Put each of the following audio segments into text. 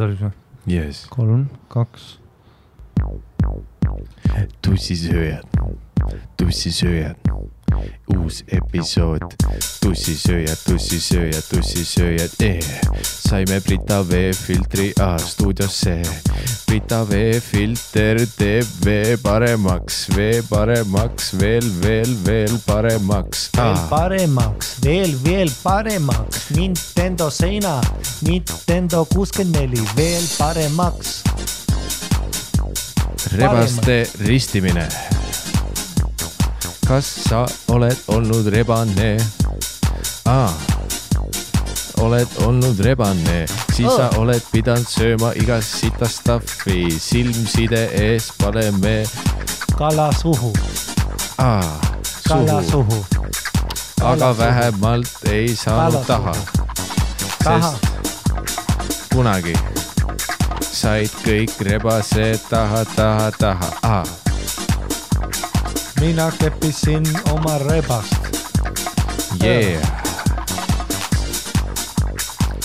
tohib või? jess. kolm, kaks. tussisööjad, tussisööjad, uus episood. tussisööjad, tussisööjad, tussisööjad eh., saime Brita veefiltri A stuudiosse. Brita veefilter teeb vee paremaks, vee paremaks, veel, veel, veel paremaks veel ah.. paremaks, veel, veel paremaks, Nintendo seina, Nintendo kuuskümmend neli, veel paremaks. rebaste ristimine. Kas sa oled olnud rebane ah.? oled olnud rebane, siis Oh. sa oled pidanud sööma igast sita stuff'i, silmside ees paneme kala suhu, ah, kala suhu, aga vähemalt ei saanud taha, sest kunagi said kõik rebased taha, taha, taha ah.. Mina keppisin oma rebast. Yeah.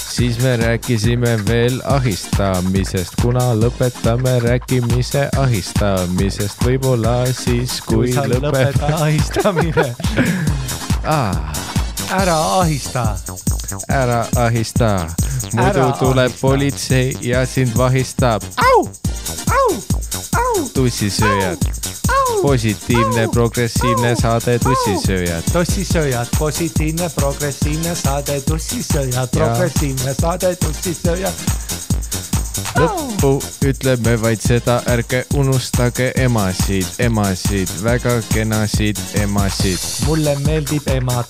siis me rääkisime veel ahistamisest, kuna lõpetame rääkimise ahistamisest, võib-olla siis, kui sa lõpeta lõpetame ahistamine, ah,. ära ahista, ära ahista, muidu Ära tuleb ahista. politsei ja sind vahistab. au, au, au, tussisööjad. positiivne, progressiivne saade Tussisööjad. tossisööjad, positiivne, progressiivne saade, tussisööjad, progressiivne saade, tussisööjad. lõppu ütleme vaid seda, ärge unustage emasid, emasid, väga kenasid emasid. mulle meeldib emad,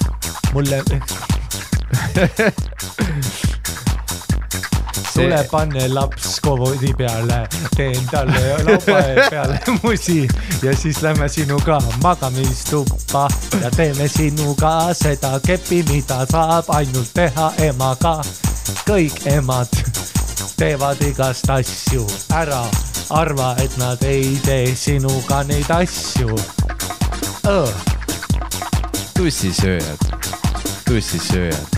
mulle tule pane laps koodi peale, teen talle laupäeva peale musi ja siis lähme sinuga magamistuppa ja teeme sinuga seda kepi, mida saab ainult teha emaga. kõik emad teevad igast asju, ära arva, et nad ei tee sinuga neid asju. tussisööjad, tussisööjad.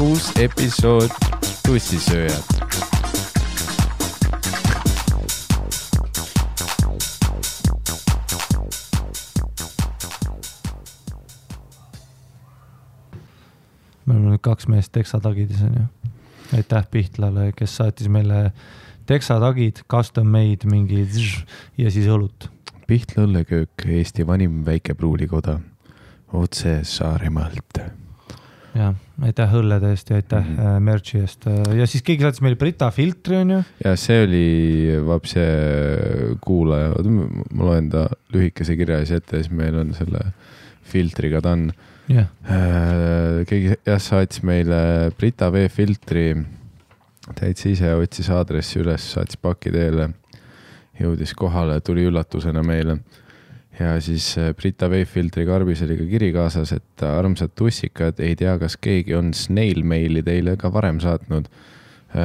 Uus episood Tussisööjad. me oleme nüüd kaks meest teksatagidis onju. aitäh Pihtlale, kes saatis meile teksatagid, custom made mingi zž, ja siis õlut. Pihtla õlleköök, Eesti vanim väikepruulikoda, otse Saaremaalt. jah, aitäh õllede eest ja aitäh mm. -hmm. merch'i eest ja siis keegi saatis meile Brita filtri onju. ja see oli vapse kuulaja, ma loen ta lühikese kirja siis ette ja siis meil on selle filtriga ta on. jah, keegi jah saatis meile Brita veefiltri, täitsa ise otsis aadressi üles, saatis paki teele, jõudis kohale, tuli üllatusena meile ja siis äh, Brita veefiltri karbis oli ka kiri kaasas, et äh, armsad tussikad, ei tea, kas keegi on snail maili teile ka varem saatnud.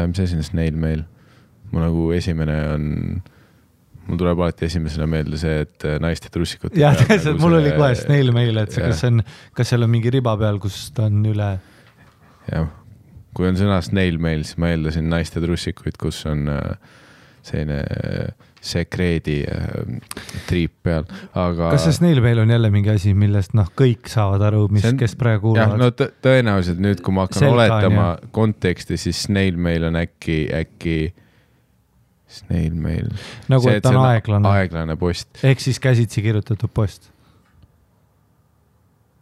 mis asi on snail mail? mu nagu esimene on, mul tuleb alati esimesena meelde see, et äh, naiste trussikute. jah, täpselt, mul oli kohe snail mail, et see- kas see on, kas seal on mingi riba peal, kus ta on üle. jah, kui on sõna snail mail, siis ma eeldasin naiste trussikuid, kus on äh, selline äh, sekreedi äh, triip peal, aga. kas see snail mail on jälle mingi asi, millest noh, kõik saavad aru, mis See on-, kes praegu kuulavad no tõ- tõenäoliselt nüüd, kui ma hakkan Selga on, oletama konteksti, siis snail mail on äkki, äkki snail mail. nagu, et ta on aeglane, aeglane post. ehk siis käsitsi kirjutatud post.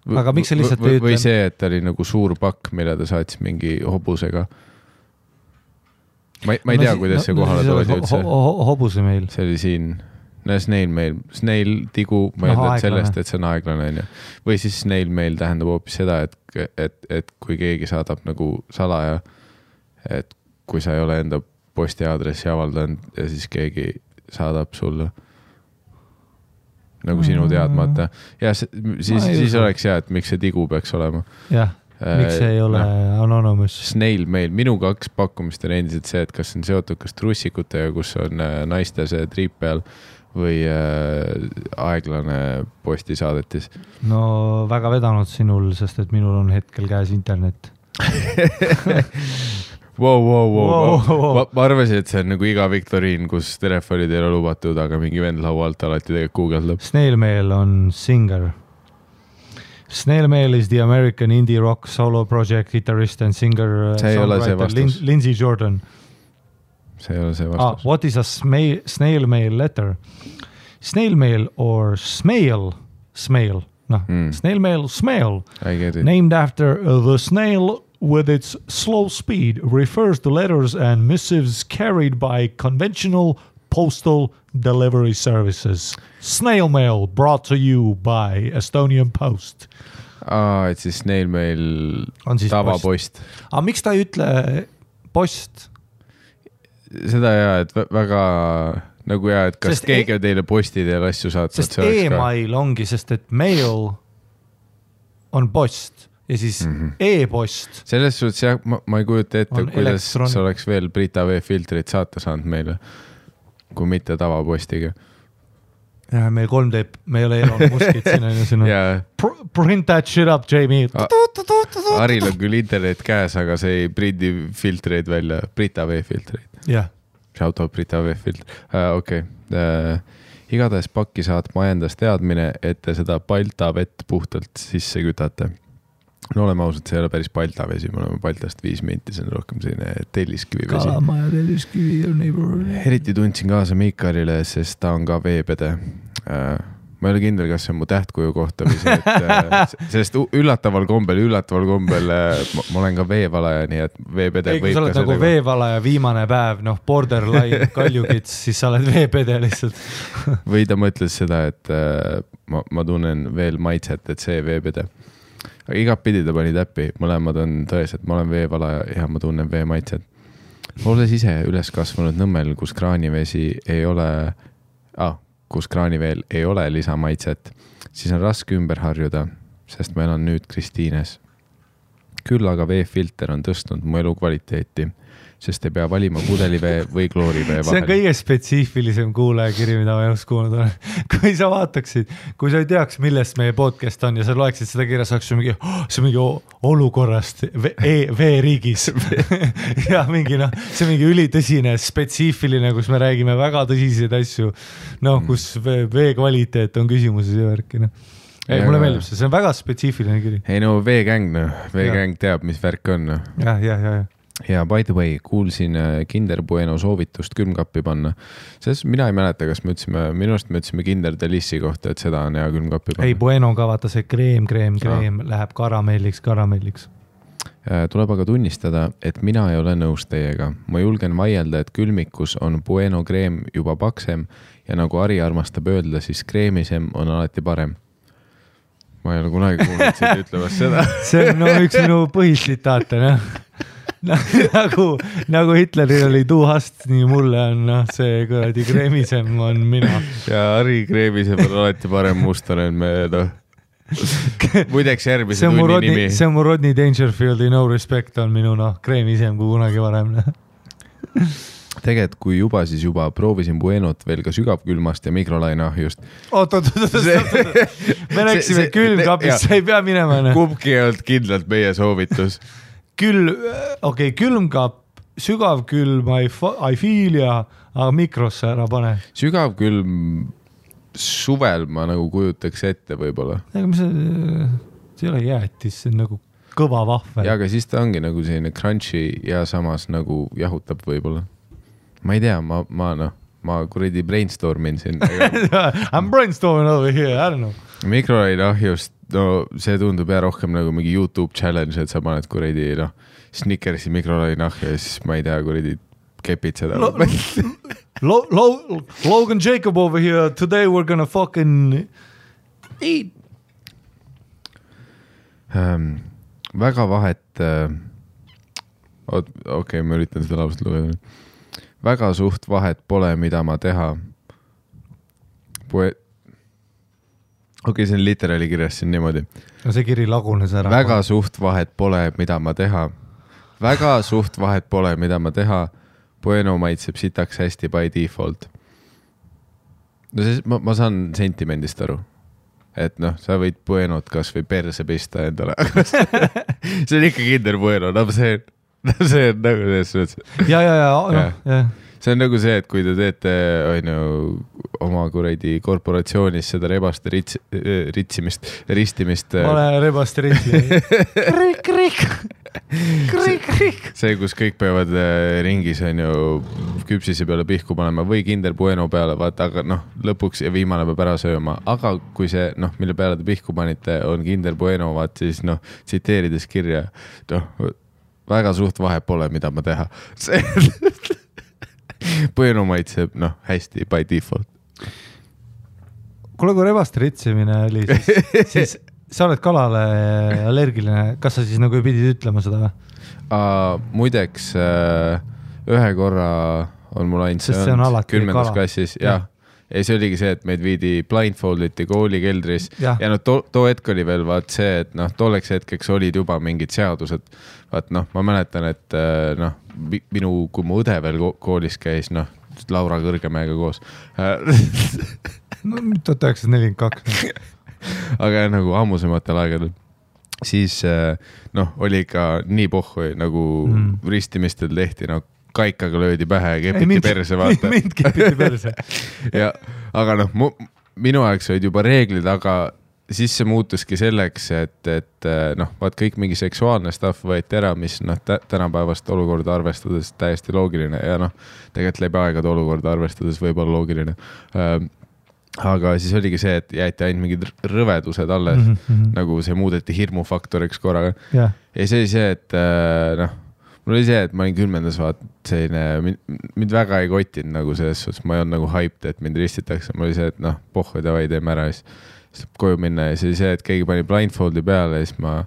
Aga miks sa lihtsalt ei ütle- või see, et ta oli nagu suur pakk, mille ta saatis mingi hobusega. Ma ei, ma ei tea, kuidas see kohale toodi üldse. hobuse meil, see oli siin, no snail mail, snail tigu, ma Noh, eeldan aeglane. sellest, et see on aeglane onju. või siis snail mail tähendab hoopis seda, et, et, et kui keegi saadab nagu salaja, et kui sa ei ole enda postiaadressi avaldanud ja siis keegi saadab sulle nagu sinu teadmata ja se- siis ei siis oleks hea, et miks see tigu peaks olema. jah, miks see ei ole noh, anonymous? Snail mail, minu kaks pakkumist on endiselt see, et kas see on seotud kas trussikutega, kus on äh, naiste see triip peal või äh, aeglane postisaadetis. no väga vedanud sinul, sest et minul on hetkel käes internet. wow, wow, Wow, wow. wow. ma, ma arvasin, et see on nagu iga viktoriin, kus telefonid ei ole lubatud, aga mingi vend laua alt alati tegelikult guugeldab. Snail Mail on singer. Snail Mail is the American indie rock solo project guitarist and singer uh, See ei ole see songwriter Lin-. Lindsey Jordan see ei ole see ah,. vastus ah.. What is a snail, snail mail letter? Snail mail or smail, smail, noh Mm. snail mail, smail I get it. named after the snail with its slow speed refers to letters and missives carried by conventional postal delivery services. Snail mail brought to you by Estonian Post. aa, et siis neil meil on siis post. tavapost. aga miks ta ei ütle post? seda ja, et vä- väga nagu ja, et kas Sest keegi on teile posti teel asju saatnud, sest oleks ka. email ongi, sest et mail on post ja siis mm. -hmm. e-post. selles suhtes jah, ma, ei kujuta ette kuidas elektron- sa oleks veel Brita veefiltrit saata saanud meile, kui mitte tavapostiga. ja meil 3D, me ei ole Elon Muskit siin on ju, siin on Pr- print that shit up, Jamie. A- Haril on küll internet käes, aga see ei prindi filtreid välja, Brita veefiltreid. jah, Shout out Brita veefilter uh,, okei okay. uh,. igatahes pakki saatma ajendas teadmine, et te seda Balta vett puhtalt sisse kütate. No oleme ausad, see ei ole päris Balta vesi, me oleme Baltast viis minti, see on rohkem selline telliskivi vesi. Kalamaja telliskivi on neighbor. eriti tundsin kaasa Miikarile, sest ta on ka veepede uh,. ma ei ole kindel, kas see on mu tähtkuju kohta või see, et sest u- üllataval kombel, üllataval kombel uh, ma, ma olen ka veevalaja, nii et veepede ei, kui sa oled nagu veevalaja viimane päev, noh, borderline kaljukits, siis sa oled veepede lihtsalt. või ta mõtles seda, et äh, ma, ma tunnen veel maitset, et see veepede. Aga igatpidi ta pani täppi, mõlemad on tõesed, ma olen veevalaja ja ma tunnen vee maitset. olles ise üles kasvanud Nõmmel, kus kraanivesi ei ole ah,, kus kraaniveel ei ole lisamaitset, siis on raske ümber harjuda, sest ma elan nüüd Kristiines. Küll aga veefilter on tõstnud mu elukvaliteeti, sest ei pea valima pudelivee või kloorivee see on vahel. kõige spetsiifilisem kuulajakiri, mida ma elus kuulnud olen. kui sa vaataksid, kui sa ei teaks, millest meie podcast on ja sa loeksid seda kirja, sa oleks mingi oh,, see on mingi olukorrast ve- e veeriigis ja mingi noh, see on mingi ülitõsine, spetsiifiline, kus me räägime väga tõsiseid asju. noh, kus vee, vee kvaliteet on küsimuses ja värki noh. ei, Ja mulle meeldib see, see on väga spetsiifiline kiri. ei no veegäng noh, veegäng teab, mis värk on noh. jah, jah, ja, ja ja by the way, kuulsin äh, Kinder Bueno soovitust külmkappi panna. sest mina ei mäleta, kas me ütlesime, minu arust me ütlesime Kinder Delissi kohta, et seda on hea külmkappi ei, panna. Bueno ka vaata see kreem, kreem, kreem ah. läheb karamelliks, karamelliks. Äh, tuleb aga tunnistada, et mina ei ole nõus teiega. ma julgen vaielda, et külmikus on Bueno kreem juba paksem ja nagu Ari armastab öelda, siis kreemisem on alati parem. Ma ei ole kunagi kuulnud sind ütlemas seda. see on no, üks minu põhitsitaate, noh. nagu, nagu Hitleril oli two hast, nii mulle on noh, see kuradi kreemisem on mina. ja Ari kreemisem on alati parem, must olen me noh. muideks järgmise tunni Rodney, nimi. see on mu Rodney Dangerfieldi No Respect on minu noh, kreemisem kui kunagi varem. noh. tegelikult, kui juba, siis juba proovisin Buenot veel ka sügavkülmast ja mikrolaineahjust. oot, oot, oot, oot, oot, me läksime külmkapist, sa ei pea minema noh. kumbki ei olnud kindlalt meie soovitus. küll, okei okay,, külmkapp, sügavkülm, I, I feel ja, aga mikrosse ära pane. sügavkülm suvel ma nagu kujutaks ette võib-olla. ega mis see, see ei ole jäätis, see on nagu kõva vahvel ja. aga siis ta ongi nagu selline crunchy ja samas nagu jahutab võib-olla. Ma ei tea, ma, ma noh, ma kuradi brainstorm in siin. I m brainstorming over here, I don't know. mikrolaineahjust, no see tundub jah rohkem nagu mingi Youtube challenge, et sa paned kuradi noh, Snickersi mikrolaineahju ja siis ma ei tea, kuradi kepid seda Lo- Lo- Lo- Logan Jacob over here, today we are gonna fucking eat. ähm,. väga vahet äh,. okei okay,, ma üritan seda lauset lugeda. Väga suht vahet pole, mida ma teha. Poe-. okei okay,, see on literaali kirjas siin niimoodi. no see kiri lagunes ära. väga suht vahet pole, mida ma teha. väga suht vahet pole, mida ma teha. Bueno maitseb sitaks hästi by default. no see, ma, ma saan sentimendist aru. et noh, sa võid Buenot kasvõi perse pista endale, see on ikka Kinder Bueno, no see, see on nagu selles suhtes ja, ja, ja noh Jah., see on nagu see, et kui te teete, onju, oma kuradi korporatsioonis seda rebaste rits-, ritsimist, ristimist. ma olen rebaste ritsi. krik, krik, krik, krik. see, kus kõik peavad äh, ringis, onju, küpsise peale pihku panema või Kinder Bueno peale, vaata, aga noh, lõpuks ja viimane peab ära sööma, aga kui see noh, mille peale te pihku panite, on Kinder Bueno, vaat siis noh, tsiteerides kirja, noh, väga suurt vahet pole, mida ma teha. Bueno maitseb noh, hästi by default. kuule, kui rebaste ritsimine oli, siis, siis sa oled kalale allergiline, kas sa siis nagu pidid ütlema seda või? muideks äh, ühe korra on mul ainult see alati kümnendas klassis, Jah. jah. Ja see oligi see, et meid viidi blindfold iti koolikeldris Jah. ja no too, too hetk oli veel vaat see, et noh, tolleks hetkeks olid juba mingid seadused. vaat noh, ma mäletan, et äh, noh, minu, kui mu õde veel ko- koolis käis, noh, Laura Kõrgemäega koos tuhat üheksasada nelikümmend kaks. aga nagu ammusematel aegadel, siis äh, noh, oli ikka nii pohhu nagu mm. ristimistel tehti, no kaikaga löödi pähe ja kepiti perse, vaata. mind kepiti perse. ja, aga noh, minu ajaks olid juba reeglid, aga siis see muutuski selleks, et, et äh, noh, vaat kõik mingi seksuaalne stuff võeti ära, mis noh, tänapäevast olukorda arvestades täiesti loogiline ja noh, tegelikult läbi aegade olukorda arvestades võib-olla loogiline ähm,. aga siis oligi see, et jäeti ainult mingid rõvedused alles mm, -hmm. nagu see muudeti hirmufaktoriks korraga jah, ja see oli see, et äh, noh, mul oli see, et ma olin kümnendas, vaat selline, mind väga ei kottinud nagu selles suhtes, ma ei olnud nagu hyped, et mind ristitakse, mul oli see, et noh, pohhu davai, teeme ära ja siis, siis koju minna ja siis oli see, et keegi pani blindfold'i peale ja siis ma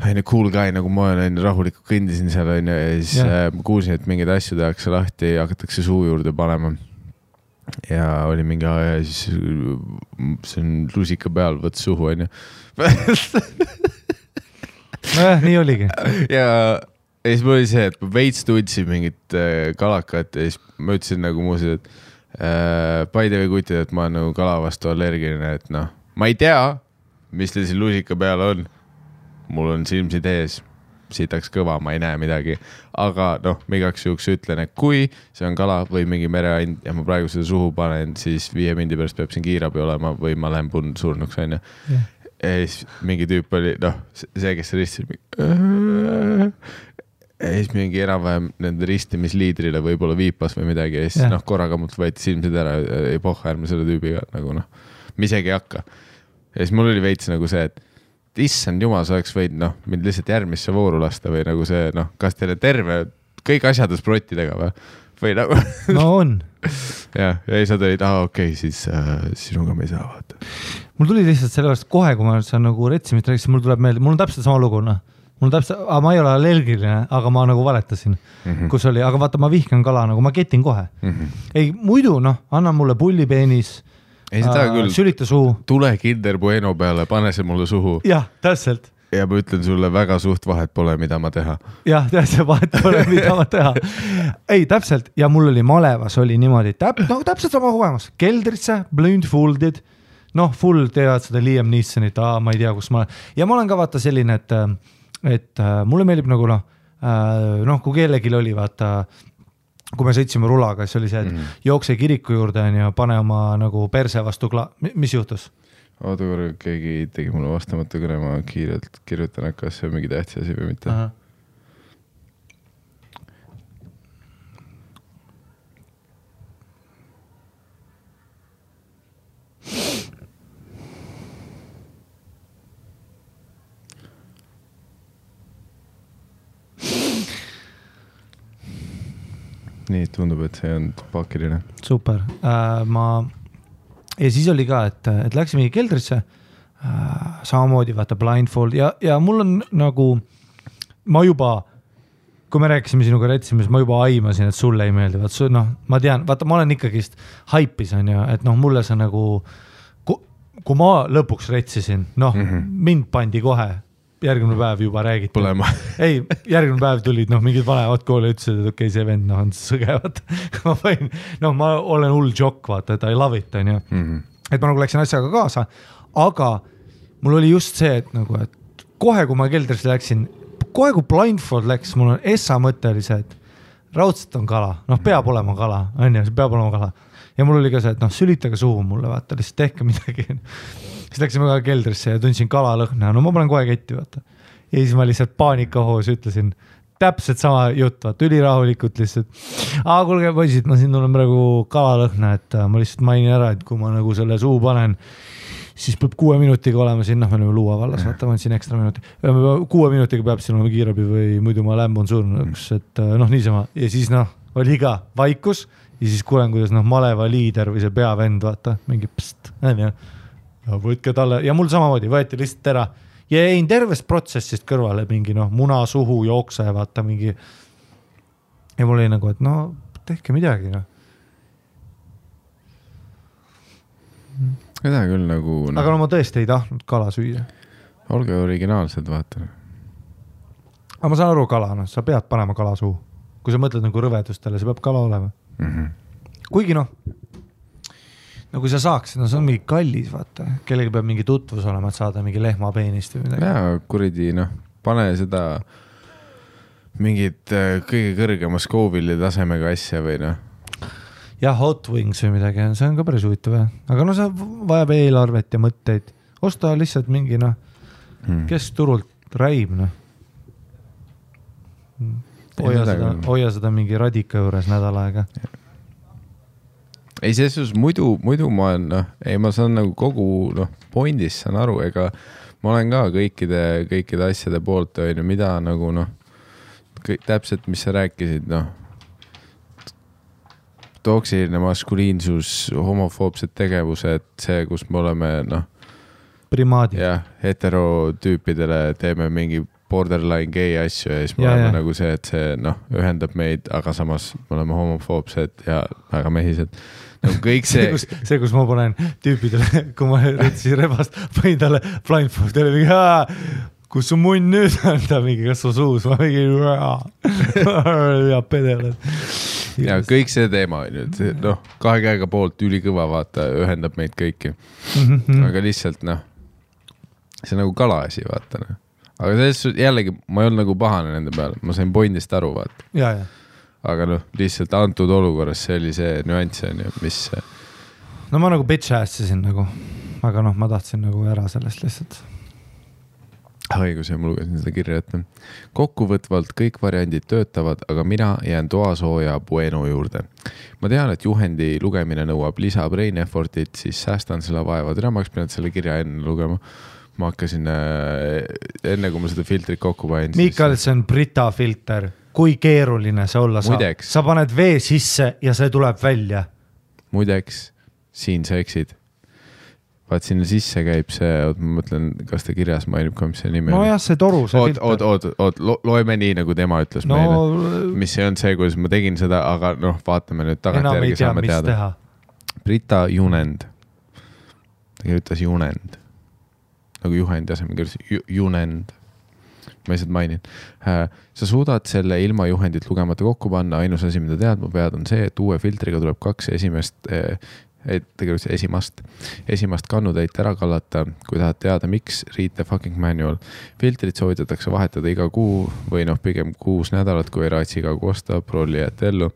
onju cool guy nagu ma olen, onju rahulikult kõndisin seal onju ja siis yeah. ma kuulsin, et mingeid asju tehakse lahti hakatakse suu juurde panema. ja oli mingi, ja siis see on lusika peal, võt suhu onju nojah, nii oligi. ja, ja siis mul oli see, et ma veits tundsin mingit äh, kalakat ja siis ma ütlesin nagu muuseas, et äh, by the way kutid, et ma olen nagu kala vastu allergiline, et noh, ma ei tea, mis teil siin lusika peal on. mul on silmsid ees, sitaks kõva, ma ei näe midagi, aga noh, ma igaks juhuks ütlen, et kui see on kala või mingi mereand ja ma praegu seda suhu panen, siis viie mindi pärast peab siin kiirabi olema või ma lähen pund surnuks onju ja siis mingi tüüp oli, noh, see, kes ristis. Ja siis mingi enam-vähem nende ristimisliidrile võib-olla viipas või midagi ja siis Jah. noh, korraga mult võeti silmsed ära, ei pohha, ärme selle tüübiga nagu noh, ma isegi ei hakka. ja siis mul oli veits nagu see, et issand jumal, sa oleks võinud noh, mind lihtsalt järgmisse vooru lasta või nagu see noh, kas teil on terve, kõik asjad on sprottidega või, või nagu no on. jah, ja siis nad olid, aa okei okay,, siis äh, sinuga me ei saa vaata. mul tuli lihtsalt sellepärast kohe, kui ma sa nagu retsimist rääkisid, mul tuleb meelde, mul on täpselt sama lugu, noh. Mul on täpselt, ma ei ole allergiline, aga ma nagu valetasin mm. -hmm. kus oli, aga vaata, ma vihkan kala nagu, ma ketin kohe. ei, muidu noh, anna mulle pullipeenis, ei seda küll, sülita suu. tule Kinder Bueno peale, pane see mulle suhu jah, täpselt ja ma ütlen sulle, väga suurt vahet pole, mida ma teha. jah, täpselt vahet pole, mida ma teha. ei, täpselt ja mul oli malevas oli niimoodi täp-, no täpselt sama kogemus, keldrisse, blindfolded, noh, full teevad seda Liam Neesonit, ma ei tea, kus ma olen ja ma olen ka vaata selline, et, et äh, mulle meeldib nagu noh, noh, kui kellelgi oli vaata kui me sõitsime rulaga, siis oli see, et mm. -hmm. jookse kiriku juurde onju, pane oma nagu perse vastu kla-, mis juhtus? oota korra, keegi tegi mulle vastamata kõne, ma kiirelt kirjutan, kas see on mingi tähtis asi või mitte. nii, tundub, et see on pakiline. super äh,, ma ja siis oli ka, et, et läksimegi keldrisse äh,. samamoodi vaata blindfold ja, ja mul on nagu, ma juba, kui me rääkisime sinuga retsimisest, ma juba aimasin, et sulle ei meeldi, vaat su noh, ma tean, vaata, ma olen ikkagist haipis on ju, et noh, mulle see nagu, kui ma lõpuks retsisin, noh mm. -hmm. mind pandi kohe järgmine päev juba räägiti. põlema. ei, järgmine päev tulid noh, mingid vanemad kooli ütlesid, et okei okay,, see vend noh, on sõge, vaata. ma võin, noh, ma olen hull jokk, vaata, et I love it, onju. et ma nagu läksin asjaga kaasa, aga mul oli just see, et nagu, et kohe, kui ma keldrisse läksin, kohe kui blindfold läks, mul on essa mõte oli see, et raudselt on kala, noh, peab olema kala, on ju, peab olema kala. ja mul oli ka see, et noh, sülitage suhu mulle, vaata, lihtsalt tehke midagi. Siis läksime ka keldrisse ja tundsin kalalõhna, no ma panen kohe ketti, vaata. ja siis ma lihtsalt paanikahoos ütlesin täpselt sama jutt, vaata ülirahulikult lihtsalt. aa, kuulge poisid, ma siin tunnen praegu kalalõhna, et äh, ma lihtsalt mainin ära, et kui ma nagu selle suhu panen, siis peab kuue minutiga olema siin, noh, me oleme Luua vallas, vaata, ma andsin ekstra minuti. kuue minutiga peab siin olema kiirabi või muidu ma lämbun surnuks, et äh, noh, niisama ja siis noh, oli ka vaikus ja siis kuulen, kuidas noh, maleva liider või see peavend, vaata, mingi pst, onju. Ja võtke talle ja mul samamoodi võeti lihtsalt ära ja jäin tervest protsessist kõrvale mingi noh, muna suhu jookse, vaata mingi. ja mul oli nagu, et no tehke midagi noh. seda küll nagu aga no ma tõesti ei tahtnud kala süüa. olge originaalsed, vaata. aga ma saan aru, kala, noh, sa pead panema kala suhu. kui sa mõtled nagu rõvedustele, see peab kala olema. Mhm. kuigi noh, no kui sa saaksid, no see on mingi kallis, vaata, kellega peab mingi tutvus olema, et saada mingi lehmapeenist või midagi. ja kuradi noh, pane seda mingit äh, kõige kõrgema Scoville'i tasemega asja või noh, jah, Hot Wings või midagi, see on ka päris huvitav jah, aga no see vajab eelarvet ja mõtteid. osta lihtsalt mingi noh, Hmm. kes turult räib noh. hoia seda hoia seda mingi radika juures nädal aega. ei, selles suhtes muidu, muidu ma olen noh, ei, ma saan nagu kogu noh, point'ist saan aru, ega ma olen ka kõikide, kõikide asjade poolt, on ju, mida nagu noh, kõik täpselt, mis sa rääkisid, noh. toksiline maskuliinsus, homofoobsed tegevused, see, kus me oleme noh, primaadid. jah, heterotüüpidele teeme mingi borderline gei asju ja siis me Ja, oleme ja. nagu see, et see noh, ühendab meid, aga samas me oleme homofoobsed ja väga mehised. No kõik see, see kus, see, kus ma panen tüüpidele, kui ma rüütasin rebast, panin talle blindfold'ile mingi, kus su munn nüüd on, ta mingi, kas su suus, ma mingi, ja pede oled. ja kõik see teema on ju, et noh, kahe käega poolt ülikõva, vaata, ühendab meid kõiki, Mhm. aga lihtsalt noh, see on nagu kala asi, vaata noh. aga selles suhtes jällegi ma ei olnud nagu pahane nende peale, ma sain point'ist aru, vaata. ja, ja, aga noh, lihtsalt antud olukorras see oli see nüanss on ju, mis no ma nagu bitch ass isin nagu, aga noh, ma tahtsin nagu ära sellest lihtsalt. õigus ja ma lugesin seda kirja ette. kokkuvõtvalt kõik variandid töötavad, aga mina jään toasooja bueno juurde. ma tean, et juhendi lugemine nõuab lisa brain effort'it, siis säästan selle vaeva, täna ma oleks pidanud selle kirja enne lugema. ma hakkasin äh, enne, kui ma seda filtrit kokku panin. Miikal, see on Brita filter, kui keeruline see olla saab Muideks., sa paned vee sisse ja see tuleb välja. muideks, siin sa eksid. vaat sinna sisse käib see, oot ma mõtlen, kas ta kirjas mainib ka, mis see nimi on. nojah, see toru, see oot, oot, filter. oot, oot, loeme nii, nagu tema ütles no, meile mis ei olnud see, kuidas ma tegin seda, aga noh, vaatame nüüd tagantjärgi saame teada. Brita Junend. ta kirjutas Junend nagu juhendi asemel kirjutas Ju- Junend. Ma lihtsalt mainin. sa suudad selle ilma juhendit lugemata kokku panna, ainus asi, mida teadma pead, on see, et uue filtriga tuleb kaks esimest eh, et tegelikult esimast, esimast kannutäit ära kallata, kui tahad teada, miks, read the fucking manual. filtrit soovitatakse vahetada iga kuu või noh, pigem kuus nädalat, kui raatsi iga kuu osta, prolli jätta ellu.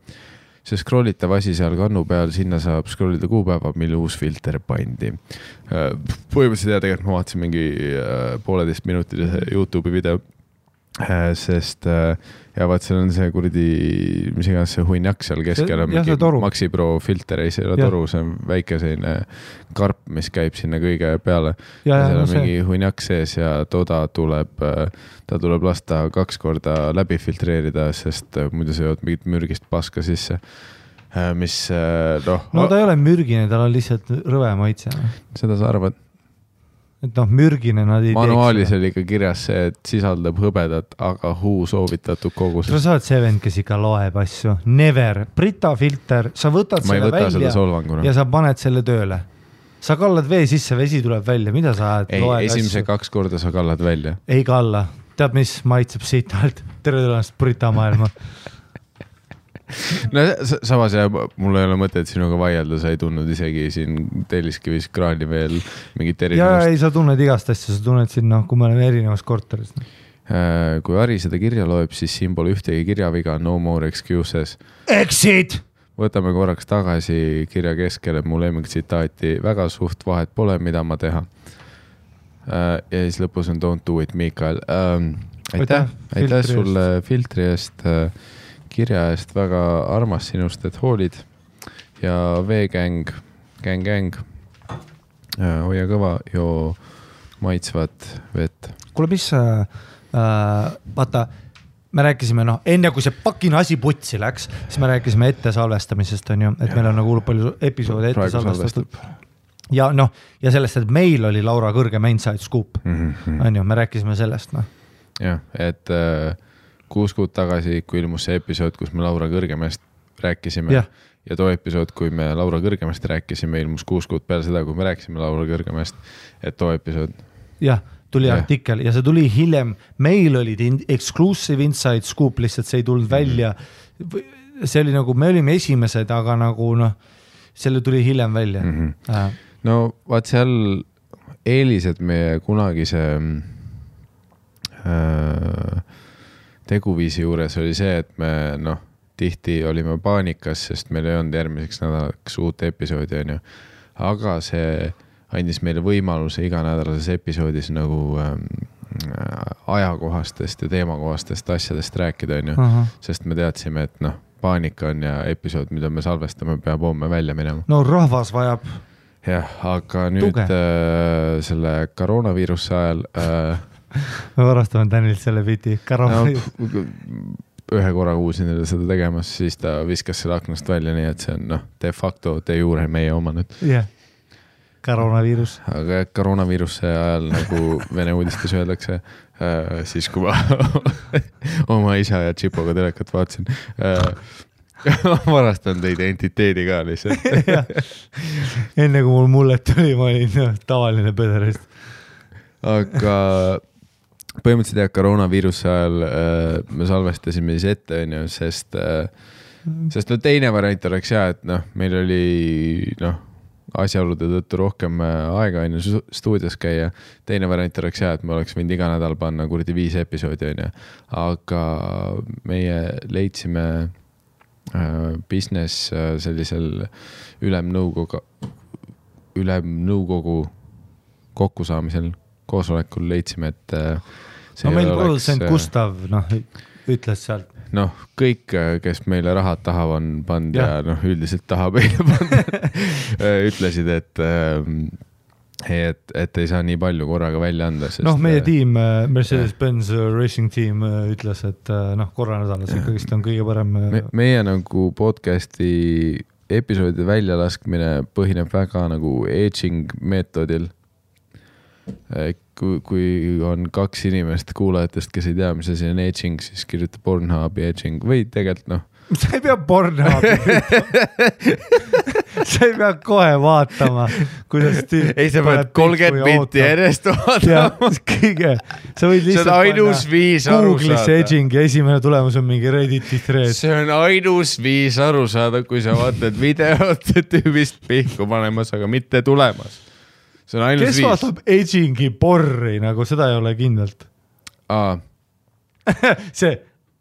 see scroll itav asi seal kannu peal, sinna saab scroll ida kuupäeva, mil uus filter pandi. põhimõtteliselt ja tegelikult ma vaatasin mingi äh, pooleteistminutilise Youtube'i video. Sest äh, ja vaat seal on see kuradi, mis iganes see hunniak seal keskel on jah, see toru. Maxi Pro filter, ei see ei ole toru, see on väike selline karp, mis käib sinna kõige peale. ja, ja seal on see, mingi hunniak sees ja toda tuleb, ta tuleb lasta kaks korda läbi filtreerida, sest äh, muidu sa jood mingit mürgist paska sisse. mis äh, noh no ta ei ole mürgine, tal on lihtsalt rõve maitse. seda sa arvad? Et noh, mürgine nad ei manuaalis teeks. oli ikka kirjas see, et sisaldab hõbedat, aga huu soovitatud no koguses. sa oled see vend, kes ikka loeb asju, never, Brita filter, sa võtad ma selle välja ja. sa paned selle tööle. sa kallad vee sisse, vesi tuleb välja, mida sa ajad, ei, esimese asju, kaks korda sa kallad välja. ei kalla, tead mis maitseb siit alt, tere tulemast Brita maailma. no sa- samas ja mul ei ole mõtet sinuga vaielda, sa ei tundnud isegi siin Telliskivis kraani veel mingit ja erinevust. ei, sa tunned igast asja, sa tunned siin noh, kui me oleme erinevas korteris. Äh, kui Ari seda kirja loeb, siis siin pole ühtegi kirjaviga, no more excuses. Exit. võtame korraks tagasi kirja keskele mu lemmiktsitaati, väga suht vahet pole, mida ma teha. ja siis lõpus on don't do it, Miikal ähm,. aitäh, Aitäh sulle filtri eest, kirja eest, väga armas sinust, et hoolid. ja veegäng, gäng-gäng, hoia kõva, joo maitsvat vett. kuule, mis äh,, äh, vaata, me rääkisime, noh, enne kui see pakine asi putsi läks, siis me rääkisime ette salvestamisest, on ju, et meil on nagu hullult palju episoode ette salvestatud ja noh, ja sellest, et meil oli Laura kõrgem inside scoop, Mhm. on ju, me rääkisime sellest, noh. jah, et äh, kuus kuud tagasi, kui ilmus see episood, kus me Laura Kõrgemast rääkisime Jah. ja too episood, kui me Laura Kõrgemast rääkisime, ilmus kuus kuud peale seda, kui me rääkisime Laura Kõrgemast, et too episood. jah, tuli Jah. artikkel ja see tuli hiljem, meil olid exclusive inside scoop, lihtsalt see ei tulnud välja. see oli nagu, me olime esimesed, aga nagu noh, selle tuli hiljem välja mm. Mhm. -hmm. no vaat seal eelised meie kunagise äh, teguviisi juures oli see, et me noh, tihti olime paanikas, sest meil ei olnud järgmiseks nädalaks uut episoodi, onju. aga see andis meile võimaluse iganädalases episoodis nagu ähm, ajakohastest ja teemakohastest asjadest rääkida, onju. sest me teadsime, et noh, paanika on ja episood, mida me salvestame, peab homme välja minema. no rahvas vajab, jah, aga nüüd Tuge. äh, selle koroonaviiruse ajal äh, me varastame Tänilt selle biti, Karol no,. ühe korra kuulsin teda seda tegemas, siis ta viskas selle aknast välja, nii et see on noh, de facto, de jure meie oma nüüd. jah, koroonaviirus. aga jah, koroonaviiruse ajal nagu Vene uudistes öeldakse äh,, siis kui ma oma isa ja Tšipoga telekat vaatasin äh, varastan ta identiteedi ka lihtsalt. enne kui mul mullet tuli, ma olin noh, tavaline pederast. aga põhimõtteliselt jah, koroonaviiruse ajal äh, me salvestasime siis ette, onju, sest äh,, sest no teine variant oleks hea, et noh, meil oli noh, asjaolude tõttu rohkem äh, aega onju stu- stuudios käia. teine variant oleks hea, et me oleks võinud iga nädal panna kuradi viis episoodi onju, aga meie leidsime äh, business äh, sellisel ülemnõukogu, ülemnõukogu kokkusaamisel, koosolekul leidsime, et äh, no ei meil oleks, produtsent äh, Gustav noh, ütles sealt, noh, kõik, kes meile rahad taha on pannud ja, ja noh, üldiselt tahab meile panna, ütlesid, et, et, et ei saa nii palju korraga välja anda. noh, meie tiim, Mercedes-Benz Racing Team äh, ütles, et äh, noh, korra nädalas ikkagist on kõige parem äh, me,. meie nagu podcast'i episoodide väljalaskmine põhineb väga nagu aging meetodil. kui, kui on kaks inimest kuulajatest, kes ei tea, mis asi on aging, siis kirjuta Pornhubi aging või tegelikult noh, sa ei pea Pornhubi sa ei pea kohe vaatama, kuidas tüüp. ei, sa pead kolmkümmend minti järjest vaatama. kõige, sa võid see lihtsalt on ainus viis aru Google'isse saada. edging ja esimene tulemus on mingi Redditi thread. see on ainus viis aru saada, kui sa vaatad videot tüübist pihku panemas, aga mitte tulemas. See on ainus kes viis. vaatab edgingi porri nagu seda ei ole kindlalt. see,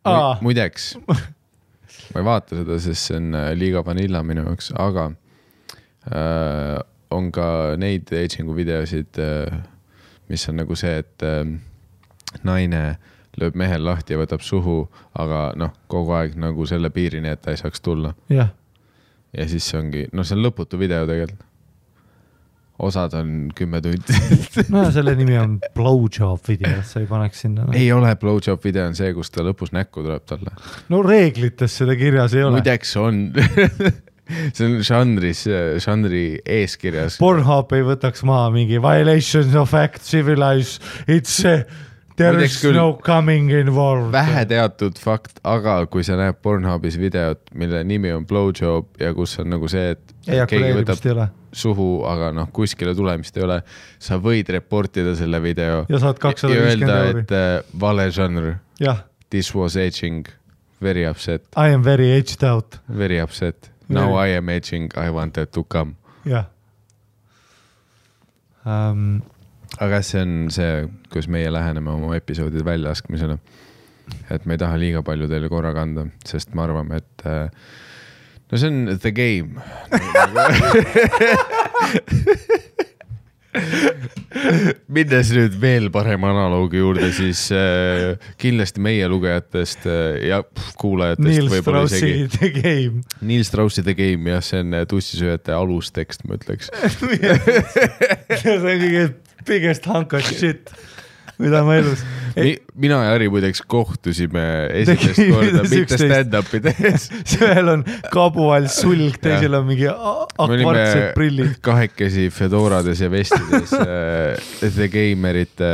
aa, muideks, ma ei vaata seda, sest see on äh, liiga vanilla minu jaoks, aga äh, on ka neid aging'u videosid äh,, mis on nagu see, et äh, naine lööb mehel lahti ja võtab suhu, aga noh, kogu aeg nagu selle piirini, et ta ei saaks tulla. jah, ja siis ongi, noh, see on lõputu video tegelikult. Osad on kümme tundi no selle nimi on blowjob video, sa ei paneks sinna no.. ei ole blowjob video on see, kus ta lõpus näkku tuleb talle. no reeglites seda kirjas ei ole. muideks on see on žanris, žanri eeskirjas. Pornhub ei võtaks maha mingi violations of act civilized, it's a, there is küll no coming involved. vähe teatud fakt, aga kui sa näed Pornhubis videot, mille nimi on blowjob ja kus on nagu see, et keegi võtab suhu, aga noh, kuskile tulemist ei ole, sa võid report ida selle video ja saad kakssada viiskümmend euri. et äh, vale žanr, this was aging, very upset, I am very aged out, very upset, now Very- I am aging, I wanted to come. jah um,. Aga see on see, kus meie läheneme oma episoodide väljalaskmisele. et me ei taha liiga palju teile korraga anda, sest me arvame, et äh, no see on the game minnes nüüd veel parema analoogi juurde, siis äh, kindlasti meie lugejatest äh, ja kuulajatest Neil Straussi isegi. The Game. Neil Straussi The Game jah, see on äh, tussisööjate alustekst, ma ütleks. see on kõige biggest hunk of shit, mida ma elus. Mi, mina ja Harri muideks kohtusime esimest korda mitte stand-up'i tehes. ühel on kabu all sulg, teisel on mingi akvartsed prillid. kahekesi fedorades ja vestides äh, The Gamerite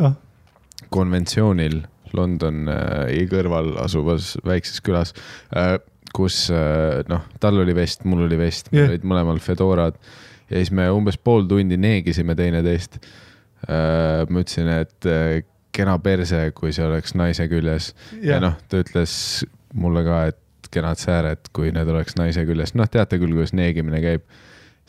äh, konventsioonil London äh, kõrval asuvas väikses külas äh,, kus äh, noh, tal oli vest, mul oli vest, meil Jah. olid mõlemal fedorad ja siis me umbes pool tundi neegisime teineteist äh,. ma ütlesin, et äh, kena perse, kui see oleks naise küljes ja, ja noh, ta ütles mulle ka, et kenad sääred, kui need oleks naise küljes, noh, teate küll, kuidas neegimine käib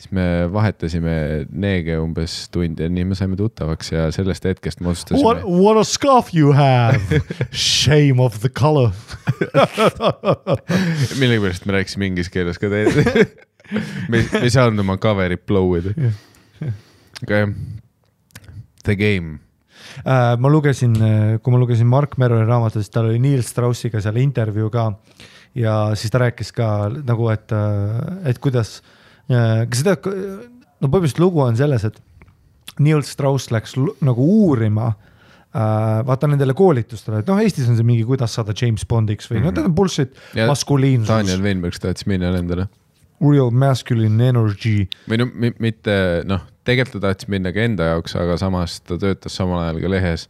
siis me vahetasime neege umbes tund ja nii me saime tuttavaks ja sellest hetkest me What, otsustasime, what a scarf you have, shame of the color. millegipärast me rääkisime inglise keeles ka teile. me, me ei saanud oma cover'it blow ida. jah, The Game, Äh, ma lugesin, kui ma lugesin Mark Meroni raamatut, siis tal oli Neil Straussiga seal intervjuu ka. Ja siis ta rääkis ka nagu, et, et kuidas, seda, no põhimõtteliselt lugu on selles, et Neil Strauss läks nagu uurima äh, vaata nendele koolitustele, et noh, Eestis on see mingi, kuidas saada James Bondiks või mm -hmm. no tead bullshit, Ja maskuliinsus, Daniel Weinberg tahtis minna nendele real masculine energy. või no mi- mitte noh, tegelikult ta tahtis minna ka enda jaoks, aga samas ta töötas samal ajal ka lehes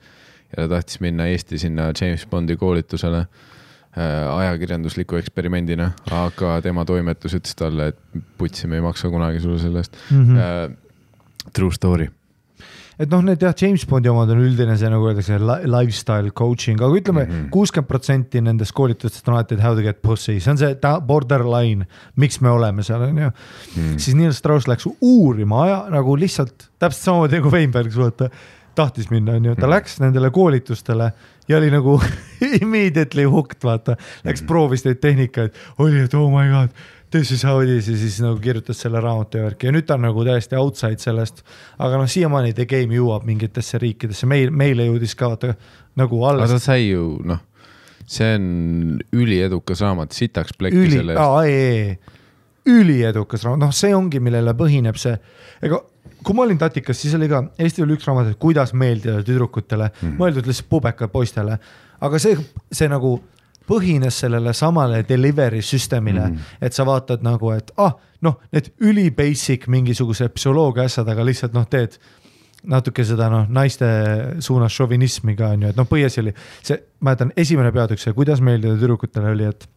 ja ta tahtis minna Eesti sinna James Bondi koolitusele äh, ajakirjandusliku eksperimendina, aga tema toimetus ütles talle, et putsi, me ei maksa kunagi sulle selle eest Mm -hmm. äh,. True story, et noh, need jah, James Bondi omad on üldine see nagu öeldakse li- lifestyle coaching, aga ütleme Mhm. kuuskümmend protsenti nendest koolitustest on alati, how to get pussy, see on see borderline, miks me oleme seal on ju mm.. siis Neil Strauss läks uurima aja nagu lihtsalt täpselt samamoodi nagu Weinberg, vaata tahtis minna, onju, ta Mhm. läks nendele koolitustele ja oli nagu immediately hooked, vaata. Läks proovis neid tehnikaid, oli, et oh my god, this is how it is ja siis nagu kirjutas selle raamatu ja värki ja nüüd ta on nagu täiesti outside sellest. aga noh, siiamaani The Game jõuab mingitesse riikidesse, meil, meile jõudis ka vaata nagu aga alles ta sai ju noh, see on üliedukas raamat, sitaks plekki üli, selle eest. üliedukas raamat, noh, see ongi, millele põhineb see, ega kui ma olin Tatikas, siis oli ka, Eestil oli üks raamat, et kuidas meeldida tüdrukutele mm. -hmm. mõeldud lihtsalt pubeka poistele. aga see, see nagu põhines sellele samale delivery süsteemile mm. -hmm. et sa vaatad nagu, et ah, noh, need üli basic mingisuguse psühholoogia asjad, aga lihtsalt noh, teed natuke seda noh, naiste suunas šovinismi ka on ju, et noh, põhiasi oli see, mäletan, esimene peatükk, see kuidas meeldida tüdrukutele oli, et,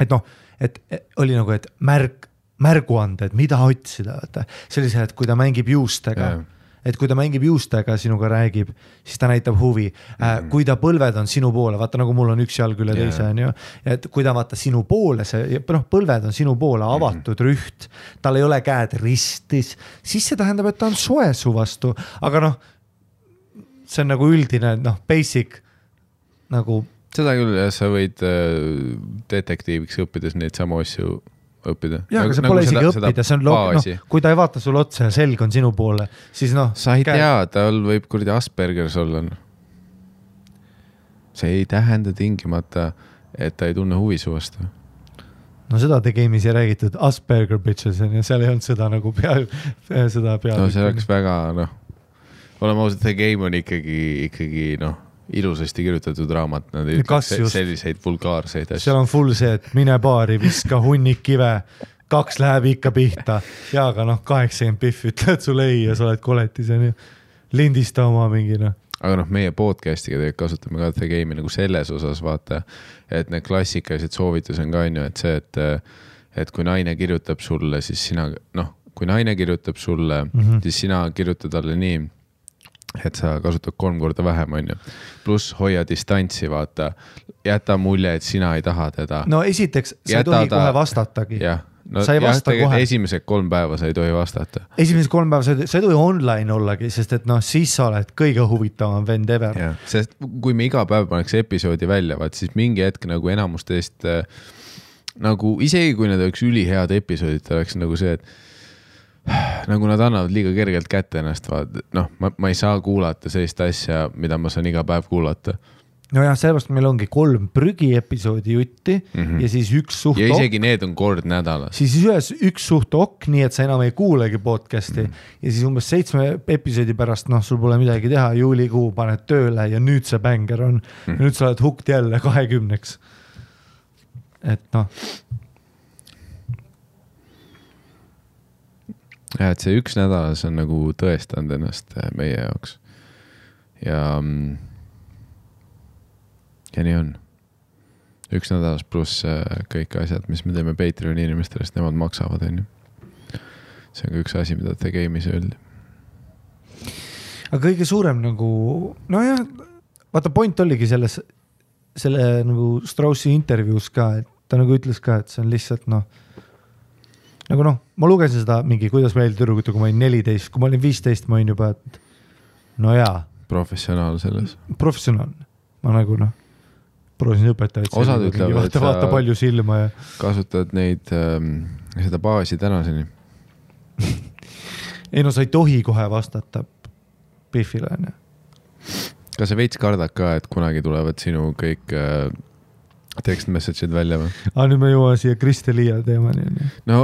et noh, et oli nagu, et märk, märguanded, mida otsida, vaata. see oli see, et kui ta mängib juustega yeah., et kui ta mängib juustega sinuga räägib, siis ta näitab huvi mm. -hmm. kui ta põlved on sinu poole, vaata nagu mul on üks jalg üle teise, on ju. et kui ta vaata sinu poole, see noh, põlved on sinu poole avatud mm -hmm. rüht, tal ei ole käed ristis, siis see tähendab, et ta on soe su vastu, aga noh, see on nagu üldine noh, basic nagu seda küll jah, sa võid äh, detektiiviks õppides neid samu asju õppida. jah, aga see pole isegi õppida, see on loo-, noh, kui ta ei vaata sulle otsa ja selg on sinu poole, siis noh. sa ei tea, tal võib kuradi Aspergers olla. see ei tähenda tingimata, et ta ei tunne huvi su vastu. no seda The Game'is ei räägitud, Asperger bitches on ju, seal ei olnud seda nagu pea, seda pea. no see oleks väga noh, oleme ausad, The Game on ikkagi, ikkagi noh, ilusasti kirjutatud raamat, nad ei just? selliseid vulgaarseid seal asju. on full see, et mine baari, viska hunnik kive, kaks läheb ikka pihta ja aga noh, kaheksakümmend pihvi ütlevad sulle ei ja sa oled koletis on ju. lindista oma mingi noh, aga noh, meie podcast'iga tegelikult kasutame ka The Game'i nagu selles osas vaata, et need klassikalised soovitused on ka on ju, et see, et, et kui naine kirjutab sulle, siis sina noh, kui naine kirjutab sulle mm. -hmm. siis sina kirjuta talle nii, et sa kasutad kolm korda vähem, on ju. pluss hoia distantsi, vaata, jäta mulje, et sina ei taha teda. no esiteks sa ei tohi ta- kohe vastatagi. jah, no sa ei jah, vasta kohe. esimesed kolm päeva sa ei tohi vastata. esimesed kolm päeva sa ei, sa ei tohi online ollagi, sest et noh, siis sa oled kõige huvitavam vend ever. jah, sest kui me iga päev paneks episoodi välja, vaat siis mingi hetk nagu enamus teist äh, nagu isegi kui need oleks ülihead episoodid, oleks nagu see, et nagu nad annavad liiga kergelt kätte ennast, vaat noh, ma, ma ei saa kuulata sellist asja, mida ma saan iga päev kuulata. nojah, sellepärast meil ongi kolm prügiepisoodi jutti mm. -hmm. ja siis üks suht ja ok, isegi need on kord nädalas. siis ühes üks suht ok, nii et sa enam ei kuulegi podcast'i mm -hmm. ja siis umbes seitsme episoodi pärast, noh, sul pole midagi teha, juulikuu paned tööle ja nüüd see bängar on mm. -hmm. nüüd sa oled hooked jälle kahekümneks. et noh, jah, et see üks nädalas on nagu tõestanud ennast äh, meie jaoks. ja, ja nii on. üks nädalas pluss äh, kõik asjad, mis me teeme Patreoni inimestele, sest nemad maksavad, onju. see on ka üks asi, mida The Game'is öeldi. aga kõige suurem nagu, nojah, vaata point oligi selles, selle nagu Straussi intervjuus ka, et ta nagu ütles ka, et see on lihtsalt noh, nagu noh, ma lugesin seda mingi Kuidas meeldib tüdrukuid, kui ma olin neliteist, kui ma olin viisteist, ma olin juba, et no jaa, professionaal selles. professionaalne, ma nagu noh, proovisin õpetajaid. Osad ütlevad, et sa- vaata palju silma ja kasutad neid ähm,, seda baasi tänaseni. ei no sa ei tohi kohe vastata Biffile onju. kas sa veits kardad ka, et kunagi tulevad sinu kõik äh, text message'id välja või? aga nüüd me jõuame siia Kristel-Liia teemani onju. no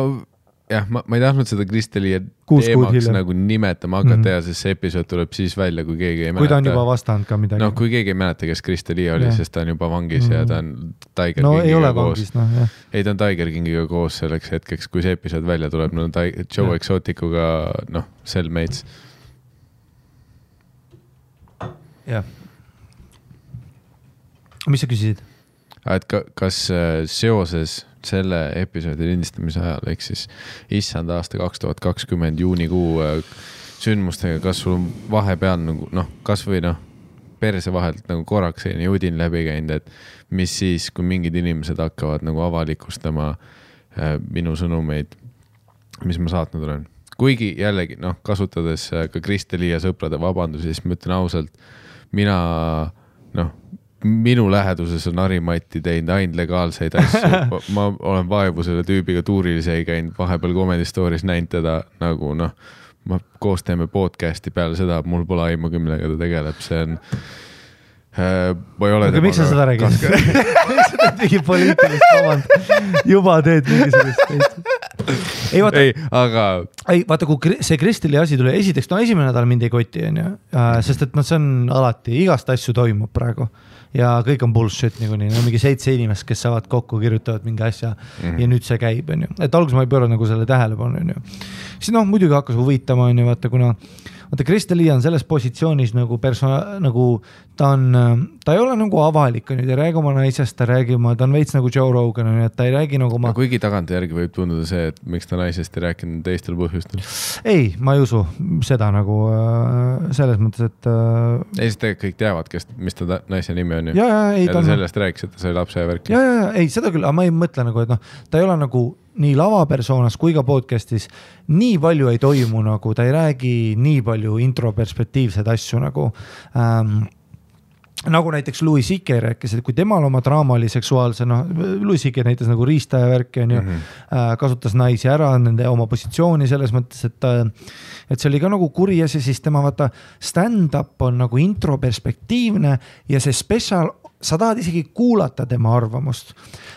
jah, ma, ma ei tahtnud seda Kristeli teemaks nagu nimetama hakata mm Mhm. -hmm. ja sest see episood tuleb siis välja, kui keegi ei kui ta on mäleta juba. vastanud ka midagi. noh, kui keegi ei mäleta, kes Kristeli oli Jah., sest ta on juba vangis mm -hmm. ja ta on Tiger no ei Kingiga koos. noh jah. ei, ta on Tiger Kingiga koos selleks hetkeks, kui see episood välja tuleb, no ta Joe Jah. Exoticuga, noh, cellmates. jah. mis sa küsisid? et ka, kas äh, seoses selle episoodi lindistamise ajal, ehk siis issand aasta kaks tuhat kakskümmend juunikuu äh, sündmustega, kas sul vahepeal nagu noh, kasvõi noh, perse vahelt nagu korraks selline judin läbi käinud, et mis siis, kui mingid inimesed hakkavad nagu avalikustama äh, minu sõnumeid, mis ma saatnud olen. kuigi jällegi noh, kasutades äh, ka Kristeli ja sõprade vabandusi, siis ma ütlen ausalt, mina noh, minu läheduses on Harimati teinud ainult legaalseid asju, ma olen vaevu selle tüübiga tuuril isegi käinud, vahepeal Comedy Store'is näinud teda nagu noh, ma koos teeme podcast'i peale seda, mul pole aimugi, millega ta tegeleb, see on äh,. ma ei ole. aga miks sa seda räägid? sa teed mingi poliitilist vabandust, juba teed mingisugust. ei vaata, ei, aga ei vaata, kui see Kristeli asi tuli, esiteks no esimene nädal mind ei koti, onju, sest et noh, see on alati, igast asju toimub praegu ja kõik on bullshit niikuinii, no mingi seitse inimest, kes saavad kokku, kirjutavad mingi asja mm. -hmm. ja nüüd see käib, onju, et alguses ma ei pööranud nagu selle tähelepanu, onju. siis noh, muidugi hakkas huvitama, onju, vaata kuna vaata Kristeli on selles positsioonis nagu perso-, nagu ta on, ta ei ole nagu avalik, onju, ta ei räägi oma naisest, ta ei räägi oma, ta on veits nagu Joe Rogan, onju, et ta ei räägi nagu oma kuigi tagantjärgi võib tunduda see, et miks ta naisest ei rääkinud teistel põhjustel. ei, ma ei usu seda nagu äh, selles mõttes, et äh, ei, sest tegelikult kõik teavad, kes, mis ta naise nimi on ju. ja, ja ei ja ta on, sellest rääkis, et ta sai lapse ja värki. ja, ja, ja ei seda küll, aga ma ei mõtle nagu, et noh, ta ei ole nagu nii lavapersoonas kui ka podcast'is nii palju ei toimu nagu, ta ei räägi nii palju introperspektiivseid asju nagu ähm, nagu näiteks Louis CK rääkis, et kui temal oma draama oli seksuaalse, noh, Louis CK näitas nagu riista ja värki onju mm, Mhm. -hmm. kasutas naisi ära, nende oma positsiooni selles mõttes, et, et see oli ka nagu kuri asi, siis tema vaata stand-up on nagu introperspektiivne ja see spetsial, sa tahad isegi kuulata tema arvamust.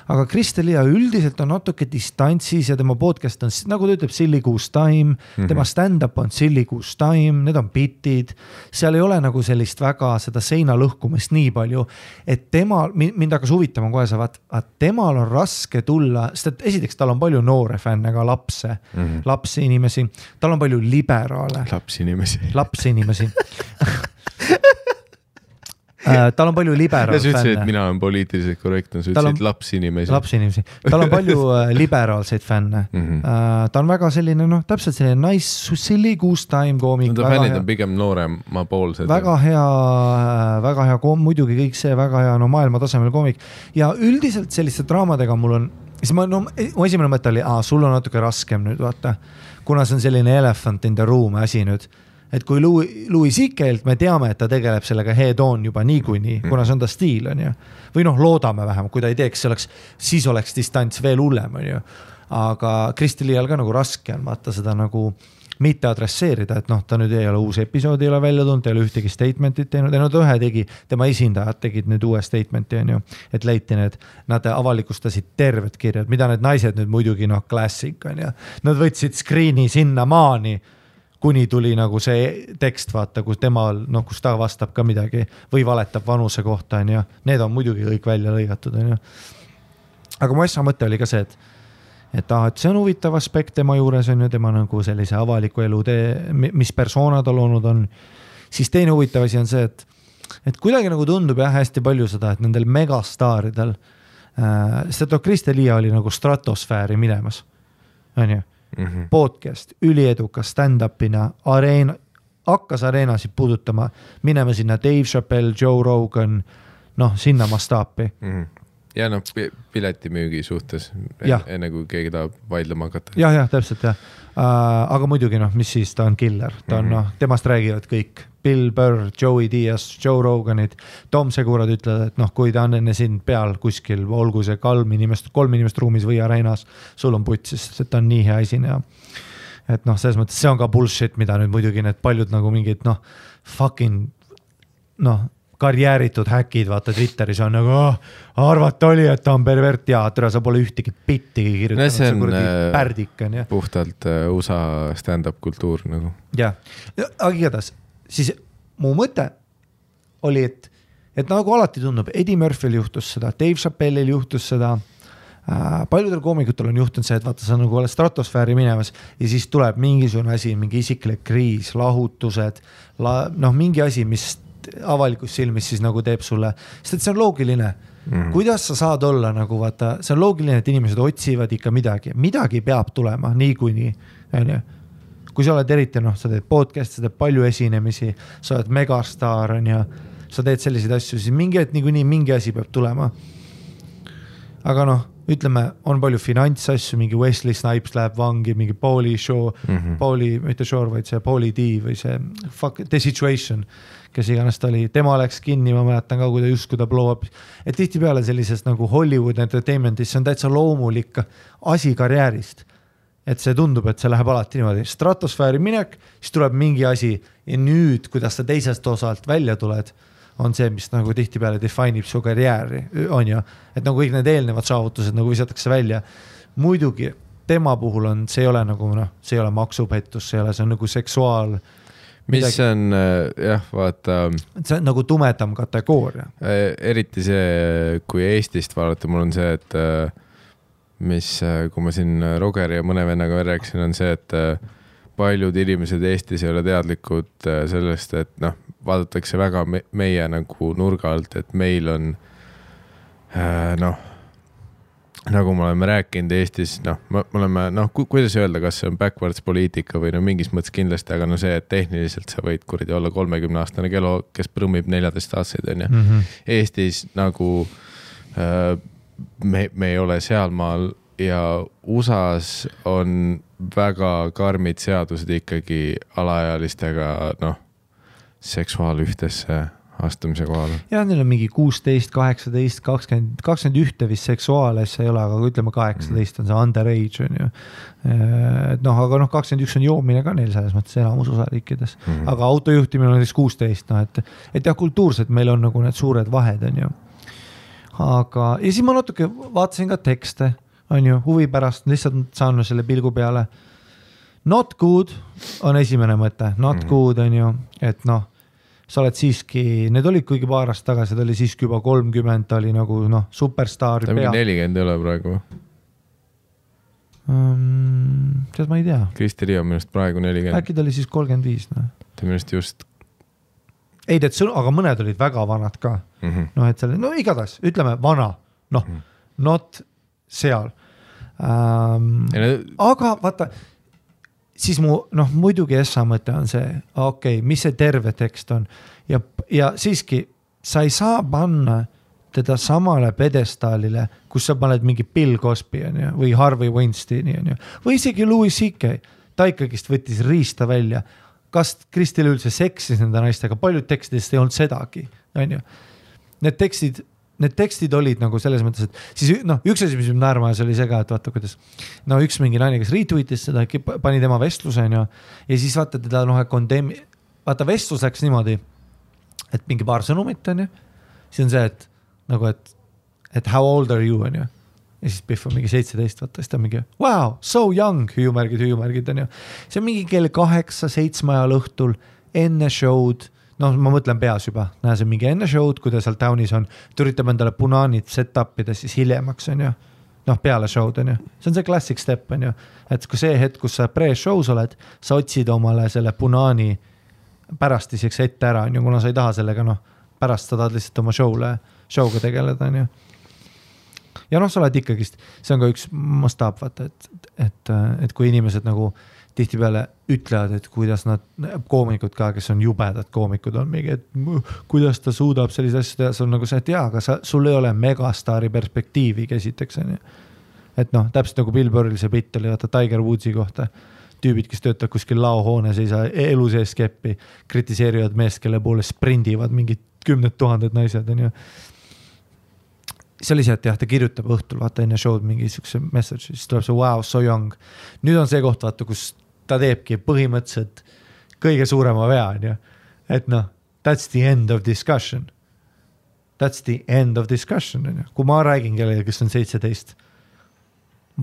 aga Kristel-Liia üldiselt on natuke distantsis ja tema podcast on nagu ta ütleb, silly goose time mm, -hmm. tema stand-up on silly goose time, need on bitid. seal ei ole nagu sellist väga seda seina lõhkumist nii palju, et tema, mind hakkas huvitama kohe see, vaat, vaat temal on raske tulla, sest et esiteks tal on palju noore fänne, ka lapse mm. -hmm. lapsi inimesi, tal on palju liberaale, lapsi inimesi. lapsi inimesi tal on palju ja liberaal sa ütlesid, et mina olen poliitiliselt korrektne, sa on- ütlesid lapsi inimesi. lapsi inimesi, tal on palju äh, liberaalseid fänne Mm -hmm. ta on väga selline noh, täpselt selline nice silly goose time koomik no ta fännid hea on pigem nooremapoolsed. väga hea, väga hea koom, muidugi kõik see väga hea, no maailmatasemel koomik ja üldiselt selliste draamadega mul on siis ma, no mu esimene mõte oli, aa, sul on natuke raskem nüüd vaata, kuna see on selline elephant in the room asi nüüd et kui Louis, Louis CK-lt me teame, et ta tegeleb sellega head-on juba niikuinii mm., kuna see on ta stiil, on ju. või noh, loodame vähemalt, kui ta ei teeks, see oleks, siis oleks distants veel hullem, on ju. aga Kristi Liial ka nagu raske on vaata seda nagu mitte adresseerida, et noh, ta nüüd ei ole uus episood ei ole välja tulnud, ei ole ühtegi statement'it teinud, ei no ta ühe tegi, tema esindajad tegid nüüd uue statement'i on ju. et leiti need, nad avalikustasid terved kirjad, mida need naised nüüd muidugi noh, klassik on ju. Nad võtsid screen'i sinnamaani kuni tuli nagu see tekst, vaata, kus temal, noh, kus ta vastab ka midagi või valetab vanuse kohta, on ju. Need on muidugi kõik välja lõigatud, on ju. aga mu asja mõte oli ka see, et, et ah, et see on huvitav aspekt tema juures on ju, tema nagu sellise avaliku elu tee, mis persona ta loonud on. siis teine huvitav asi on see, et, et kuidagi nagu tundub jah, hästi palju seda, et nendel megastaaridel äh,, sest et noh, Kriste-Liia oli nagu stratosfääri minemas, on ju mm -hmm. podcast, üliedukas stand-up'ina, areena, hakkas areenasid puudutama, minema sinna Dave Chappelle, Joe Rogan, noh, sinna mastaapi mm. -hmm ja noh, piletimüügi suhtes, enne kui keegi tahab vaidlema hakata ja,. jah, jah, täpselt jah uh,. aga muidugi noh, mis siis, ta on killer, ta on mm -hmm. noh, temast räägivad kõik Bill Burr, Joey Diaz, Joe Roganid, Tom Segurad ütlevad, et noh, kui ta on enne sind peal kuskil, olgu see kolm inimest, kolm inimest ruumis või areenas, sul on putsis, sest ta on nii hea esineja. et noh, selles mõttes see on ka bullshit, mida nüüd muidugi need paljud nagu mingid noh, fucking noh karjääritud häkid, vaata Twitteris on nagu oh, arvata oli, et ta on pervert ja tere, sa pole ühtegi bittigi kirjutanud no,, see on äh, pärdik on ju. puhtalt uh, USA stand-up kultuur nagu. jah, aga igatahes siis mu mõte oli, et, et nagu alati tundub, Eddie Murphy'l juhtus seda, Dave Chappelle'il juhtus seda äh,. paljudel koomikutel on juhtunud see, et vaata, sa nagu oled stratosfääri minemas ja siis tuleb mingisugune asi, mingi isiklik kriis, lahutused la,, noh, mingi asi, mis avalikus silmis siis nagu teeb sulle, sest et see on loogiline mm.. kuidas sa saad olla nagu vaata, see on loogiline, et inimesed otsivad ikka midagi, midagi peab tulema niikuinii, onju kui sa oled eriti noh, sa teed podcast'i, sa teed palju esinemisi, sa oled megastaar, on ju. sa teed selliseid asju, siis mingi hetk niikuinii mingi asi peab tulema. aga noh, ütleme, on palju finantsasju, mingi Wesley Snipes läheb vangi, mingi Pauli show mm, -hmm. Pauli, mitte Shore, vaid see Pauli D või see fuck, The Situation kes iganes ta oli, tema läks kinni, ma mäletan ka, kui ta justkui ta blow up. et tihtipeale sellises nagu Hollywood entertainment'is, see on täitsa loomulik asi karjäärist et see tundub, et see läheb alati niimoodi, stratosfääri minek, siis tuleb mingi asi ja nüüd, kuidas sa teisest osalt välja tuled, on see, mis nagu tihtipeale define ib su karjääri, on ju. et nagu kõik need eelnevad saavutused nagu visatakse välja. muidugi tema puhul on, see ei ole nagu noh, see ei ole maksupettus, see ei ole, see on nagu seksuaal. mis midagi... on jah, vaata. see on nagu tumedam kategooria. Äh, eriti see, kui Eestist vaadata, mul on see, et äh, mis, äh, kui ma siin Rogeri ja mõne vennaga veel rääkisin, on see, et äh, paljud inimesed Eestis ei ole teadlikud äh, sellest, et noh, vaadatakse väga me meie nagu nurga alt, et meil on noh, nagu me oleme rääkinud Eestis, noh, me oleme noh ku,, kuidas öelda, kas see on backwards poliitika või no mingis mõttes kindlasti, aga no see, et tehniliselt sa võid kuradi olla kolmekümne aastane kelo, kes prõmmib neljateistaastaseid, onju. Mhm. Eestis nagu äh, me, me ei ole sealmaal ja USA-s on väga karmid seadused ikkagi alaealistega, noh, seksuaalühtesse astumise kohal. jah, neil on mingi kuusteist, kaheksateist, kakskümmend, kakskümmend ühte vist seksuaalasja ei ole, aga ütleme kaheksateist on see underage on ju. et noh, aga noh, kakskümmend üks on joomine ka neil selles mõttes enamus osariikides mm, -hmm. aga autojuhtimine on siis kuusteist, noh et, et jah, kultuurselt meil on nagu need suured vahed, on ju aga, ja siis ma natuke vaatasin ka tekste, on ju, huvi pärast lihtsalt saan selle pilgu peale. Not good on esimene mõte, not mm -hmm. good on ju, et noh, sa oled siiski, need olid kuigi paar aastat tagasi, ta oli siiski juba kolmkümmend, ta oli nagu noh, superstaar. ta mingi nelikümmend ei ole praegu um,? tead, ma ei tea. Kristi Riia on minu arust praegu nelikümmend. äkki ta oli siis kolmkümmend viis, noh. ta minu arust just ei tead, aga mõned olid väga vanad ka mm -hmm.. noh, et seal, no igatahes ütleme vana, noh mm -hmm., not seal ähm,. Ne... aga vaata, siis mu noh, muidugi Essa mõte on see, okei okay,, mis see terve tekst on ja, ja siiski sa ei saa panna teda samale pjedestaalile, kus sa paned mingi Bill Cosby on ju, või Harvey Weinsteini on ju, või isegi Louis CK. ta ikkagist võttis riista välja. Kas Kristel üldse seksis nende naistega, paljud tekstidest ei olnud sedagi, on ju. Need tekstid, need tekstid olid nagu selles mõttes, et siis noh, üks asi, mis mind naerma ajas, oli see ka, et vaata, kuidas no üks mingi naine, kes retweet'is seda, pani tema vestluse on ju, ja siis vaata teda noh, condemn, vaata vestlus läks niimoodi, et mingi paar sõnumit on ju, siis on see, et nagu, et, et how old are you, on ju. Ja siis Pihv on mingi seitseteist, vaata, siis ta on mingi wow, so young, hüüumärgid, hüüumärgid, on ju. see on mingi kell kaheksa-seitsme ajal õhtul enne show'd noh, ma mõtlen peas juba, näe, see on mingi enne show'd, kui ta seal town'is on, ta üritab endale punaanid set up ida siis hiljemaks, on ju. noh, peale show'd on ju, see on see classic step on ju, et kui see hetk, kus sa pre-show's oled, sa otsid omale selle punaani pärastiseks ette ära, on ju, kuna sa ei taha sellega noh, pärast sa tahad lihtsalt oma show'le show'ga tegeleda, onju. Ja noh, sa oled ikkagist, see on ka üks mastaap, vaata, et, et, et kui inimesed nagu tihtipeale ütlevad, et kuidas nad, koomikud ka, kes on jubedad koomikud, on mingi, et kuidas ta suudab selliseid asju teha, see on nagu see, et jaa, aga sa, sul ei ole megastaari perspektiivigi esiteks, onju. et noh, täpselt nagu Bill Burril see bitt oli, vaata Tiger Woodsi kohta. Tüübid, kes töötavad kuskil laohoones, ei saa elu sees keppi, kritiseerivad meest, kelle poole sprindivad mingid kümned tuhanded naised, onju see oli see, et jah, ta kirjutab õhtul vaata enne show'd mingi siukse message'i, siis tuleb see wow, so young. nüüd on see koht, vaata, kus ta teebki põhimõtteliselt kõige suurema vea, onju. et noh, that's the end of discussion. That's the end of discussion, onju. kui ma räägin kellelegi, kes on seitseteist,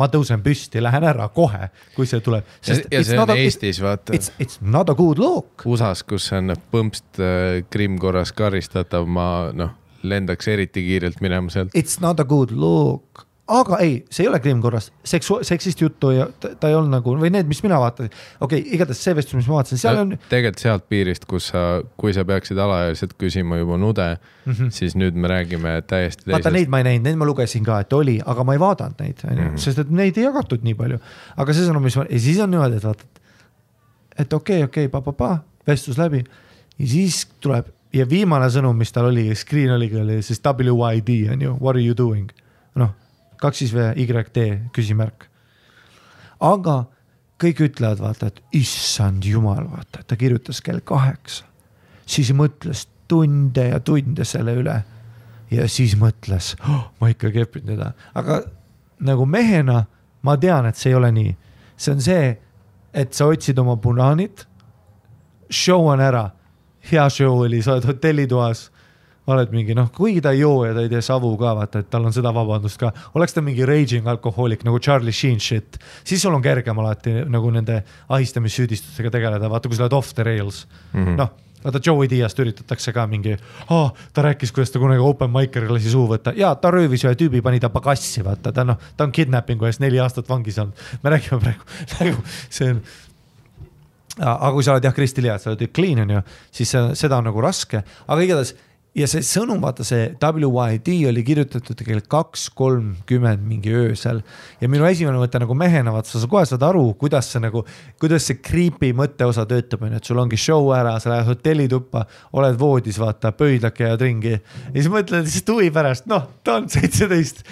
ma tõusen püsti, lähen ära kohe, kui see tuleb. ja, ja see on a, Eestis, vaata. It's, it's not a good look. USA-s, kus on põmpst äh, krimm korras karistatav, ma noh lendaks eriti kiirelt minema sealt. It's not a good look aga ei, see ei ole krimm korras, seksu-, seksist juttu ja ta, ta ei olnud nagu või need, mis mina vaatasin. okei okay,, igatahes see vestlus, mis ma vaatasin, seal on. tegelikult sealt piirist, kus sa, kui sa peaksid alaealiselt küsima juba nude mm, -hmm. siis nüüd me räägime täiesti teisest. vaata neid ma ei näinud, neid ma lugesin ka, et oli, aga ma ei vaadanud neid, onju, mhm. sest et neid ei jagatud nii palju. aga see sõnum, mis ma, ja siis on niimoodi, et vaata, et okei okay,, okei okay,, pa-pa-pa, vestlus läbi ja siis tuleb ja viimane sõnum, mis tal oli, screen oligi, oli siis WYD on ju, what are you doing? noh, kaks siis V, YD küsimärk. aga kõik ütlevad, vaata, et issand jumal, vaata, ta kirjutas kell kaheksa. siis mõtles tunde ja tunde selle üle. ja siis mõtles oh,, ma ikka kepin teda, aga nagu mehena ma tean, et see ei ole nii. see on see, et sa otsid oma punaanit. Show on ära hea show oli, sa oled hotellitoas oled mingi noh, kuigi ta ei joo ja ta ei tee savu ka, vaata, et tal on seda vabandust ka. oleks ta mingi raging alkohoolik nagu Charlie Sheen shit, siis sul on kergem alati nagu nende ahistamissüüdistustega tegeleda, vaata, kui sa oled off the rails mm -hmm. noh vaata Joey Diast üritatakse ka mingi oh,, ta rääkis, kuidas ta kunagi open mic'er lasi suu võtta ja ta röövis ühe tüübi, pani ta pagassi, vaata ta noh, ta on kidnapping'u eest neli aastat vangis olnud. me räägime praegu nagu see on, aga kui sa oled jah, Kristi Liat, sa oled clean on ju, siis seda on nagu raske, aga igatahes ja see sõnum, vaata see WYD oli kirjutatud kell kaks kolmkümmend mingi öösel. ja minu esimene mõte nagu mehena, vaata sa kohe saad aru, kuidas see nagu, kuidas see creepy mõtteosa töötab, on ju, et sul ongi show ära, sa lähed hotellituppa, oled voodis, vaata, pöidlake jääd ringi. ja siis mõtled lihtsalt huvi pärast, noh, ta on seitseteist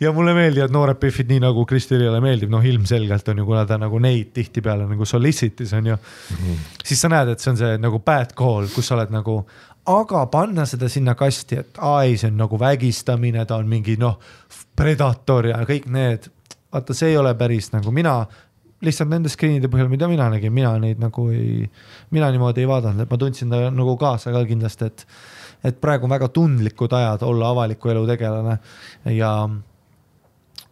ja mulle meeldivad noored Biffid nii nagu Kristelile meeldib, noh, ilmselgelt on ju, kuna ta nagu neid tihtipeale nagu solicitis on ju mm. -hmm. siis sa näed, et see on see nagu bad call, kus sa oled nagu, aga panna seda sinna kasti, et aa ei, see on nagu vägistamine, ta on mingi noh, predator ja kõik need. vaata, see ei ole päris nagu mina lihtsalt nende screen'ide põhjal, mida mina nägin, mina neid nagu ei, mina niimoodi ei vaadanud, et ma tundsin ta nagu kaasa ka kindlasti, et, et praegu on väga tundlikud ajad olla avaliku elu tegelane ja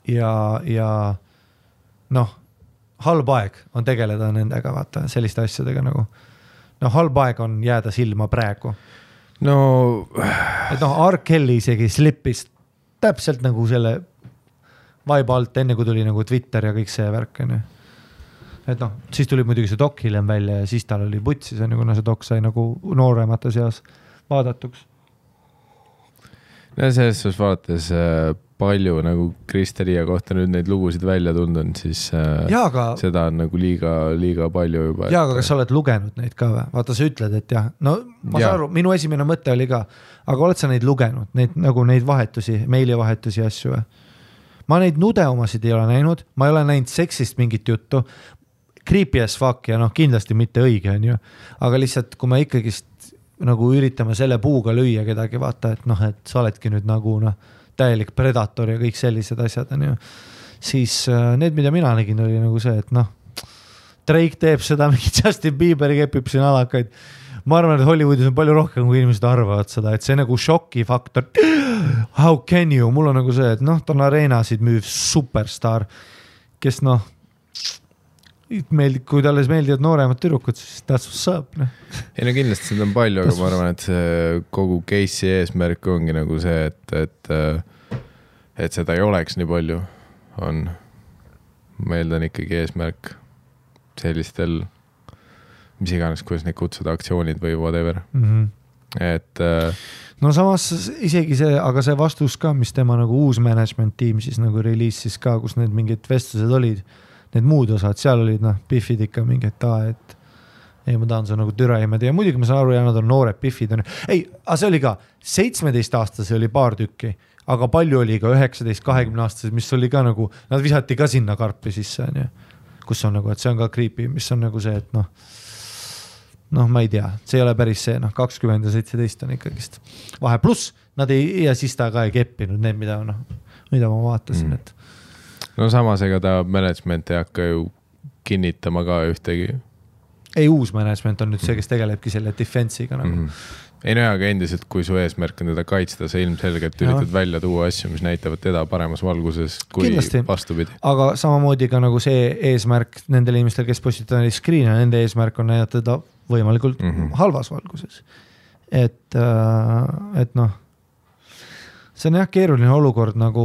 ja, ja noh, halb aeg on tegeleda nendega, vaata selliste asjadega nagu. noh, halb aeg on jääda silma praegu. no. et noh, R Kelly isegi slipis täpselt nagu selle vaiba alt, enne kui tuli nagu Twitter ja kõik see värk onju et noh, siis tuli muidugi see dok hiljem välja ja siis tal oli putsis onju, kuna see dok sai nagu nooremate seas vaadatuks. no selles suhtes vaadates äh, palju nagu Kristelia kohta nüüd neid lugusid välja tulnud on, siis äh, jaa, aga seda on nagu liiga, liiga palju juba. jaa, aga kas sa oled lugenud neid ka või? vaata, sa ütled, et jah, no ma Jaa. saan aru, minu esimene mõte oli ka, aga oled sa neid lugenud, neid nagu neid vahetusi, meilivahetusi ja asju või? ma neid nude omasid ei ole näinud, ma ei ole näinud seksist mingit juttu. Creepy as fuck ja noh, kindlasti mitte õige, on ju, aga lihtsalt, kui me ikkagist nagu üritame selle puuga lüüa kedagi, vaata, et noh, et sa oledki nüüd nagu noh, täielik predator ja kõik sellised asjad, on ju. siis äh, need, mida mina nägin, oli nagu see, et noh, Drake teeb seda, mingi Justin Bieber kepib siin alakaid. ma arvan, et Hollywoodis on palju rohkem, kui inimesed arvavad seda, et see nagu šokifaktor. How can you, mul on nagu see, et noh, ta on areenasid müüv superstaar, kes noh meeldib, kui talle meeldivad nooremad tüdrukud, siis that's what's up, noh. ei no kindlasti seda on palju, aga ma arvan, et see kogu case'i eesmärk ongi nagu see, et, et, et seda ei oleks nii palju, on, ma eeldan ikkagi eesmärk sellistel, mis iganes, kuidas neid kutsuda, aktsioonid või whatever Mm -hmm. et äh, no samas isegi see, aga see vastus ka, mis tema nagu uus management tiim siis nagu reliisis ka, kus need mingid vestlused olid, need muud osad, seal olid noh, Biffid ikka mingi, et aa, et ei, ma tahan su nagu türa ja muidugi ma saan aru, ja nad on noored Biffid on ju, ei, aga see oli ka, seitsmeteistaastasi oli paar tükki, aga palju oli ka üheksateist, kahekümne aastased, mis oli ka nagu, nad visati ka sinna karpi sisse, on ju. kus on nagu, et see on ka creepy, mis on nagu see, et noh noh, ma ei tea, see ei ole päris see, noh, kakskümmend ja seitseteist on ikkagist vahe, pluss nad ei, ja siis ta ka ei keppinud need, mida noh, mida ma vaatasin mm., et no samas, ega ta management ei hakka ju kinnitama ka ühtegi ei, uus management on nüüd see, kes tegelebki selle defense'iga nagu mm. mm.. -hmm. ei no jaa, aga endiselt, kui su eesmärk on teda kaitsta, sa ilmselgelt Jah. üritad välja tuua asju, mis näitavad teda paremas valguses kui Kindlasti. vastupidi. aga samamoodi ka nagu see eesmärk nendel inimestel, kes postitavad neid screen'e, nende eesmärk on näidata teda võimalikult mm. -hmm. halvas valguses. et, et noh, see on jah keeruline olukord nagu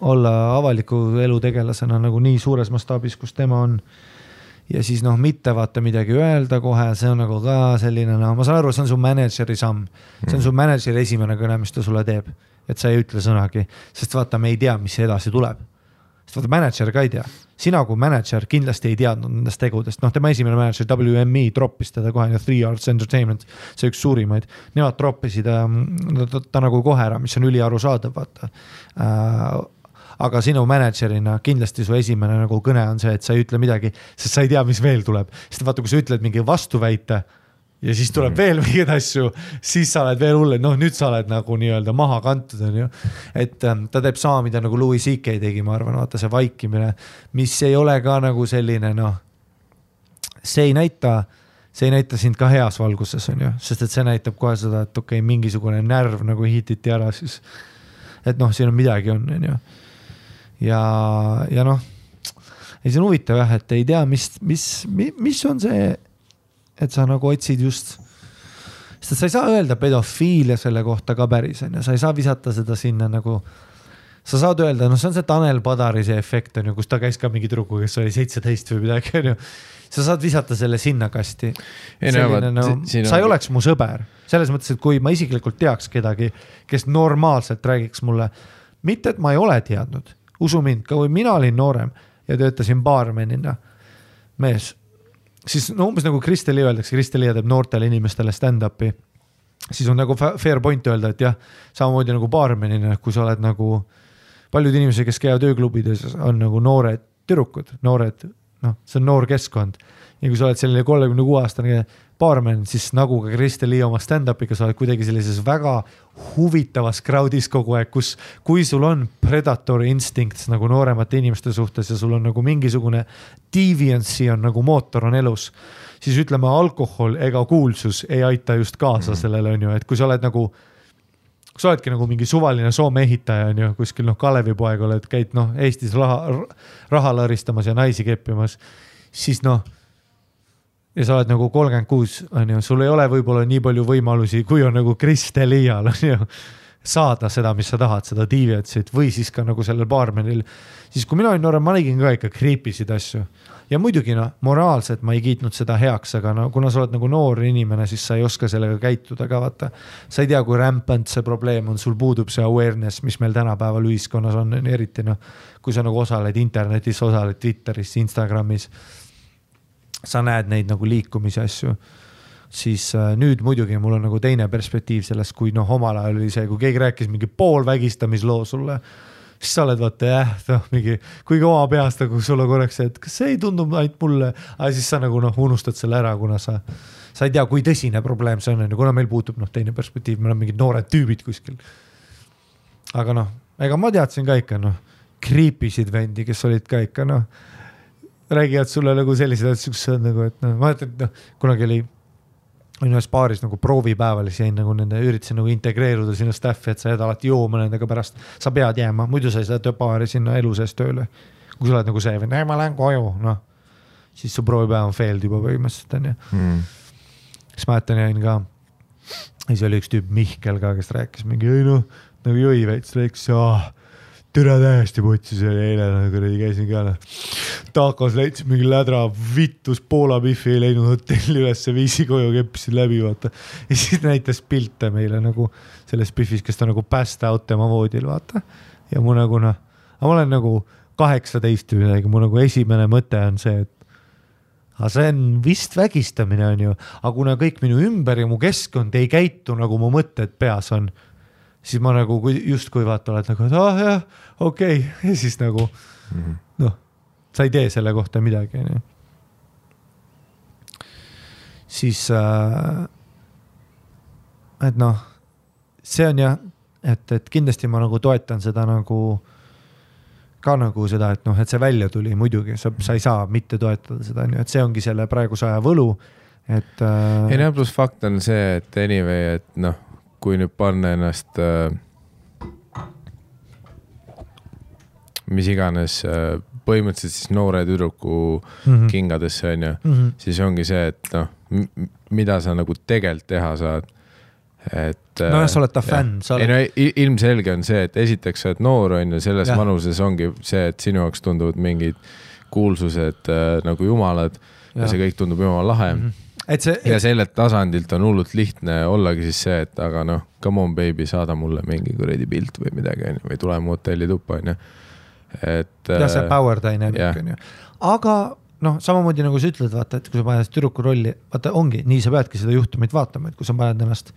olla avaliku elu tegelasena nagu nii suures mastaabis, kus tema on. ja siis noh, mitte vaata midagi öelda kohe, see on nagu ka selline noh, ma saan aru, see on su mänedžeri samm, see on su mänedžeri esimene kõne, mis ta sulle teeb, et sa ei ütle sõnagi, sest vaata, me ei tea, mis edasi tuleb. Sest vaata mänedžer ka ei tea, sina kui mänedžer kindlasti ei teadnud nendest tegudest, noh, tema esimene mänedžer WME troppis teda kohe, Three Arts Entertainment, see üks suurimaid, nemad troppisid äh, ta, ta nagu kohe ära, mis on üliarusaadav, vaata. Äh, aga sinu mänedžerina kindlasti su esimene nagu kõne on see, et sa ei ütle midagi, sest sa ei tea, mis veel tuleb, sest vaata, kui sa ütled mingi vastuväite ja siis tuleb mm. veel mingeid asju, siis sa oled veel hullem, noh, nüüd sa oled nagu nii-öelda maha kantud, onju. et ähm, ta teeb sama, mida nagu Louis CK tegi, ma arvan, vaata see vaikimine, mis ei ole ka nagu selline noh, see ei näita, see ei näita sind ka heas valguses, onju, sest et see näitab kohe seda, et okei okay,, mingisugune närv nagu hititi ära siis. et noh, siin on midagi on, onju. ja, ja noh, ei see on huvitav jah, et ei tea, mis, mis, mis on see et sa nagu otsid just, sest sa ei saa öelda pedofiilia selle kohta ka päris onju, sa ei saa visata seda sinna nagu. sa saad öelda, noh, see on see Tanel Padari see efekt onju, kus ta käis ka mingi tüdrukuga, kes oli seitseteist või midagi onju. sa saad visata selle sinnakasti. Ei no sa ei oleks mu sõber, selles mõttes, et kui ma isiklikult teaks kedagi, kes normaalselt räägiks mulle, mitte et ma ei ole teadnud, usu mind, kui mina olin noorem ja töötasin baarmenina, mees siis no umbes nagu Kristel Lee öeldakse, Kristel Lee teeb noortele inimestele stand-up'i. siis on nagu fa- fair point öelda, et jah, samamoodi nagu baarmenina, kui sa oled nagu, paljud inimesed, kes käivad ööklubides, on nagu noored tüdrukud, noored, noh, see on noor keskkond. ja kui sa oled selline kolmekümne kuue aastane baarmen, siis nagu ka Kristel Lee oma stand-up'iga, sa oled kuidagi sellises väga huvitavas crowd'is kogu aeg, kus, kui sul on predator instinct nagu nooremate inimeste suhtes ja sul on nagu mingisugune deviancy on nagu mootor on elus, siis ütleme, alkohol ega kuulsus ei aita just kaasa mm. sellele, on ju, et kui sa oled nagu kui sa oledki nagu mingi suvaline Soome ehitaja on ju kuskil noh, Kalevipoeg oled, käid noh Eestis raha, raha lõristamas ja naisi keppimas, siis noh. Ja sa oled nagu kolmkümmend kuus on ju, sul ei ole võib-olla nii palju võimalusi, kui on nagu Kristel Iial on ju saada seda, mis sa tahad, seda deviatsit või siis ka nagu sellel baarmenil. siis kui mina olin noorem, ma nägin ka ikka creepy sid asju ja muidugi noh, moraalselt ma ei kiitnud seda heaks, aga no kuna sa oled nagu noor inimene, siis sa ei oska sellega käituda ka vaata. sa ei tea, kui rampant see probleem on, sul puudub see awareness, mis meil tänapäeval ühiskonnas on, eriti noh. kui sa nagu osaled internetis, osaled Twitteris, Instagramis. Sa näed neid nagu liikumisi asju siis äh, nüüd muidugi mul on nagu teine perspektiiv sellest, kui noh, omal ajal oli see, kui keegi rääkis mingi poolvägistamisloo sulle siis sa oled vaata jah, noh mingi, kuigi oma peas nagu sul on korraks et kas see ei tundu ainult mulle, aga siis sa nagu noh, unustad selle ära, kuna sa, sa ei tea, kui tõsine probleem see on, on ju, kuna meil puutub noh, teine perspektiiv, me oleme mingid noored tüübid kuskil. aga noh, ega ma teadsin ka ikka noh, creepy sid vendi, kes olid ka ikka noh, räägivad sulle nagu sellised asjad, siuksed nagu, et noh, et noh, kunagi oli olin ühes baaris nagu proovipäeval, siis jäin nagu nende, üritasin nagu integreeruda sinna staff'i, et sa jääd alati jooma nendega pärast. sa pead jääma, muidu sa ei saa baari sinna elu sees tööle. kui sa oled nagu see, ei ma lähen koju, noh. siis su proovipäev on failed juba põhimõtteliselt onju mm.. siis mäletan, jäin ka. siis oli üks tüüp Mihkel ka, kes rääkis mingi, ei noh, nagu jõi veits, rääkis, ah türa täiesti putsis oli eile, nagu kuradi käisin ka noh. Takos leidsin mingi lädra vittus Poola Biffi, ei leidnud hotelli ülesse, viisi koju, keppisin läbi, vaata. ja siis näitas pilte meile nagu sellest Biffist, kes ta nagu passed out tema voodil, vaata. ja mu nagu noh, ma olen nagu kaheksateist või midagi, mu nagu esimene mõte on see, et aga see on vist vägistamine, on ju, aga kuna kõik minu ümber ja mu keskkond ei käitu nagu mu mõtted peas on siis ma nagu justkui vaata oled nagu, et ah jah, okei okay. ja siis nagu mm -hmm. noh, sa ei tee selle kohta midagi, onju. siis äh,, et noh, see on jah, et, et kindlasti ma nagu toetan seda nagu ka nagu seda, et noh, et see välja tuli, muidugi sa, sa ei saa mitte toetada seda, on ju, et see ongi selle praeguse aja võlu, et äh.... ei no pluss fakt on see, et anyway, et noh kui nüüd panna ennast äh, mis iganes äh, põhimõtteliselt siis noore tüdruku mm -hmm. kingadesse onju mm, -hmm. siis ongi see, et noh, mida sa nagu tegelikult teha saad. et. nojah, sa oled ta fänn. Oled... ei no ilmselge on see, et esiteks sa oled noor onju, selles ja. vanuses ongi see, et sinu jaoks tunduvad mingid kuulsused äh, nagu jumalad ja. ja see kõik tundub jumala lahe mm. -hmm et see. ja sellelt tasandilt on hullult lihtne ollagi siis see, et aga noh, come on baby, saada mulle mingi kuradi pilt või midagi onju, või tule mu hotellituppa onju. et. jah, see äh, power dynamic onju, aga noh, samamoodi nagu sa ütled, vaata, et kui sa paned tüdruku rolli, vaata ongi nii, sa peadki seda juhtumit vaatama, et kui sa paned ennast.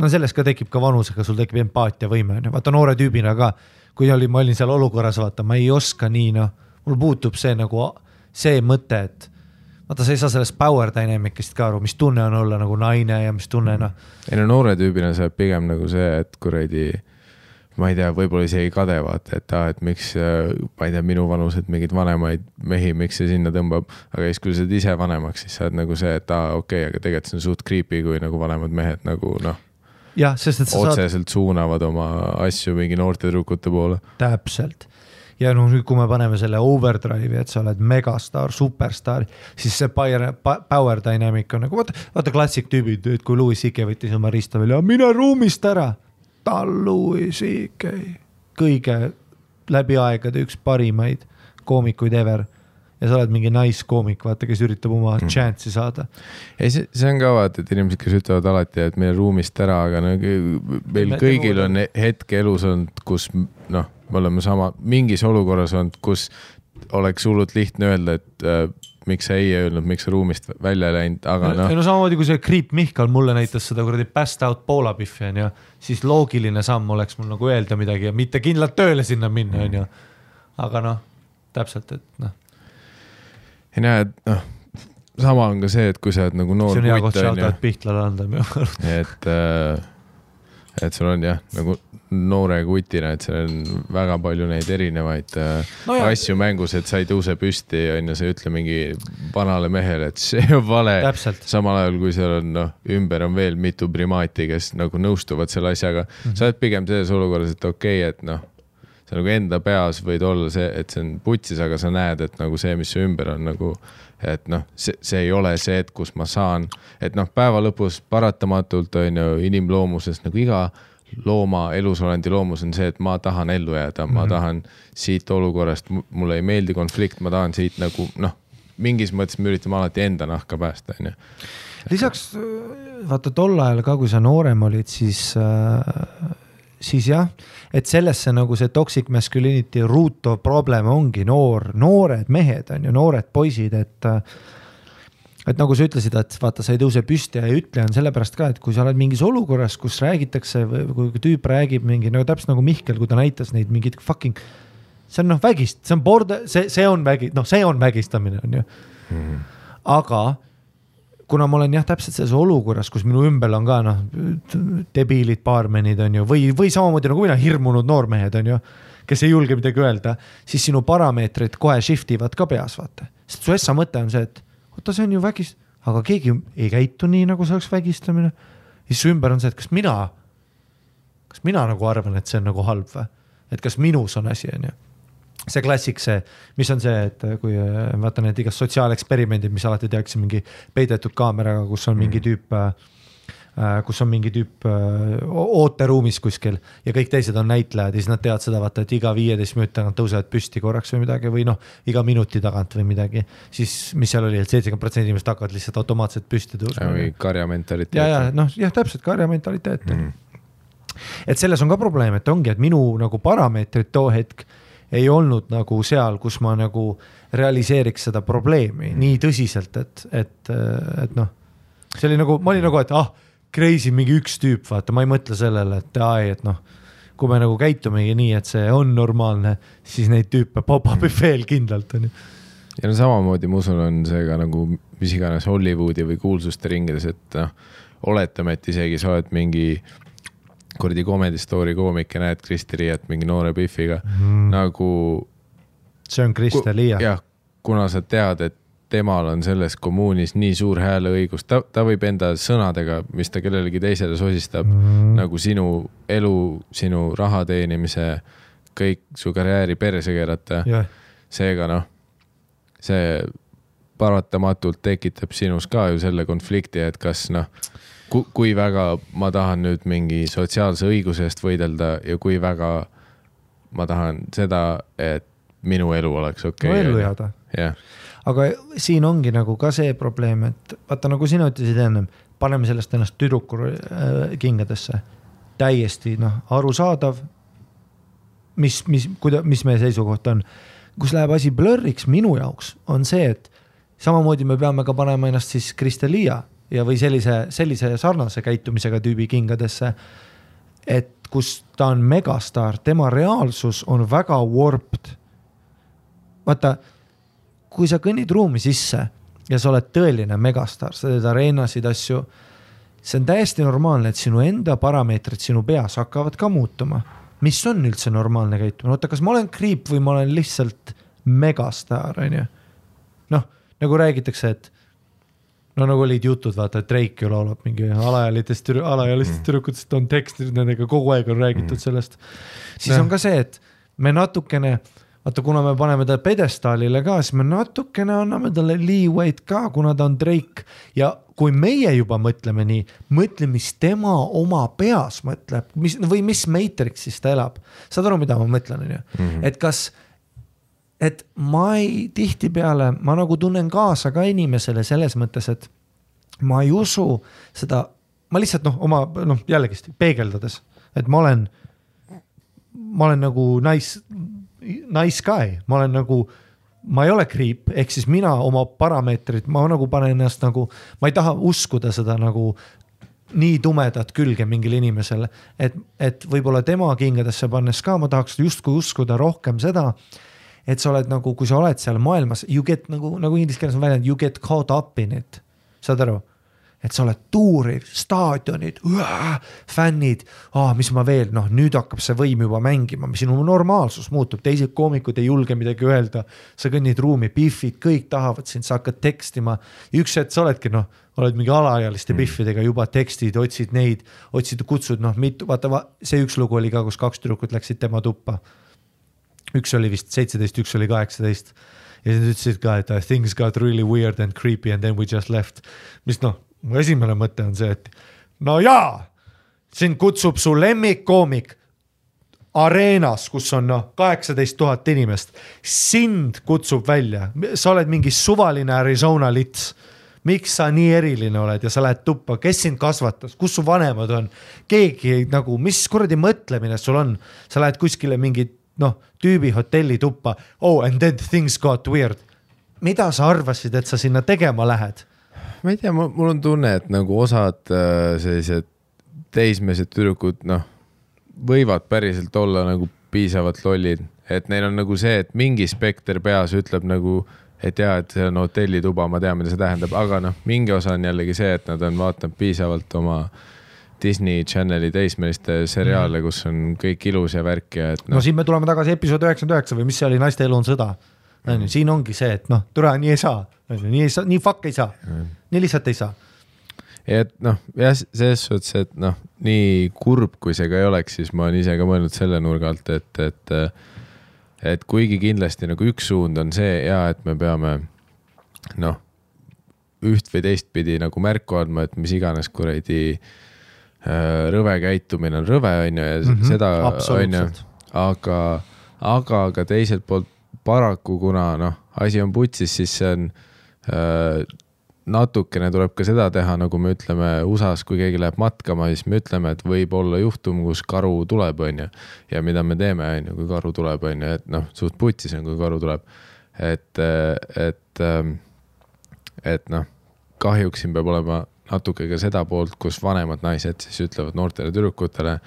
no sellest ka tekib ka vanusega, sul tekib empaatiavõime on ju, vaata noore tüübina ka. kui oli, ma olin seal olukorras, vaata, ma ei oska nii noh, mul puutub see nagu see mõte, et vaata, sa ei saa sellest power dynamic'ist ka aru, mis tunne on olla nagu naine ja mis tunne noh. ei no noore tüübina saab pigem nagu see, et kuradi, ma ei tea, võib-olla isegi kade vaata, et aa, et miks, ma ei tea, minuvanused mingeid vanemaid mehi, miks see sinna tõmbab. aga siis, kui sa saad ise vanemaks, siis sa oled nagu see, et aa, okei okay,, aga tegelikult see on suht creepy, kui nagu vanemad mehed nagu noh. jah, sest et sa otseselt saad... suunavad oma asju mingi noorte tüdrukute poole. täpselt ja noh, nüüd kui me paneme selle overdrive'i, et sa oled megastaar, superstaar, siis see power, power dynamic on nagu vaata, vaata klassik tüübid, et kui Louis CK võttis oma riista välja, mine ruumist ära. ta on Louis CK, kõige läbi aegade üks parimaid koomikuid ever ja sa oled mingi naiskoomik, vaata, kes üritab oma mm. chance'i saada. ei, see, see on ka vaata, et inimesed, kes ütlevad alati, et mine ruumist ära, aga no meil kõigil on hetk elus olnud, kus noh me oleme sama, mingis olukorras olnud, kus oleks hullult lihtne öelda, et äh, miks sa ei öelnud, miks sa ruumist välja ei läinud, aga noh. no samamoodi kui see Kriip Mihkel mulle näitas seda kuradi passed out Poola Biffi onju, siis loogiline samm oleks mul nagu öelda midagi ja mitte kindlalt tööle sinna minna onju. aga noh, täpselt, et noh. ei näe, et noh, sama on ka see, et kui sa oled nagu noor. see on hea koht shout-out Pihlale anda minu arust. et äh, et sul on jah, nagu noore kutina, et seal on väga palju neid erinevaid äh, no jah. asju mängus, et sa ei tõuse püsti, on ju, sa ei ütle mingi vanale mehele, et see on vale. samal ajal kui seal on noh, ümber on veel mitu primaati, kes nagu nõustuvad selle asjaga mm. -hmm. sa oled pigem selles olukorras, et okei okay,, et noh, sa nagu enda peas võid olla see, et see on putsis, aga sa näed, et nagu see, mis su ümber on nagu et noh, see, see ei ole see, et kus ma saan, et noh, päeva lõpus paratamatult on ju inimloomuses nagu iga looma, elusolendi loomus on see, et ma tahan ellu jääda mm, -hmm. ma tahan siit olukorrast, mulle ei meeldi konflikt, ma tahan siit nagu noh, mingis mõttes me üritame alati enda nahka päästa, onju. lisaks vaata tol ajal ka, kui sa noorem olid, siis äh,, siis jah, et sellesse nagu see toxic masculinity root of problem ongi noor, noored mehed on ju, noored poisid, et äh, et nagu sa ütlesid, et vaata, sa ei tõuse püsti ja ei ütle, on sellepärast ka, et kui sa oled mingis olukorras, kus räägitakse või kui tüüp räägib mingi no täpselt nagu Mihkel, kui ta näitas neid mingeid fucking, see on noh, vägist, see on border, see, see on vägi, noh, see on vägistamine, on ju. aga kuna ma olen jah, täpselt selles olukorras, kus minu ümber on ka noh, debiilid baarmenid on ju, või, või samamoodi nagu mina, hirmunud noormehed on ju, kes ei julge midagi öelda, siis sinu parameetrid kohe shift ivad ka peas, vaata. sest su essa mõte on see, et oota, see on ju vägist-, aga keegi ei käitu nii, nagu see oleks vägistamine. siis su ümber on see, et kas mina, kas mina nagu arvan, et see on nagu halb või, et kas minus on asi, on ju? See klassik, see, mis on see, et kui vaata need igast sotsiaaleksperimendid, mis alati tehakse mingi peidetud kaameraga, kus on mingi tüüp äh, kus on mingi tüüp äh, ooteruumis kuskil ja kõik teised on näitlejad ja siis nad teevad seda vaata, et iga viieteist minuti tagant tõusevad püsti korraks või midagi või noh, iga minuti tagant või midagi. siis, mis seal oli et, et seitsekümmend protsenti inimesed hakkavad lihtsalt automaatselt püsti tõusma. karja mentaliteet. ja, ja noh, jah, täpselt karja mentaliteet mm. -hmm. et selles on ka probleem, et ongi, et minu nagu parameetrid too hetk ei olnud nagu seal, kus ma nagu realiseeriks seda probleemi nii tõsiselt, et, et, et noh, see oli nagu, ma olin nagu, et ah, crazy mingi üks tüüp, vaata, ma ei mõtle sellele, et ai, et noh, kui me nagu käitumegi nii, et see on normaalne, siis neid tüüpe pop-up ib veel kindlalt, onju. ja no samamoodi ma usun, on see ka nagu mis iganes Hollywoodi või kuulsuste ringides, et noh, oletame, et isegi sa oled mingi kuradi Comedy Story koomik ja näed Kristi Riiet mingi noore Biffiga mm., nagu see on Kristel Liia. jah, kuna sa tead, et temal on selles kommuunis nii suur hääleõigus, ta, ta võib enda sõnadega, mis ta kellelegi teisele sosistab mm, -hmm. nagu sinu elu, sinu raha teenimise, kõik su karjääri perse keerata jah, seega noh, see paratamatult tekitab sinus ka ju selle konflikti, et kas noh, kui väga ma tahan nüüd mingi sotsiaalse õiguse eest võidelda ja kui väga ma tahan seda, et minu elu oleks okei no okay,. ellu jääda. jah, aga siin ongi nagu ka see probleem, et vaata, nagu sina ütlesid ennem, paneme sellest ennast tüdruku äh, kingadesse. täiesti noh, arusaadav. mis, mis, kuida-, mis meie seisukoht on. kus läheb asi blurriks minu jaoks, on see, et samamoodi me peame ka panema ennast siis Kristelia ja, või sellise, sellise sarnase käitumisega tüübi kingadesse. et kus ta on megastaar, tema reaalsus on väga warped. vaata kui sa kõnnid ruumi sisse ja sa oled tõeline megastaar, sa teed areenasid, asju, see on täiesti normaalne, et sinu enda parameetrid sinu peas hakkavad ka muutuma. mis on üldse normaalne käitumine, oota, kas ma olen kriip või ma olen lihtsalt megastaar, onju. noh, nagu räägitakse, et no nagu olid jutud, vaata, et Drake ju laulab mingi alaealistest, alaealistest Mm. tüdrukutest on tekstid, nendega kogu aeg on räägitud sellest. siis Jah. on ka see, et me natukene, vaata, kuna me paneme ta pjedestaalile ka, siis me natukene anname talle leeway'd ka, kuna ta on Drake. Ja kui meie juba mõtleme nii, mõtle, mis tema oma peas mõtleb, mis või mis Matrixis ta elab. saad aru, mida ma mõtlen, onju, et kas et ma ei, tihtipeale ma nagu tunnen kaasa ka inimesele selles mõttes, et ma ei usu seda, ma lihtsalt noh, oma noh, jällegist peegeldades, et ma olen, ma olen nagu nice, nice guy, ma olen nagu, ma ei ole kriip, ehk siis mina oma parameetrid, ma nagu panen ennast nagu, ma ei taha uskuda seda nagu nii tumedat külge mingile inimesele, et, et võib-olla tema kingadesse pannes ka ma tahaks justkui uskuda rohkem seda, et sa oled nagu, kui sa oled seal maailmas, you get nagu, nagu inglise keeles on väljend, you get caught up in it, saad aru? Et sa oled tuuril, staadionid, fännid ah,, mis ma veel, noh, nüüd hakkab see võim juba mängima, sinu normaalsus muutub, teised koomikud ei julge midagi öelda. sa kõnnid ruumi, Biffid, kõik tahavad sind, sa hakkad tekstima. üks hetk sa oledki noh, oled mingi alaealiste mm. Biffidega juba tekstid, otsid neid, otsid, kutsud noh, mitu, vaata va,, see üks lugu oli ka, kus kaks tüdrukut läksid tema tuppa. üks oli vist seitseteist, üks oli kaheksateist ja siis nad ütlesid ka, et things got really weird and creepy and then we just left. mis noh, mu esimene mõte on see, et no jaa, sind kutsub su lemmikkoomik areenas, kus on noh, kaheksateist tuhat inimest, sind kutsub välja, sa oled mingi suvaline Arizona lits. Miks sa nii eriline oled ja sa lähed tuppa, kes sind kasvatas, kus su vanemad on, keegi nagu, mis kuradi mõtlemine sul on, sa lähed kuskile mingi noh, tüübi hotelli tuppa, oh and then things got weird. mida sa arvasid, et sa sinna tegema lähed? Ma ei tea, mul on tunne, et nagu osad äh, sellised teismelised tüdrukud, noh, võivad päriselt olla nagu piisavalt lollid, et neil on nagu see, et mingi spekter peas ütleb nagu, et jaa, et see on hotellituba, ma tean, mida see tähendab, aga noh, mingi osa on jällegi see, et nad on vaadanud piisavalt oma Disney Channeli teismeliste seriaale, kus on kõik ilus ja värk ja et no noh, siin me tuleme tagasi episood üheksakümmend üheksa või mis see oli, naiste elu on sõda. On ju, siin ongi see, et noh, türa nii ei saa, nii ei saa, nii fuck ei saa, nii lihtsalt ei saa. et noh, jah, selles suhtes, et noh, nii kurb, kui see ka ei oleks, siis ma olen ise ka mõelnud selle nurga alt, et, et et kuigi kindlasti nagu üks suund on see ja et me peame noh, üht või teistpidi nagu märku andma, et mis iganes kuradi äh, rõve käitumine on rõve, on ju, ja mm -hmm, seda, on ju, aga, aga ka teiselt poolt paraku, kuna noh, asi on putsis, siis see on äh, natukene tuleb ka seda teha, nagu me ütleme USA-s, kui keegi läheb matkama, siis me ütleme, et võib olla juhtum, kus karu tuleb, on ju. ja mida me teeme, on ju, kui karu tuleb, on ju, et noh, suht putsis on, kui karu tuleb. et, et, et noh, kahjuks siin peab olema natuke ka seda poolt, kus vanemad naised siis ütlevad noortele tüdrukutele,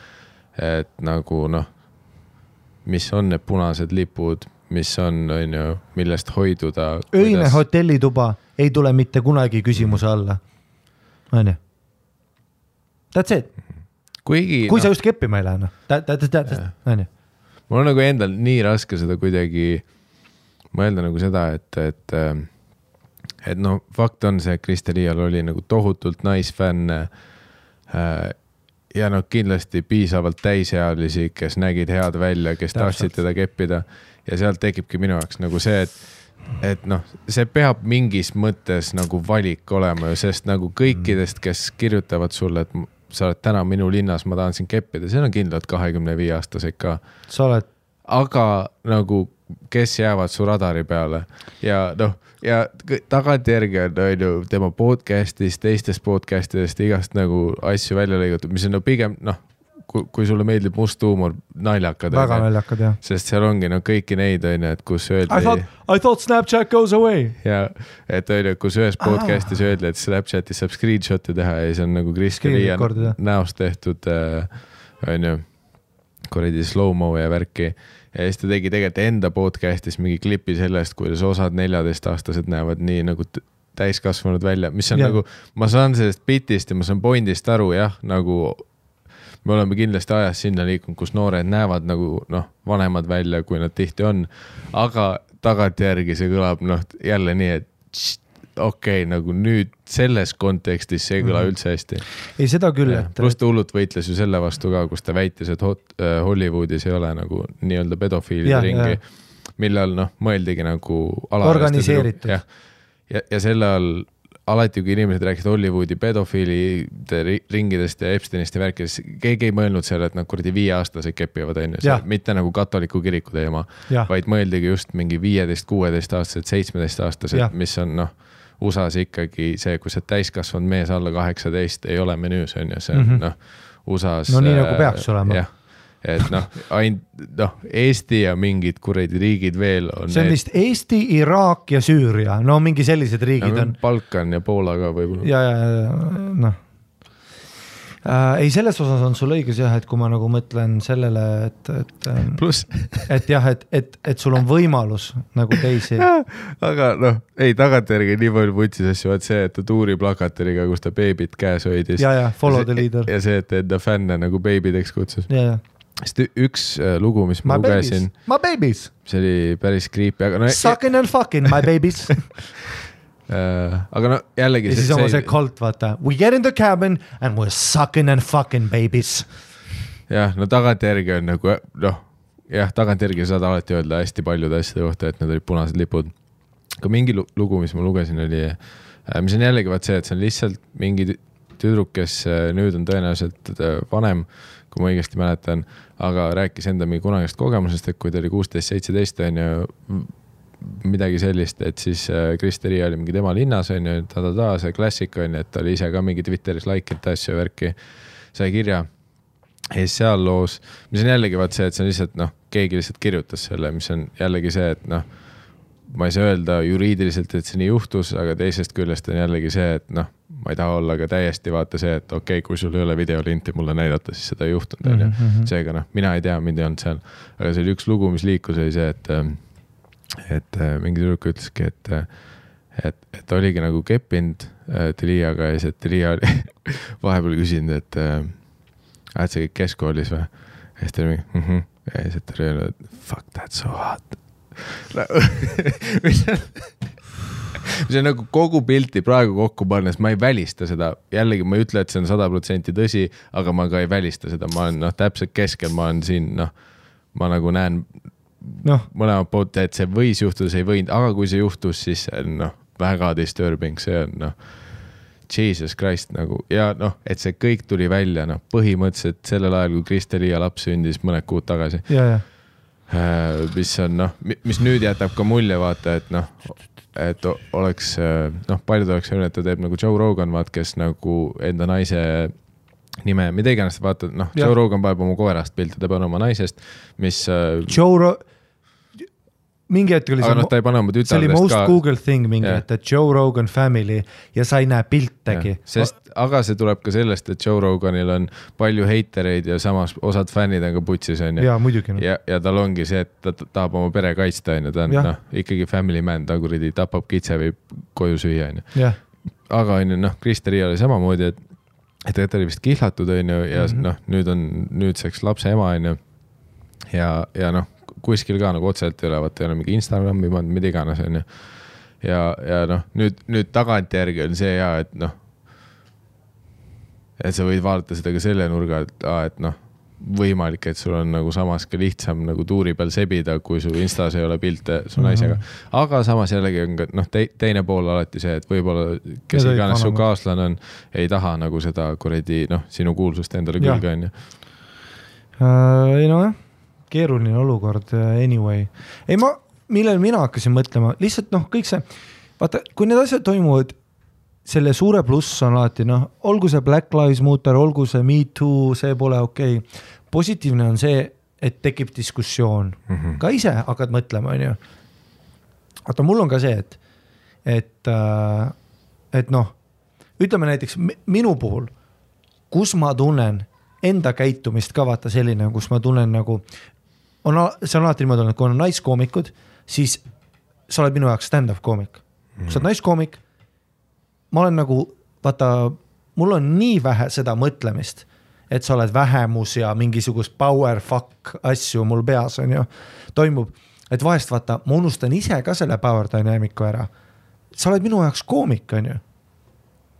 et nagu noh, mis on need punased lipud, mis on, on ju, millest hoiduda. öine hotellituba ei tule mitte kunagi küsimuse alla. on ju? That's it, kuigi kui noh, sa just keppima ei lähe, noh, on ju. mul on nagu endal nii raske seda kuidagi mõelda nagu seda, et, et, et noh, fakt on see, et Kristi Liial oli nagu tohutult naisfänne äh,. ja noh, kindlasti piisavalt täisealisi, kes nägid head välja, kes tahtsid teda keppida ja sealt tekibki minu jaoks nagu see, et et noh, see peab mingis mõttes nagu valik olema ju, sest nagu kõikidest, kes kirjutavad sulle, et sa oled täna minu linnas, ma tahan sind keppida, seal on kindlalt kahekümne viie aastased ka. Sa oled, aga nagu, kes jäävad su radari peale? Ja noh, ja tagantjärgi on, on ju tema podcast'ist, teistest podcast idest igast nagu asju välja lõigatud, mis on no pigem noh, kui, sulle meeldib must huumor, naljakad. väga naljakad jah. sest seal ongi no kõiki neid on ju, et kus I öeldi thought, I thought Snapchat goes away. ja et on ju, kus ühes podcast'is öeldi, et Snapchatis saab screenshot'e teha ja siis on nagu Liia record'ida. näost tehtud äh, on ju kuradi slow-mo ja värki. ja siis ta tegi tegelikult enda podcast'is mingi klipi sellest, kuidas osad neljateistaastased näevad nii nagu täiskasvanud välja, mis on yeah. nagu, ma saan sellest bitist ja ma saan point'ist aru jah, nagu me oleme kindlasti ajas sinna liikunud, kus noored näevad nagu noh, vanemad välja, kui nad tihti on. aga tagantjärgi see kõlab noh, jälle nii, et okei okay,, nagu nüüd selles kontekstis see ei kõla Mhm. üldse hästi. ei, seda küll, et pluss ta hullult võitles ju selle vastu ka, kus ta väitis, et hot, äh, Hollywoodis ei ole nagu nii-öelda pedofiilide ringi millal noh, mõeldigi nagu. Organiseeritud. jah, ja, ja selle all alati, kui inimesed rääkisid Hollywoodi pedofiilide ri- ringidest ja Epsteinist ja värkidest, keegi ei mõelnud seal, et nad kuradi viieaastased kepivad, onju Jah., mitte nagu katoliku kiriku teema, vaid mõeldigi just mingi viieteist, kuueteistaastased, seitsmeteistaastased mis on noh, USA-s ikkagi see, kui sa täiskasvanud mees alla kaheksateist, ei ole menüüs on ju, see on mm. -hmm. noh, USA-s. No nii, nagu peaks olema. jah, et noh, ainult noh, Eesti ja mingid kuradi riigid veel on. see on vist Eesti, Iraak ja Süüria, no mingi sellised riigid on. Balkan ja Poola ka võib-olla. ja, ja, ja noh äh,. ei, selles osas on sul õigus jah, et kui ma nagu mõtlen sellele, et, et, pluss, et jah, et, et, et sul on võimalus nagu teisi. aga noh, ei tagantjärgi nii palju vutsis asju, vaat see, et ta tuuriplakatiriga, kus ta beebit käes hoidis. ja, ja follow the leader. ja see, et enda fänne nagu beebideks kutsus. ja, ja. Sest üks äh, lugu, mis ma My lugesin,, my babies, see oli päris creepy, aga no, sucking and fucking my babies. äh, aga no jällegi ja siis oma see cult, vaata, we get in the cabin and we are sucking and fucking babies. jah, no tagantjärgi on nagu noh, jah, tagantjärgi saad alati öelda hästi paljude asjade kohta, et need olid punased lipud. aga mingi lu- lugu, mis ma lugesin, oli, mis on jällegi vaat see, et see on lihtsalt mingi tü- tüdruk, kes äh, nüüd on tõenäoliselt äh, vanem kui ma õigesti mäletan, aga rääkis enda mingi kunagist kogemusest, et kui ta oli kuusteist, seitseteist on ju, midagi sellist, et siis Kristeri oli mingi tema linnas on ju, ta-ta-ta, see klassika on ju, et ta oli ise ka mingi Twitteris like inud asju värki, sai kirja. Ja siis seal loos, mis on jällegi vaat see, et see on lihtsalt noh, keegi lihtsalt kirjutas selle, mis on jällegi see, et noh, ma ei saa öelda juriidiliselt, et see nii juhtus, aga teisest küljest on jällegi see, et noh, ma ei taha olla ka täiesti vaata see, et okei okay,, kui sul ei ole videolinti mulle näidata, siis seda ei juhtunud, on ju. Mhm, seega noh, mina ei tea, mind ei olnud seal, aga see oli üks lugu, mis liikus, oli see, et, et mingi tüdruk ütleski, et et, et oligi nagu keppinud Teliaga ja siis, et Telia oli vahepeal küsinud, et oled sa kõik keskkoolis või? ja siis ta oli mingi mhmh ja siis ta oli öelnud fuck that's so hot mis on, nagu kogu pilti praegu kokku pannes, ma ei välista seda, jällegi ma ei ütle, et see on sada protsenti tõsi, aga ma ka ei välista seda, ma olen noh, täpselt keskel, ma olen siin noh, ma nagu näen noh, mõlemat poolt, et see võis juhtuda, see ei võinud, aga kui see juhtus, siis see on noh, väga disturbing, see on noh Jesus Christ nagu ja noh, et see kõik tuli välja, noh, põhimõtteliselt sellel ajal, kui Kristeliia laps sündis mõned kuud tagasi. ja mis on noh, mis nüüd jätab ka mulje, vaata, et noh, et oleks noh, paljud oleks öelnud, et ta teeb nagu Joe Rogan, vaat, kes nagu enda naise nime, mida iganes, vaata, noh, Joe Rogan paneb oma koerast pilte, ta paneb oma naisest, mis. Joe Ro-, mingi hetk oli aga see noh, ta ei pane oma see oli tütardest most ka. Google thing mingi hetk, et Joe Rogan family ja sa ei näe piltegi. sest, aga see tuleb ka sellest, et Joe Roganil on palju heitereid ja samas osad fännid on ka putsis, onju. jaa, muidugi noh. ja, ja tal ongi see, et ta ta tahab oma pere kaitsta, onju, ta on noh, ikkagi family man, ta kuradi tapab kitse, viib koju süüa, onju. jah, aga onju noh, Krister Riia oli samamoodi, et, et tegelikult oli vist kihlatud, onju, ja mm. -hmm. noh, nüüd on nüüdseks lapse ema, onju. ja, ja noh, kuskil ka nagu otseselt ei ole, vaata ei ole mingi Instagrami pannud, mida iganes, onju. ja, ja noh, nüüd, nüüd tagantjärgi on see hea, et noh, et sa võid vaadata seda ka selle nurga alt, et noh, võimalik, et sul on nagu samas ka lihtsam nagu tuuri peal sebida, kui sul Instas ei ole pilte su Mhm. naisega. aga samas jällegi on ka noh te,, teine pool alati see, et võib-olla kes iganes su kaaslane on, ei taha nagu seda kuradi noh, sinu kuulsust endale külge onju. äh,. ei nojah, keeruline olukord äh, anyway. ei ma, millele mina hakkasin mõtlema, lihtsalt noh, kõik see, vaata, kui need asjad toimuvad, selle suure pluss on alati noh, olgu see Black Lives Matter, olgu see Me Too, see pole okei okay.. positiivne on see, et tekib diskussioon mm, -hmm. ka ise hakkad mõtlema, onju. vaata, mul on ka see, et, et äh,, et noh, ütleme näiteks mi- minu puhul, kus ma tunnen enda käitumist ka vaata selline, kus ma tunnen nagu on, see on alati niimoodi olnud, kui on naiskoomikud, siis sa oled minu jaoks stand-up koomik. kui sa oled naiskoomik, ma olen nagu vaata, mul on nii vähe seda mõtlemist, et sa oled vähemus ja mingisugust power fuck asju mul peas on ju, toimub, et vahest vaata, ma unustan ise ka selle power dynamic'u ära. sa oled minu jaoks koomik, on ju.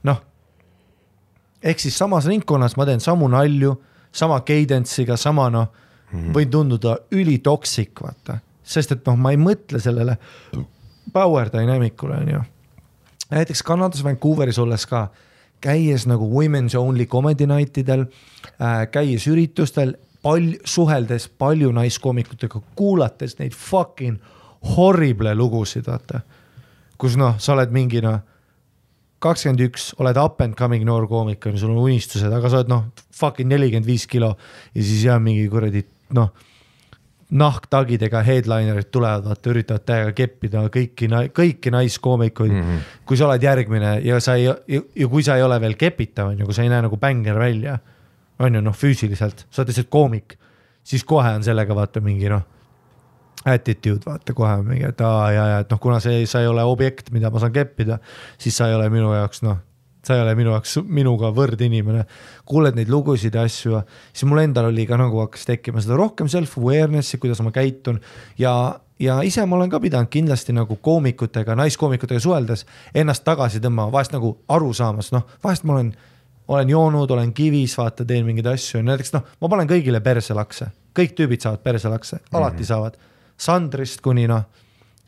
noh, ehk siis samas ringkonnas ma teen samu nalju, sama cadence'iga, sama noh, võin tunduda ülitoksik, vaata, sest et noh, ma ei mõtle sellele power dynamic ule, on ju. näiteks Kanadas Vancouveris olles ka, käies nagu women's only comedy night idel äh,, käies üritustel, palju, suheldes palju naiskoomikutega, kuulates neid fucking horrible lugusid, vaata. kus noh, sa oled mingi noh, kakskümmend üks, oled up and coming noor koomik on ju, sul on unistused, aga sa oled noh, fucking nelikümmend viis kilo ja siis jah, mingi kuradi noh, nahktagidega headlinerid tulevad, vaata, üritavad täiega keppida kõiki, kõiki naiskoomikuid mm. -hmm. kui sa oled järgmine ja sa ei, ja kui sa ei ole veel kepitav, on ju, kui sa ei näe nagu bänger välja, on ju noh, füüsiliselt, sa oled lihtsalt koomik, siis kohe on sellega vaata mingi noh, attitude vaata kohe mingi, et aa ja, ja et noh, kuna see, sa ei ole objekt, mida ma saan keppida, siis sa ei ole minu jaoks noh, sa ei ole minu jaoks minuga võrdinimene. kuuled neid lugusid ja asju, siis mul endal oli ka nagu hakkas tekkima seda rohkem self-awareness'i, kuidas ma käitun ja, ja ise ma olen ka pidanud kindlasti nagu koomikutega, naiskoomikutega suheldes ennast tagasi tõmbama, vahest nagu aru saamas, noh, vahest ma olen olen joonud, olen kivis, vaata, teen mingeid asju, näiteks noh, ma panen kõigile perselakse, kõik tüübid saavad perselakse, alati mm -hmm. saavad. Sandrist kuni noh,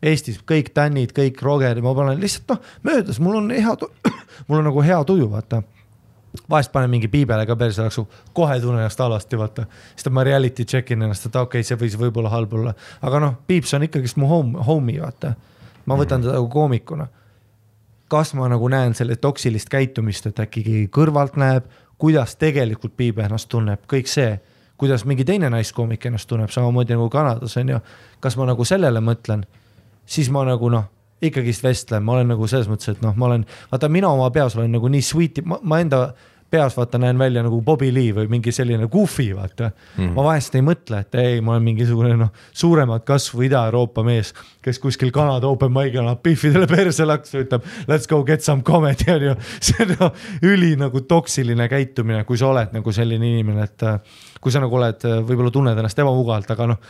Eestis kõik tännid, kõik rogerid, ma panen lihtsalt noh, möödas, mul on hea, mul on nagu hea tuju, vaata. vahest panen mingi piibele ka perse laksu, kohe tunnen ennast halvasti, vaata. siis ma reality check in ennast, et okei okay,, see võis võib-olla halb olla, aga noh, piips on ikkagist mu home, homie, vaata. ma võtan teda nagu koomikuna. kas ma nagu näen selle toksilist käitumist, et äkki keegi kõrvalt näeb, kuidas tegelikult piib ennast tunneb, kõik see kuidas mingi teine naiskoomik ennast tunneb, samamoodi nagu Kanadas on ju. kas ma nagu sellele mõtlen, siis ma nagu noh, ikkagist vestlen, ma olen nagu selles mõttes, et noh, ma olen, vaata mina oma peas olen nagu nii sweet'i, ma enda peas vaata näen välja nagu Bobby Lee või mingi selline goofy, vaata mm. -hmm. ma vahest ei mõtle, et ei, ma olen mingisugune noh, suuremat kasvu Ida-Euroopa mees, kes kuskil Kanada open mic'il annab Biffidele perse laksu, ütleb let's go get some comedy on ju. see on no, üli nagu toksiline käitumine, kui sa oled nagu selline inimene, et kui sa nagu oled, võib-olla tunned ennast ebamugavalt, aga noh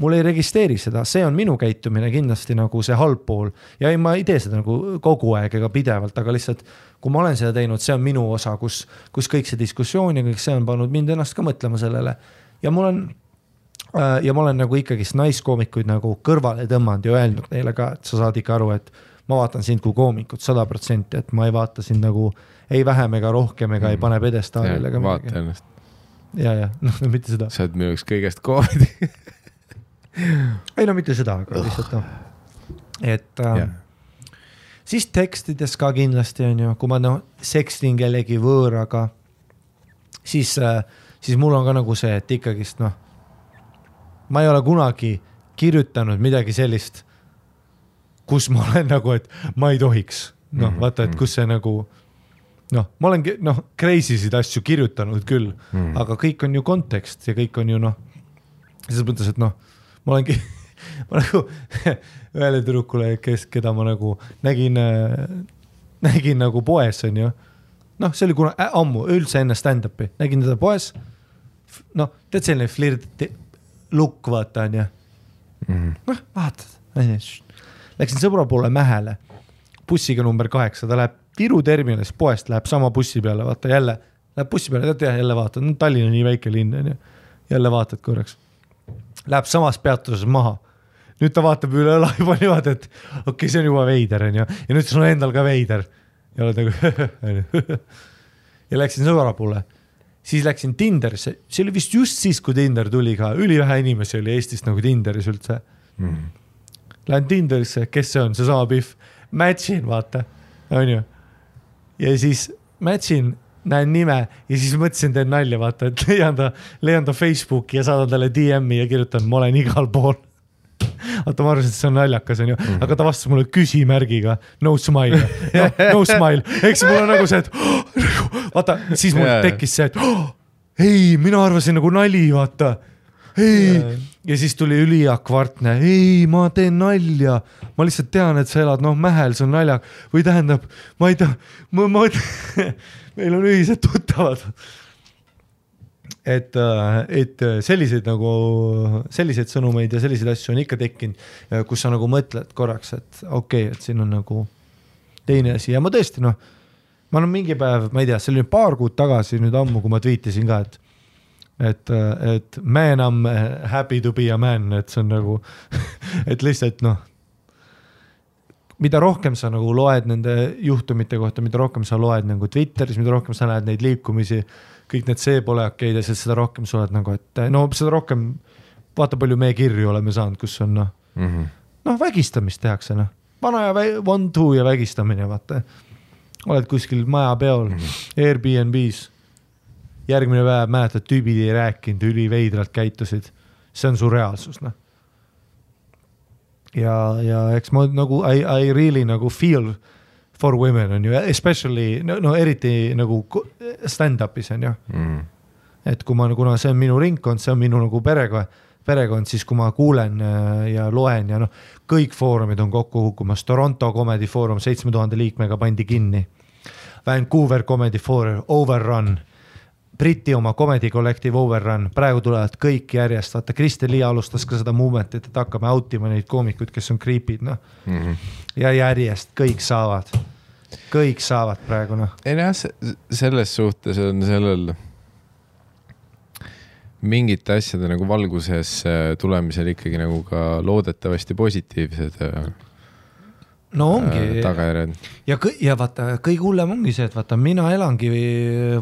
mul ei registreeri seda, see on minu käitumine kindlasti nagu see halb pool ja ei, ma ei tee seda nagu kogu aeg ega pidevalt, aga lihtsalt kui ma olen seda teinud, see on minu osa, kus, kus kõik see diskussioon ja kõik see on pannud mind ennast ka mõtlema sellele ja mul on äh, ja ma olen nagu ikkagist naiskoomikuid nagu kõrvale tõmmanud ja öelnud neile ka, et sa saad ikka aru, et ma vaatan sind kui koomikut sada protsenti, et ma ei vaata sind nagu ei vähem ega rohkem ega mm. ei pane pjedestaalile ega midagi. vaata ennast. ja, ja noh, mitte seda. sa oled minu jaoks kõigest koomedi ei no mitte seda, aga lihtsalt noh, et äh, yeah. siis tekstides ka kindlasti on ju, kui ma noh sekstin kellegi võõraga, siis äh,, siis mul on ka nagu see, et ikkagist noh, ma ei ole kunagi kirjutanud midagi sellist, kus ma olen nagu, et ma ei tohiks, noh mm -hmm. vaata, et kus see nagu noh, ma olen noh, crazy sid asju kirjutanud küll mm, -hmm. aga kõik on ju kontekst ja kõik on ju noh, selles mõttes, et noh ma olengi ma nagu ühele tüdrukule, kes, keda ma nagu nägin, nägin nagu poes, onju. noh, see oli kuna äh, ammu, üldse enne stand-up'i, nägin teda poes. noh, tead selline flirt, lukk, vaata onju. Mhm. noh, vaatad, läksin sõbra poole Mähele, bussiga number kaheksa, ta läheb Viru terminalist poest, läheb sama bussi peale, vaata jälle, läheb bussi peale, tead jah, jälle vaatad, no Tallinn on nii väike linn onju. jälle vaatad korraks läheb samas peatuses maha. nüüd ta vaatab üle õla juba niimoodi, et okei okay,, see on juba veider, onju, ja nüüd sul on endal ka veider. ja oled nagu ja läksin sõbra poole, siis läksin Tinderisse, see oli vist just siis, kui Tinder tuli ka, ülivähe inimesi oli Eestist nagu Tinderis üldse. Mm.. Lähen Tinderisse, kes see on, seesama Pihv, match in vaata, onju. ja siis match in näen nime ja siis mõtlesin, teen nalja, vaata, et leian ta, leian ta Facebooki ja saadan talle DM-i ja kirjutan, ma olen igal pool. Vaata, ma arvasin, et see on naljakas, onju. -hmm. aga ta vastas mulle küsimärgiga, no smile, no smile, siis mul on nagu see, et vaata, siis mul tekkis see, et ei, mina arvasin nagu nali, vaata. Ei. Yeah., ja siis tuli üliakvartne, ei, ma teen nalja, ma lihtsalt tean, et sa elad noh, Mähel, see on naljak või tähendab, ma ei tea, ma, ma meil on ühised tuttavad. et, äh, et selliseid nagu, selliseid sõnumeid ja selliseid asju on ikka tekkinud, kus sa nagu mõtled korraks, et okei okay,, et siin on nagu teine asi ja ma tõesti noh, ma olen mingi päev, ma ei tea, see oli paar kuud tagasi nüüd ammu, kui ma tweetisin ka, et et, et man I m happy to be a man, et see on nagu et lihtsalt noh mida rohkem sa nagu loed nende juhtumite kohta, mida rohkem sa loed nagu Twitteris, mida rohkem sa näed neid liikumisi, kõik need see pole okeid ja seda rohkem sa oled nagu, et no seda rohkem, vaata palju me kirju oleme saanud, kus on noh mm -hmm., noh vägistamist tehakse noh, vana ja one two ja vägistamine, vaata. oled kuskil majapeol mm -hmm. Airbnb-s, järgmine päev mäletad, tüübid ei rääkinud, üliveidralt käitusid, see on su reaalsus noh ja, ja eks ma nagu I, I really nagu feel for women on ju, especially no, no eriti nagu stand-up'is on ju. Mm.. et kui ma, kuna see on minu ringkond, see on minu nagu perega, perekond, siis kui ma kuulen äh, ja loen ja noh, kõik foorumid on kokku kukkumas, Toronto Comedy Forum seitsme tuhande liikmega pandi kinni. Vancouver Comedy Forum, Overrun Briti oma Comedy Collective Overrun, praegu tulevad kõik järjest, vaata Kristjan Lee alustas ka seda movement'it, et hakkame out ima neid koomikuid, kes on creep'id, noh. Mm -hmm.. ja järjest kõik saavad, kõik saavad praegu, noh. ei noh, selles suhtes on sellel mingite asjade nagu valguses äh, tulemisel ikkagi nagu ka loodetavasti positiivsed äh, no ongi äh, tagajärjed. ja, ja vaata, kõige hullem ongi see, et vaata, mina elangi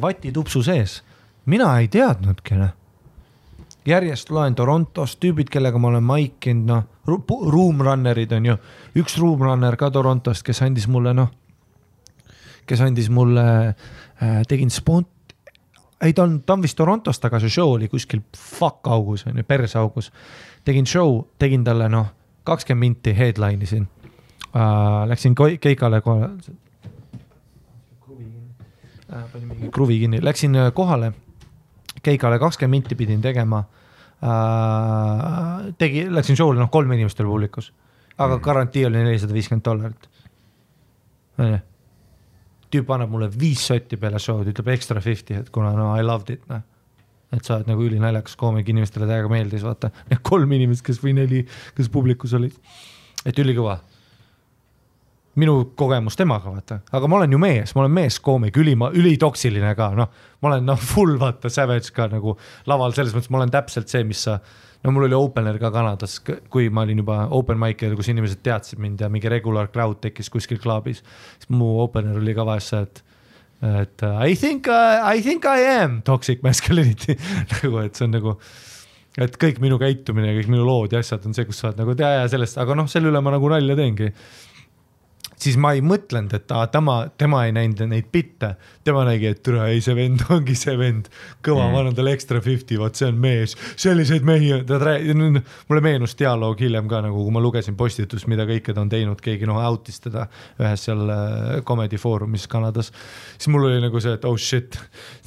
vatitupsu sees, mina ei teadnudki noh. järjest loen Torontost tüübid, kellega ma olen maikinud, noh, roomrunner'id on ju, üks roomrunner ka Torontost, kes andis mulle noh, kes andis mulle äh,, tegin spont-, ei ta on, ta on vist Torontost, aga see show oli kuskil fuck augus on ju, perseaugus. tegin show, tegin talle noh, kakskümmend minti headline isin uh,. Läksin koi- keikale kohe. panin mingi kruvi kinni, läksin äh, kohale, keikale kakskümmend minti pidin tegema uh,. tegi, läksin show'le, noh, kolm inimest oli publikus, aga Mhm. garantii oli nelisada viiskümmend dollarit. onju tüüp annab mulle viis sotti peale show'd, ütleb extra fifty, et kuna no I loved it, noh. et sa oled nagu ülinaljakas koomik, inimestele täiega meeldis, vaata, need kolm inimest, kes või neli, kes publikus olid. et ülikõva. Minu kogemus temaga, vaata, aga ma olen ju mees, ma olen meeskoomik, ülima, ülitoksiline ka, noh. ma olen noh, full vaata savage ka nagu laval, selles mõttes ma olen täpselt see, mis sa no mul oli opener ka Kanadas, kui ma olin juba open mic'il, kus inimesed teadsid mind ja mingi regular crowd tekkis kuskil klubis, siis mu opener oli ka vahest see, et et uh, I think uh,, I think I am toxic masculinity. Nagu, et see on nagu, et kõik minu käitumine ja kõik minu lood ja asjad on see, kus sa oled nagu, et jaa, jaa sellest, aga noh, selle üle ma nagu nalja teengi siis ma ei mõtlenud, et aa, tema, tema ei näinud neid bitte, tema nägi, et türa ei, see vend ongi see vend, kõva mm., ma annan talle extra fifty, vot see on mees, selliseid mehi, ta räägib, mulle meenus dialoog hiljem ka nagu, kui ma lugesin postitust, mida kõike ta on teinud, keegi noh out'is teda ühes seal äh, comedy foorumis Kanadas, siis mul oli nagu see, et oh shit,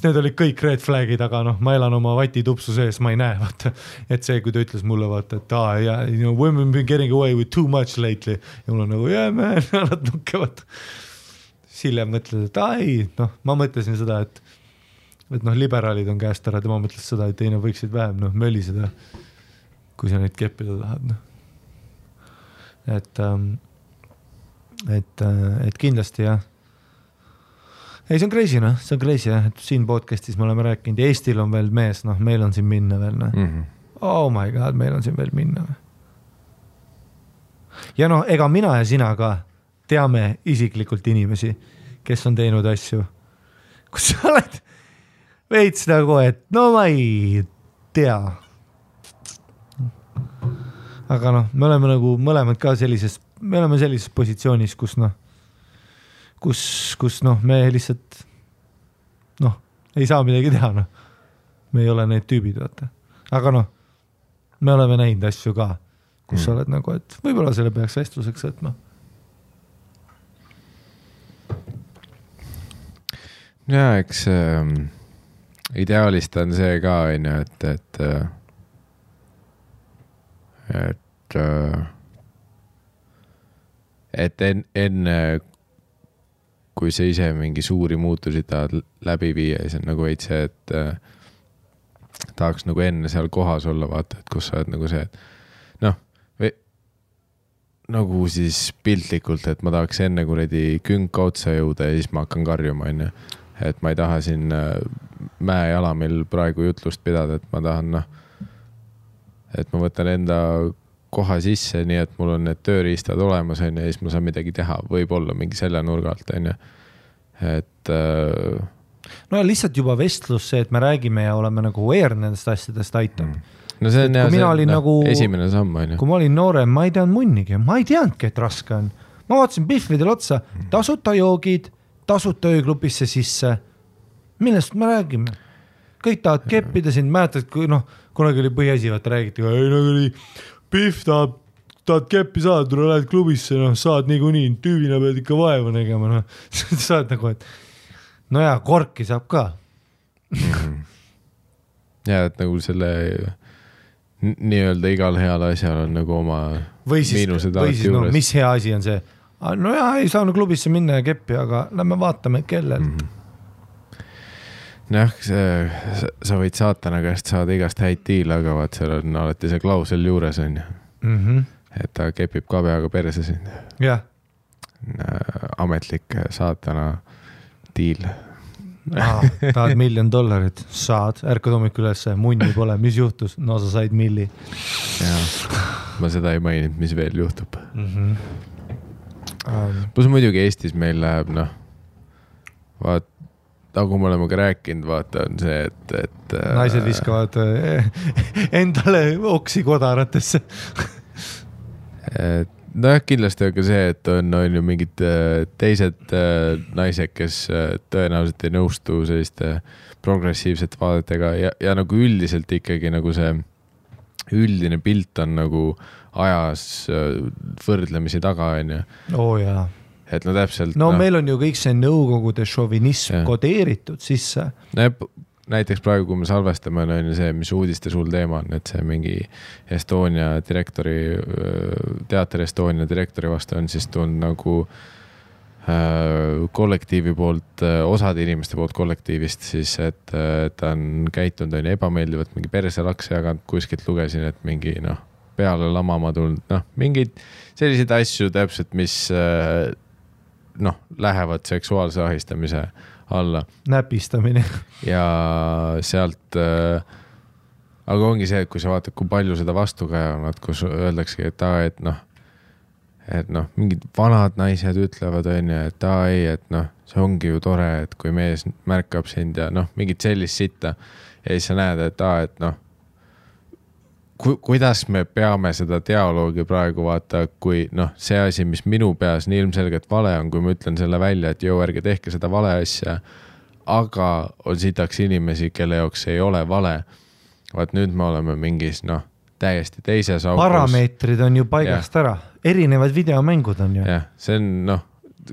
need olid kõik red flag'id, aga noh, ma elan oma vatitupsu sees, ma ei näe, vaata, et see, kui ta ütles mulle vaata, et aa ja you know women been getting away with too much lately. Ja mul on nagu yeah man, nad nukevad. Siis hiljem mõtled, et aa ei, noh, ma mõtlesin seda, et et noh, liberaalid on käest ära, tema mõtles seda, et ei nad võiksid vähem noh möliseda, kui sa neid keppida tahad, noh. et ähm,, et, et kindlasti jah. ei, see on crazy noh, see on crazy jah, et siin podcast'is me oleme rääkinud, Eestil on veel mees, noh, meil on siin minna veel noh mm. -hmm. oh my god, meil on siin veel minna. ja noh, ega mina ja sina ka teame isiklikult inimesi, kes on teinud asju, kus sa oled veits nagu, et no ma ei tea. aga noh, me oleme nagu mõlemad ka sellises, me oleme sellises positsioonis, kus noh, kus, kus noh, me lihtsalt noh, ei saa midagi teha, noh. me ei ole need tüübid, vaata, aga noh me oleme näinud asju ka, kus mm. sa oled nagu, et võib-olla selle peaks vestluseks võtma. Ja eks äh, ideaalist on see ka onju, et, et, et, et en, enne, kui sa ise mingi suuri muutusi tahad läbi viia, siis on nagu veits see, et äh, tahaks nagu enne seal kohas olla, vaata, et kus sa oled nagu see, et noh, nagu siis piltlikult, et ma tahaks enne kuradi künka otsa jõuda ja siis ma hakkan karjuma, onju et ma ei taha siin äh, mäejalamil praegu jutlust pidada, et ma tahan noh, et ma võtan enda koha sisse, nii et mul on need tööriistad olemas, onju, ja siis ma saan midagi teha, võib-olla mingi selle nurga alt, onju. et äh, no ja lihtsalt juba vestlus, see, et me räägime ja oleme nagu aware nendest asjadest aitab mm.. no see on jah mina olin no, nagu- esimene samm, onju. kui ma olin noorem, ma ei teadnud munnigi, ma ei teadnudki, et raske on. ma vaatasin Biffidele otsa, tasuta joogid, tasuta ööklubisse sisse. millest me räägime? kõik tahavad keppida sind, mäletad, kui noh, kunagi oli põhiasi, vaata räägiti, ei no kuradi, Pihv tahab, tahad keppi saada, tule lähed klubisse, noh, saad niikuinii, tüübina pead ikka vaeva nägema, noh. sa oled nagu, et no jaa, korki saab ka. ja et nagu selle nii-öelda igal heal asjal on nagu oma või siis, või siis no mis hea asi on see, no jaa, ei saanud klubisse minna ja keppi, aga lähme vaatame, kellelt mm. jah, see, sa võid saatana käest saada igast häid diile, aga vaat seal on alati see klausel juures onju, mm. -hmm. et ta kepib ka peaga perse sind. jah, ametlik saatana diil. tahad miljon dollarit, saad, ärkad hommikul ülesse, munni pole, mis juhtus, no sa said milli ja ma seda ei maininud, mis veel juhtub. mm. -hmm. Pluss muidugi Eestis meil läheb noh, vaat nagu me oleme ka rääkinud, vaata on see, et, et. naised äh, viskavad äh, endale oksi kodaratesse et nojah, kindlasti on ka see, et on, on ju mingid äh, teised naised, kes tõenäoliselt ei nõustu selliste progressiivsete vaadetega ja, ja nagu üldiselt ikkagi nagu see üldine pilt on nagu ajas võrdlemisi taga, onju. oo oh, jaa et no täpselt. no meil on ju kõik see Nõukogude šovinism kodeeritud sisse. näiteks praegu, kui me salvestame, on ju see, mis uudiste suur teema on, et see mingi Estonia direktori, Teater Estonia direktori vastu on siis tulnud nagu äh, kollektiivi poolt, osade inimeste poolt kollektiivist siis, et ta on käitunud, on ju, ebameeldivalt, mingi perselakse jaganud, kuskilt lugesin, et mingi noh, peale lamama tulnud, noh, mingeid selliseid asju täpselt, mis äh, noh, lähevad seksuaalse ahistamise alla. näpistamine. ja sealt äh,, aga ongi see, et kui sa vaatad, kui palju seda vastukaja on, vaat kus öeldaksegi, et aa, et noh, et noh, mingid vanad naised ütlevad, onju, et aa ei, et noh, see ongi ju tore, et kui mees märkab sind ja noh, mingit sellist sitta. ja siis sa näed, et aa, et noh ku, kuidas me peame seda dialoogi praegu vaata, kui noh, see asi, mis minu peas nii ilmselgelt vale on, kui ma ütlen selle välja, et joo, ärge tehke seda vale asja. aga on sitaks inimesi, kelle jaoks see ei ole vale. vaat nüüd me oleme mingis noh, täiesti teises augus. parameetrid on ju paigast ja. ära, erinevad videomängud on ju. jah, see on noh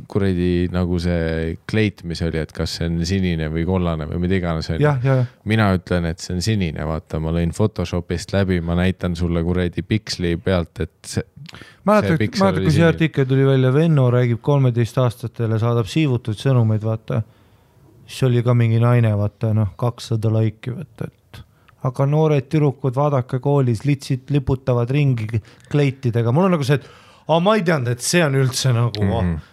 kuradi nagu see kleit, mis oli, et kas see on sinine või kollane või mida iganes on ju. mina ütlen, et see on sinine, vaata, ma lõin Photoshopist läbi, ma näitan sulle kuradi piksli pealt, et see. mäletad, mäletad, kui see artikkel tuli välja, Venno räägib kolmeteistaastastele, saadab siivutuid sõnumeid, vaata. siis oli ka mingi naine, vaata noh, kakssada laiki, vaata, et aga noored tüdrukud, vaadake koolis, litsid liputavad ringi kleitidega, mul on nagu see, et aga ma ei teadnud, et see on üldse nagu mm. -hmm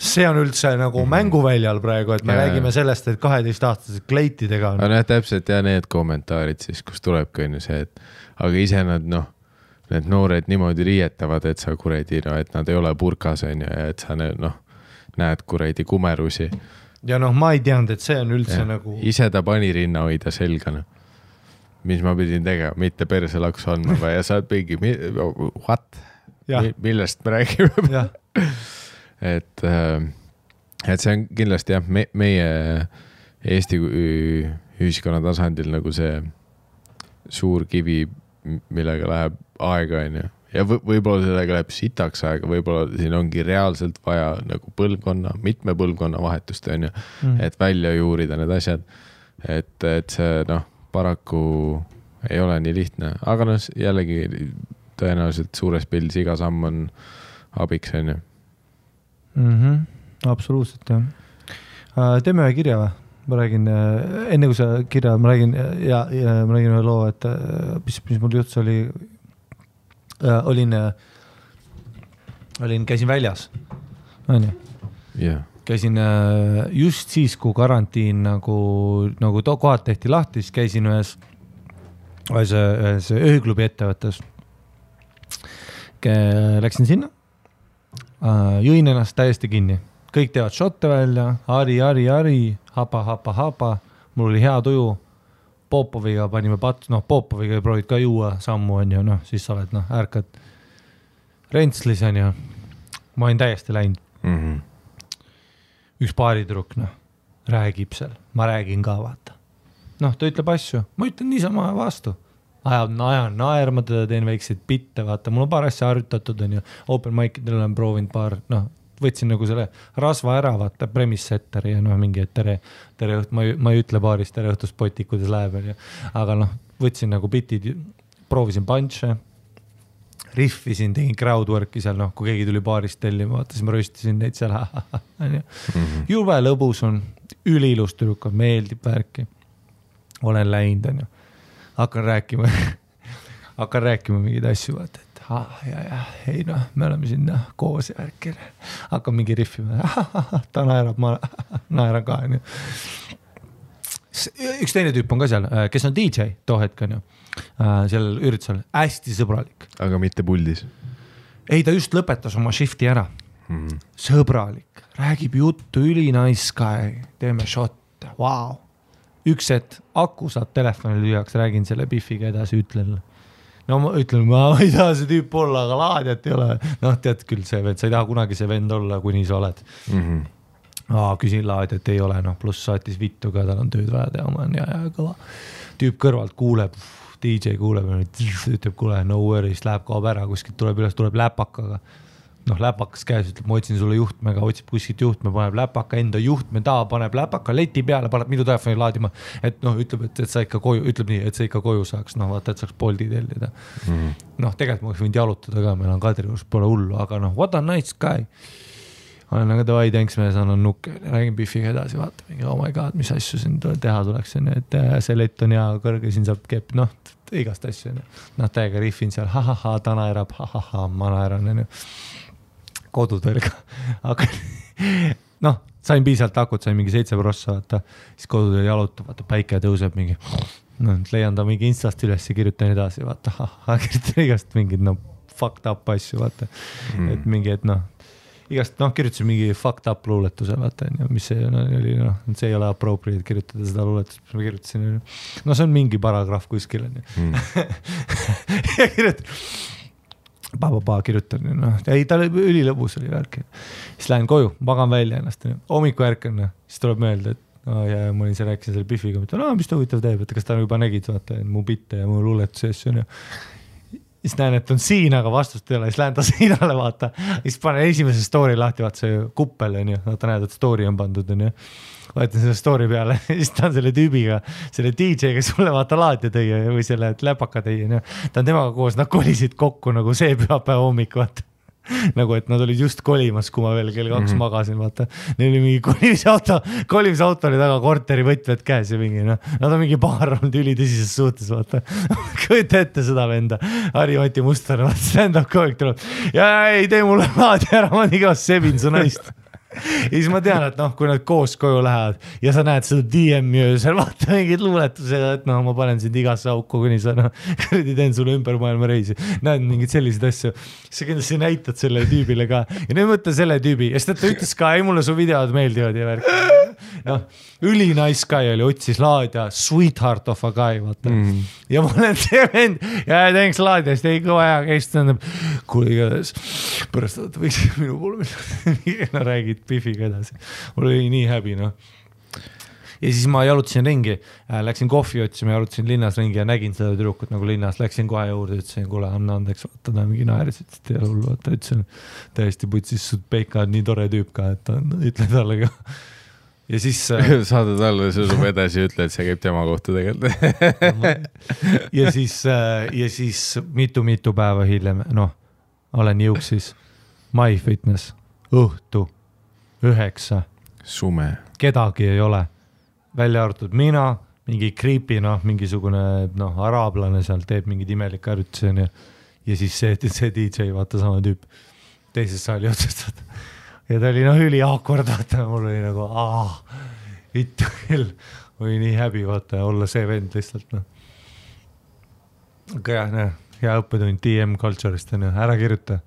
see on üldse nagu mhm. mänguväljal praegu, et me ja, räägime sellest, et kaheteistaastased kleitidega on. nojah, täpselt ja need kommentaarid siis, kus tulebki on ju see, et aga ise nad noh, need noored niimoodi riietavad, et sa kuradi no, et nad ei ole purkas on ju ja et sa noh, näed kuradi kumerusi. ja noh, ma ei teadnud, et see on üldse ja. nagu. ise ta pani rinnahoidja selga noh mis ma pidin tegema, mitte perselaksu andma või ja sa oled mingi, what, millest me räägime et, äh, et see on kindlasti jah me,, meie Eesti ühiskonna tasandil nagu see suur kivi, millega läheb aega, onju. ja võib-olla sellega läheb sitaks aega, võib-olla siin ongi reaalselt vaja nagu põlvkonna, mitme põlvkonna vahetust, onju mm., et välja juurida need asjad. et, et see noh, paraku ei ole nii lihtne, aga noh, jällegi tõenäoliselt suures pildis iga samm on abiks, onju mm. -hmm. absoluutselt jah. Äh, teeme ühe kirja või? ma räägin, äh, enne kui sa kirja, ma räägin ja, ja ma räägin ühe loo, et äh, mis, mis mul jutus oli äh,. olin äh,, olin, käisin väljas, onju käisin äh, just siis, kui karantiin nagu, nagu kohad tehti lahti, siis käisin ühes, ühes, ühes ööklubi ettevõttes. Läksin sinna Äh, jõin ennast täiesti kinni, kõik teevad šotte välja, hari, hari, hari, hapa, hapa, hapa, mul oli hea tuju. Popoviga panime pat-, noh, Popoviga proovid ka juua sammu, on ju, noh, siis sa oled, noh, ärkad rentslis, on ju. ma olin täiesti läinud mm. -hmm. üks baaritüdruk, noh, räägib seal, ma räägin ka, vaata. noh, ta ütleb asju, ma ütlen niisama vastu ajab, ajan naerma teda, teen väikseid bitte, vaata, mul on paar asja harjutatud, onju. Open mic idel olen proovinud paar, noh, võtsin nagu selle rasva ära, vaata, premise setteri ja noh, mingi, et tere, tere õht-, ma ei, ma ei ütle baaris tere õhtust poti, kuidas läheb, onju. aga noh, võtsin nagu bitid, proovisin punch'e, rihvisin, tegin crowdwork'i seal, noh, kui keegi tuli baarist tellima, vaata, siis ma röstisin neid seal, onju. Mhm. jube lõbus on, üliilus tüdruk on, meeldib värki. olen läinud, onju hakkan rääkima hakkan rääkima mingeid asju, vaata, et ah, ja, ja ei noh, me oleme siin noh, koos ja värki. hakkan mingi rihvima, ta naerab, ma naeran ka, onju. üks teine tüüp on ka seal, kes on DJ too hetk onju, sellel üritusel, hästi sõbralik. aga mitte puldis? ei, ta just lõpetas oma shift'i ära Mhm. sõbralik, räägib juttu, ülinais guy, teeme šotte, vau. Üks hetk, aku saab telefoni lüüaks, räägin selle Biffiga edasi, ütlen. no ma ütlen, ma ei taha see tüüp olla, aga laadijat ei ole. noh, tead küll see vend, sa ei taha kunagi see vend olla, kuni sa oled. Mhm. Aa, küsin laadijat ei ole, noh, pluss saatis vittu ka, tal on tööd vaja teha, ma olen ja, ja kõva. tüüp kõrvalt kuuleb, DJ kuuleb, ütleb, kuule, no worries, läheb, kaob ära, kuskilt tuleb üles, tuleb läpakaga. noh, läpakas käes, ütleb, ma otsin sulle juhtmega, otsib kuskilt juhtme, paneb läpaka enda juhtme taha, paneb läpaka leti peale, paneb minu telefoni laadima. et noh, ütleb, et, et sa ikka koju, ütleb nii, et sa ikka koju saaks, noh vaata, et saaks Bolti tellida. noh, tegelikult ma oleks võinud jalutada ka, meil on Kadriorus, pole hullu, aga noh, what a nice guy olen aga davai, thanks mees, annan nukke, räägin Biffiga edasi, vaata mingi oh my god, mis asju siin teha tuleks, onju, et äh, see lett on hea kõrge, siin saab kepp, noh, igast asju, onju. noh, täiega rihvin seal ha,, ha-ha-ha, ta naerab ha,, ha-ha-ha, ma naeran, onju. kodutõrg, aga noh, sain piisavalt akut, sain mingi seitse prossa, vaata, siis koduteel jalutab, vaata päike tõuseb mingi. noh, leian ta mingi instast üles ja kirjutan edasi, vaata, kirjutan igast mingeid noh, fucked up asju, vaata mm., et mingi, et noh igast noh, kirjutasin mingi fucked up luuletuse, vaata onju, mis see no, oli noh, see ei ole appropriate kirjutada seda luuletust, mis ma kirjutasin onju. no see on mingi paragrahv kuskil onju ja kirjutan, pa-pa-pa kirjutan noh, ei ta oli ülilõbus oli värk. siis lähen koju, magan välja ennast onju, hommikul ärkan noh, siis tuleb meelde, et oh, ja ma olin seal, rääkisin selle Biffiga, mõtlen, aa, mis ta huvitav teeb, et kas ta juba nägid, vaata mu bitte ja mu luuletusi ja asju onju siis näen, et on siin, aga vastust ei ole, siis lähen ta seinale, vaata. siis panen esimese story lahti, vaata see kuppel on ju, vaata näed, et story on pandud, on ju. Vaatan selle story peale, siis ta on selle tüübiga, selle DJ, kes mulle vaata laadija tõi või selle läpaka tõi, on ju. ta on temaga koos, nad kolisid kokku nagu see pühapäeva hommik, vaata nagu, et nad olid just kolimas, kui ma veel kell kaks mm -hmm. magasin, vaata. Neil oli mingi kolimisauto, kolimisauto oli taga korteri võtmed käes ja mingi noh, nad on mingi paar olnud ülitõsises suhtes, vaata. kujuta ette seda venda, Harri-Mati Mustar, vaata stand-up kogu aeg tuleb ja ei tee mulle laadi ära, ma nii kõvasti sebin su naist ja siis ma tean, et noh, kui nad koos koju lähevad ja sa näed seda DM-i öösel, vaata mingeid luuletusega, et noh, ma panen sind igasse auku, kuni sa noh, kuradi teen sulle ümber maailma reisi. näed mingeid selliseid asju, sa kindlasti näitad sellele tüübile ka ja nüüd mõtle selle tüübi ja siis ta ütles ka, ei mulle su videod meeldivad ja värk. noh, üli nice guy oli, otsis laadija, sweetheart of a guy, vaata mm. -hmm. ja ma olen see vend ja thanks laadijast, ei kõva hea käis, tähendab, kuule igatahes pärast vaata võiks minu poole minna, no räägid Biffiga edasi, mul oli nii häbi noh ja siis ma jalutasin ringi äh,, läksin kohvi otsima, jalutasin linnas ringi ja nägin seda tüdrukut nagu linnas, läksin kohe juurde, ütlesin, kuule, anna andeks, vaata ta mingi naeris, ütles, et ei ole hullu, vaata ütlesin täiesti putsis, Peika on nii tore tüüp ka, et ta- ütle talle ka. Ja siis äh, saada talle, sõnum edasi, ütle, et see käib tema kohta tegelikult. ja siis, ja siis mitu-mitu päeva hiljem, noh, olen jõuksis, MyFitness, õhtu üheksa, sume. kedagi ei ole, välja arvatud mina, mingi creepy noh, mingisugune noh, araablane seal teeb mingeid imelikke harjutusi onju. ja siis see, see DJ, vaata sama tüüp teises saali otsast, vaata. Ja ta oli noh, üli awkward, vaata, mul oli nagu aa, vittu küll, oli nii häbi vaata olla see vend lihtsalt noh. aga jah, noh, hea õppetund DM culture'ist onju, ära kirjuta.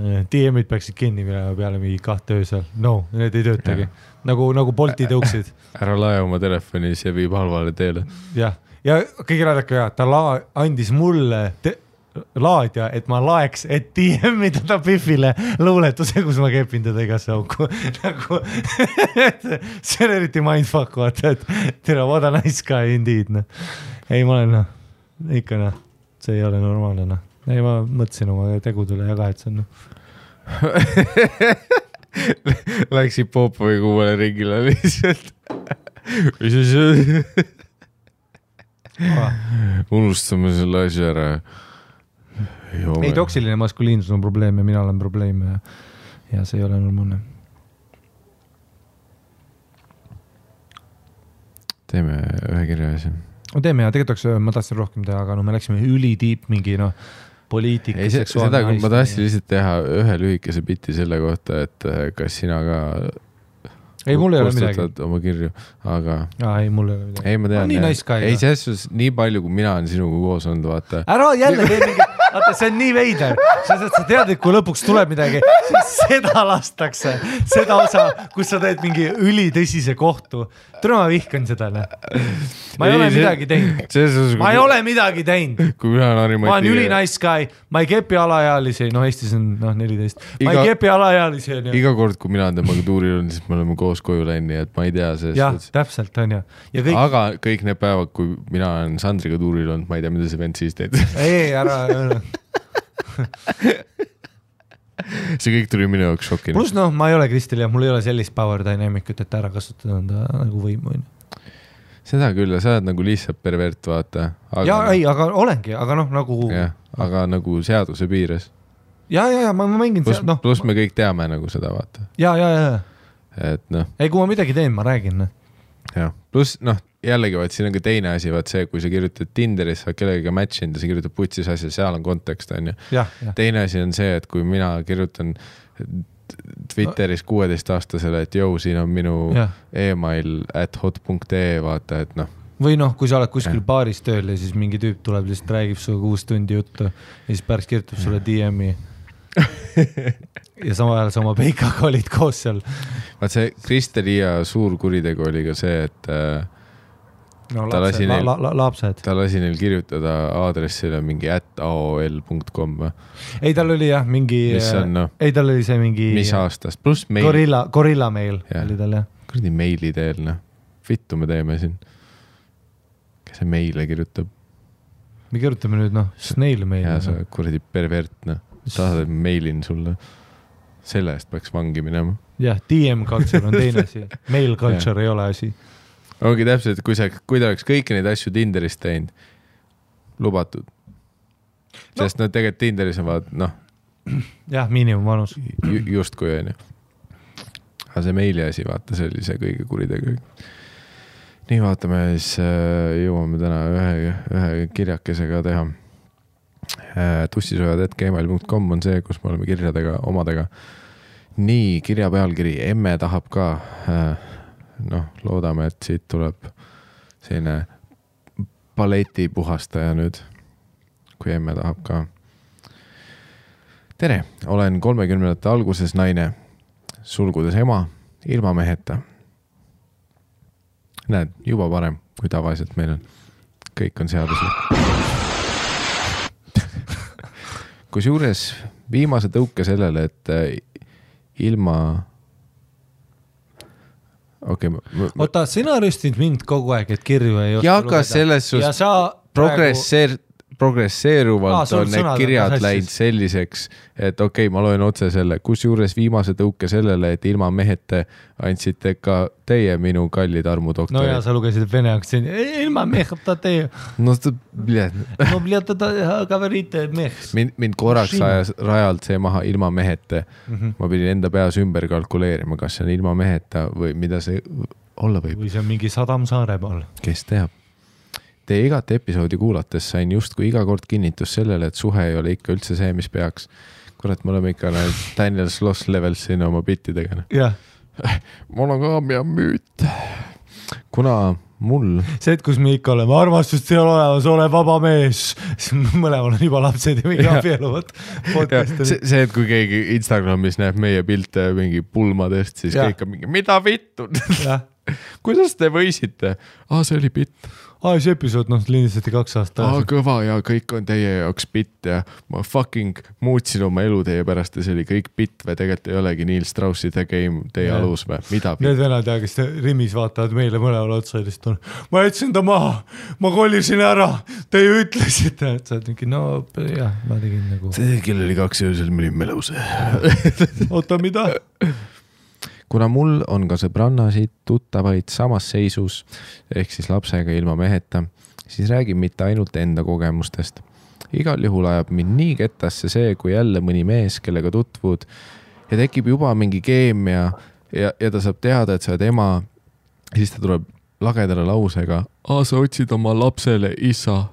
DM-id peaksid kinni minema peale mingi kahte öösel, no need ei töötagi, nagu, nagu Bolti tõuksid. Ära lae oma telefoni, see viib halvale teele. jah, ja kõige raadaka ja ta la-, andis mulle te- laadija, et ma laeks, et DM-ida ta Biffile luuletuse, kus ma kepin teda igasse auku. nagu see on eriti mindfuck, vaata, et tere, what a nice guy indeed, noh. ei, ma olen noh, ikka noh, see ei ole normaalne, noh. ei, ma mõtlesin oma tegudele ja kahetsen, noh. Läksid Popovi kuuele ringile lihtsalt. mis asi, unustame selle asja ära. ei, toksiline maskuliinsus on probleem ja mina olen probleem ja, ja see ei ole normaalne. teeme ühe kirja asja. no teeme ja tegelikult oleks, ma tahtsin rohkem teha, aga no me läksime ülitiip mingi noh, poliitika, ei, seda, ma tahtsin lihtsalt teha ühe lühikese biti selle kohta, et äh, kas sina ka ei, mul ei ole midagi. oma kirju, aga aa, ei, mul ei ole midagi. ei, ma tean nii nice guy, ei, selles suhtes nii palju, kui mina olen sinuga koos olnud, vaata. ära jälle tee mingi, vaata, see on nii veider, sa sa tead, et kui lõpuks tuleb midagi, siis seda lastakse, seda osa, kus sa teed mingi ülitõsise kohtu. tule, ma vihkan seda, noh. ma ei, ei ole midagi teinud, ma ei ole midagi teinud, kui mina olen ma olen Harimati üli nice guy, ma ei kepi alaealisi, noh, Eestis on noh, neliteist, ma Iga- ei kepi alaealisi, onju. iga kord, kui mina olen temaga tuuril olnud, siis me oleme koos koju läinud, nii et ma ei tea selles jah, täpselt onju, kõik, aga kõik need päevad, kui mina olen Sandriga tuuril olnud, ma ei tea, mida see vend siis teeb. ei, ära, ära see kõik tuli minu jaoks šokina. pluss noh, ma ei ole Kristel ja mul ei ole sellist power dynamic ut, et ära kasutada enda nagu võimu onju. seda küll, sa oled nagu lihtsalt pervert, vaata. ja ei, aga olengi, aga noh, nagu ja, jah, aga nagu seaduse piires. ja, ja, ja ma, ma mängin pluss seal, noh, pluss me kõik teame nagu seda, vaata. ja, ja, ja, et noh, ei, kui ma midagi teen, ma räägin, noh. jah, pluss noh, jällegi vaat siin on ka teine asi, vaat see, kui sa kirjutad Tinderis, sa oled kellegagi match inud ja sa kirjutad putsis asja, seal on kontekst, jah, jah, teine asi on see, et kui mina kirjutan Twitteris kuueteistaastasele, et jõu, siin on minu email at hot.ee, vaata, et noh, või noh, kui sa oled kuskil Jah. baaris tööl ja siis mingi tüüp tuleb, lihtsalt räägib sinuga kuus tundi juttu ja siis pärast kirjutab sulle DM-i. ja samal ajal sa oma peikaga olid koos seal. vaat see Kristeliia suur kuritegu oli ka see, et äh, no Ta lasi neil- la, la, lapsed. ta lasi neil kirjutada aadressile mingi at aol.com või, ei, tal oli jah, mingi, on noh, ei, tal oli see mingi mis aastast, pluss meil, Gorilla, Gorilla Mail Jah. oli tal jah. kuradi meili teel noh, vittu me teeme siin. kes see meile kirjutab me kirjutame nüüd noh, Snail Mail ja. sa kuradi pervert noh, saadad meilin sulle. selle eest peaks vangi minema. jah, DM culture on teine asi, mail culture ei ole asi. Ongi täpselt, kui sa, kui ta oleks kõiki neid asju Tinderis teinud, lubatud no.. sest no tegelikult Tinderis on vaat noh, jah, miinimumvanus. ju- justkui onju. aga see meili asi, vaata, see oli see kõige kuritegu. nii, vaatame siis äh, jõuame täna ühe, ühe kirjakesega teha. tussisojad.gmail.com on see, kus me oleme kirjadega, omadega. nii, kirja pealkiri, emme tahab ka. noh, loodame, et siit tuleb selline balletipuhastaja nüüd, kui emme tahab ka tere, olen kolmekümnendate alguses naine, sulgudes ema, ilma meheta. näed, juba parem, kui tavaliselt meil on. kõik on seaduslik. kusjuures viimase tõuke sellele, et äh, ilma, okei okay,, oota, sina rüstid mind kogu aeg, et kirju ei oska ja aga selles ja suhtes progresseer-, progresseeruvalt Aa, on need kirjad läinud selliseks, et okei okay,, ma loen otse selle, kusjuures viimase tõuke sellele, et ilma meheta andsite ka teie minu kallid armudoktor. no ja sa lugesid vene aktsendi, ilma meheta teie. no ta, bled. no bled, kaverite mehs. mind, mind korraks ajas rajalt see maha ilma meheta mm. -hmm. ma pidin enda peas ümber kalkuleerima, kas see on ilma meheta või mida see olla võib. või see on mingi sadam Saaremaal. kes teab Teie igat episoodi kuulates sain justkui iga kord kinnitust sellele, et suhe ei ole ikka üldse see, mis peaks. kurat, me oleme ikka need Daniel Sloss levels siin oma bittidega. jah, monogaamia müüt. kuna mul, see hetk, kus me ikka oleme, armastust ei ole olemas, ole vaba mees, mõlemal on juba lapsed ja mingi abielluvad. see, see, et kui keegi Instagramis näeb meie pilte mingi pulmadest, siis Jah. kõik on mingi, mida vittu, kuidas te võisite? aa, see oli bitt. Aa see episood noh lindistati kaks aastat aa, tagasi. kõva ja kõik on teie jaoks bitt ja ma fucking muutsin oma elu teie pärast ja see oli kõik bitt või tegelikult ei olegi Neil Straussi The Game teie Jah. alus või mida? Need venad ja kes Rimis vaatavad meile mõlemale otsa ja lihtsalt on, ma jätsin ta maha, ma kolisin ära, te ju ütlesite, et sa oled mingi no jah, ma tegin nagu, see kell oli kaks öösel, me olime elus. oota mida? kuna mul on ka sõbrannasid, tuttavaid samas seisus ehk siis lapsega ilma meheta, siis räägin mitte ainult enda kogemustest. igal juhul ajab mind nii kettasse see, kui jälle mõni mees, kellega tutvud ja tekib juba mingi keemia ja, ja ta saab teada, et sa oled ema. siis ta tuleb lagedale lausega, aa, sa otsid oma lapsele isa.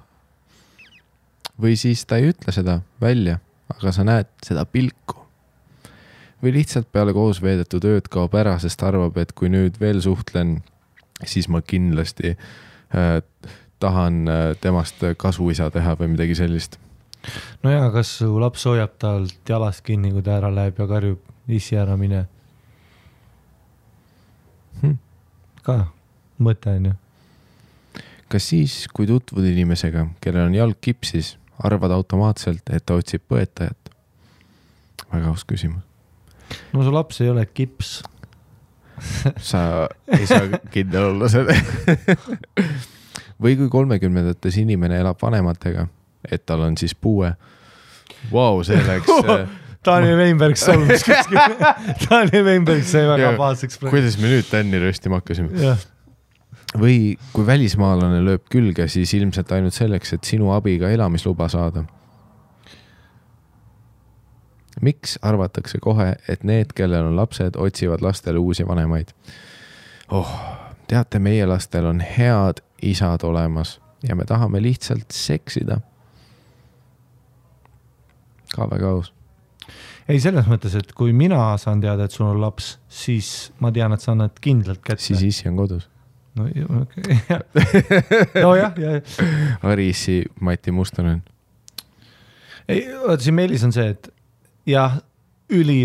või siis ta ei ütle seda välja, aga sa näed seda pilku või lihtsalt peale koos veedetud ööd kaob ära, sest arvab, et kui nüüd veel suhtlen, siis ma kindlasti äh, tahan äh, temast kasuisa teha või midagi sellist. no ja kas su laps hoiab talt jalast kinni, kui ta ära läheb ja karjub issi ära mine Hm. ka mõte on ju. kas siis, kui tutvud inimesega, kellel on jalg kipsis, arvad automaatselt, et ta otsib põetajat? väga aus küsimus. No su laps ei ole kips. sa ei saa kindel olla selle. või kui kolmekümnendates inimene elab vanematega, et tal on siis puue. Vau, see läks, Daniel Weinberg solvus kuskil. Daniel Weinberg sai väga pahaseks kuidas me nüüd Tänni röstima hakkasime? või kui välismaalane lööb külge, siis ilmselt ainult selleks, et sinu abiga elamisluba saada. Miks arvatakse kohe, et need, kellel on lapsed, otsivad lastele uusi vanemaid? oh, teate, meie lastel on head isad olemas ja me tahame lihtsalt seksida. ka väga aus. ei selles mõttes, et kui mina saan teada, et sul on laps, siis ma tean, et sa annad kindlalt kätte. siis issi on kodus. no okei, jah. nojah, ja, ja Arissi Mati Mustonen. ei, vaata siin Meelis on see, et jah, üli,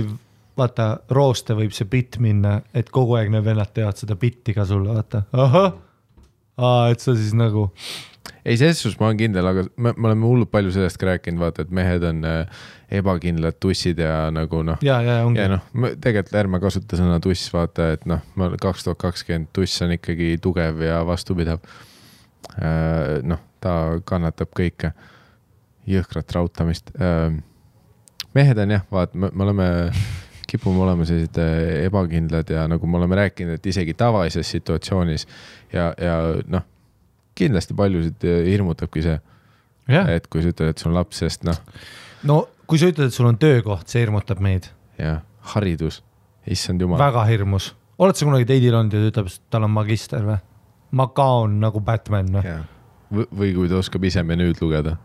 vaata, rooste võib see bitt minna, et kogu aeg need vennad teevad seda bitti ka sulle, vaata, ahah. aa, et sa siis nagu, ei, selles suhtes ma olen kindel, aga me, me oleme hullult palju sellest ka rääkinud, vaata, et mehed on äh, ebakindlad tussid ja nagu noh, ja, ja ongi ja. noh, tegelikult ärme kasuta sõna tuss, vaata, et noh, ma kaks tuhat kakskümmend tuss on ikkagi tugev ja vastupidav. noh, ta kannatab kõike, jõhkrat rautamist. Mehed on jah, vaata, me, me oleme, kipume olema sellised äh, ebakindlad ja nagu me oleme rääkinud, et isegi tavalises situatsioonis ja, ja noh, kindlasti paljusid äh, hirmutabki see, jah, et kui sa ütled, et sul on laps, sest noh, no kui sa ütled, et sul on töökoht, see hirmutab meid jah, haridus, issand jumal. väga hirmus. oled sa kunagi teidil olnud ja ta ütleb, et tal on magister või? Magaon nagu Batman või, või kui ta oskab ise menüüd lugeda.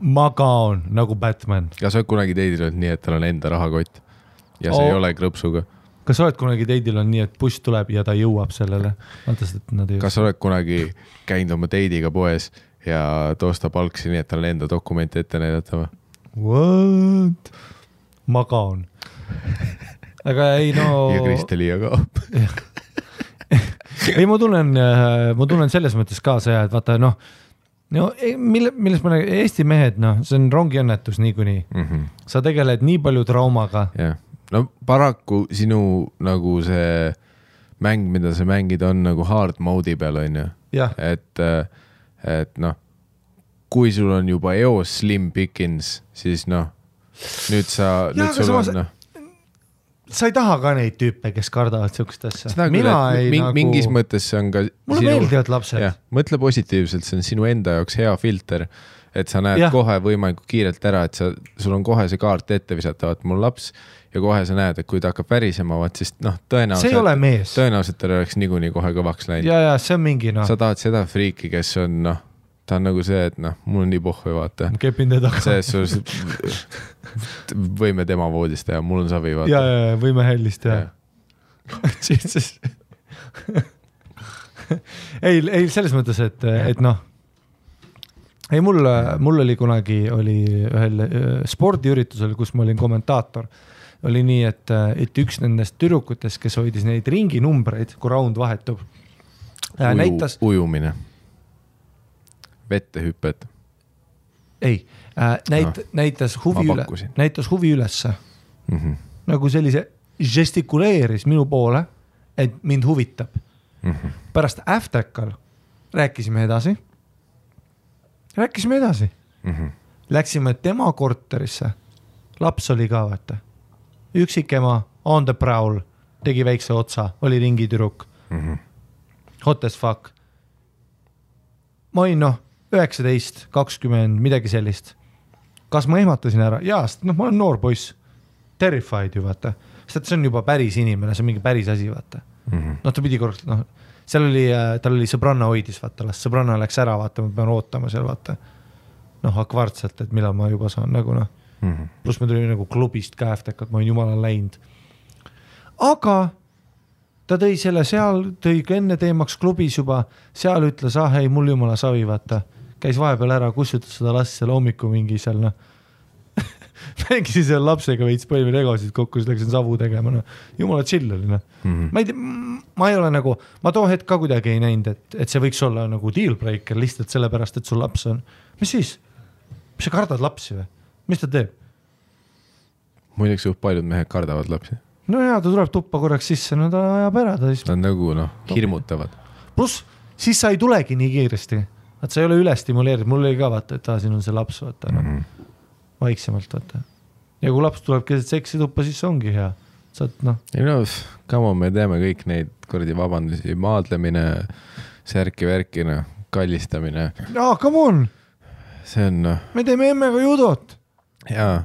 Magaon nagu Batman. kas sa oled kunagi teidil olnud nii, et tal on enda rahakott ja see oh. ei ole krõpsuga? kas sa oled kunagi teidil on nii, et buss tuleb ja ta jõuab sellele? vaata et nad ei. kas sa oled kunagi käinud oma deidiga poes ja ta ostab algsi nii, et tal on enda dokumente ette näidata või? What? Magaon. aga ei no. ja Kristeliia ka. ei, ma tunnen, ma tunnen selles mõttes kaasa ja et vaata noh, no ei, mille, millest ma räägin, Eesti mehed, noh, see on rongiõnnetus niikuinii. sa tegeled nii palju traumaga, jah, no paraku sinu nagu see mäng, mida sa mängid, on nagu hard mode'i peal, onju. jah, et, et noh, kui sul on juba eos Slim Pickens, siis noh, nüüd sa, nüüd sul on noh, sa ei taha ka neid tüüpe, kes kardavad siukest asja küll, mina et ei ming, nagu, mingis mõttes see on ka mulle meeldivad lapsed mõtle positiivselt, see on sinu enda jaoks hea filter, et sa näed ja. kohe võimalikult kiirelt ära, et sa, sul on kohe see kaart ette visata, vaat mul laps ja kohe sa näed, et kui ta hakkab värisema, vaat siis noh, see ei tõenäoliselt, ole mees. tõenäoliselt tal oleks niikuinii kohe kõvaks läinud. ja, ja see on mingi noh sa, tahad seda friiki, kes on noh, ta on nagu see, et noh, mul on nii pohhu, vaata. kepin teda taga. selles suhtes võime tema voodis teha, mul on savi, ja, vaata. ja, ja võime hellist teha. ei, ei selles mõttes, et, et noh, ei mul, mul oli kunagi oli ühel äh, spordiüritusel, kus ma olin kommentaator, oli nii, et, et üks nendest tüdrukutest, kes hoidis neid ringinumbreid, kui raund vahetub, näitas, ujumine. Vette hüpped. ei, näit-, näitas huvi üle näitas huvi ülesse Mm -hmm. nagu sellise, žestikuleeris minu poole, et mind huvitab Mm -hmm. pärast Aftekal rääkisime edasi. rääkisime edasi, Mm -hmm. läksime tema korterisse. laps oli ka vaata, üksikema on the prowl, tegi väikse otsa, oli ringitüdruk, Mm -hmm. hot as fuck. ma olin noh, üheksateist, kakskümmend, midagi sellist. kas ma ehmatasin ära? jaa, sest noh, ma olen noor poiss, terrified ju vaata, sest et see on juba päris inimene, see on mingi päris asi, vaata Mm -hmm. noh, ta pidi korraks, noh, seal oli, tal oli sõbranna hoidis, vaata, las sõbranna läks ära, vaata, ma pean ootama seal, vaata. noh, akvaartselt, et millal ma juba saan nagu noh, Mm -hmm. pluss me tulime nagu klubist ka Aftekat, ma olin jumala läinud. aga ta tõi selle seal, tõi ka enne teemaks klubis juba, seal ütles, ah ei, mul jumala savi, vaata. Käis vahepeal ära, kustutas seda last seal hommikul mingi seal noh mängisin seal lapsega veits, panime legosid kokku, siis läksin savu tegema, noh, jumala chill oli noh mm -hmm.. ma ei tea, ma ei ole nagu, ma too hetk ka kuidagi ei näinud, et, et see võiks olla nagu deal breaker lihtsalt sellepärast, et sul laps on. mis siis? mis sa kardad lapsi või? mis ta teeb? muideks suht paljud mehed kardavad lapsi. no ja ta tuleb tuppa korraks sisse, no ta ajab ära, ta siis. Nad nagu noh, hirmutavad. pluss siis sa ei tulegi nii kiiresti, vaat sa ei ole üle stimuleeritud, mul oli ka vaata, et aa, siin on see laps, vaata noh mm -hmm vaiksemalt vaata. ja kui laps tuleb keset seksi tuppa, siis ongi hea, saad noh. ei no, come on, me teame kõik neid kuradi vabandusi, maadlemine, särki-värki, noh, kallistamine. aa, come on. see on noh. me teeme emmega judot. jaa,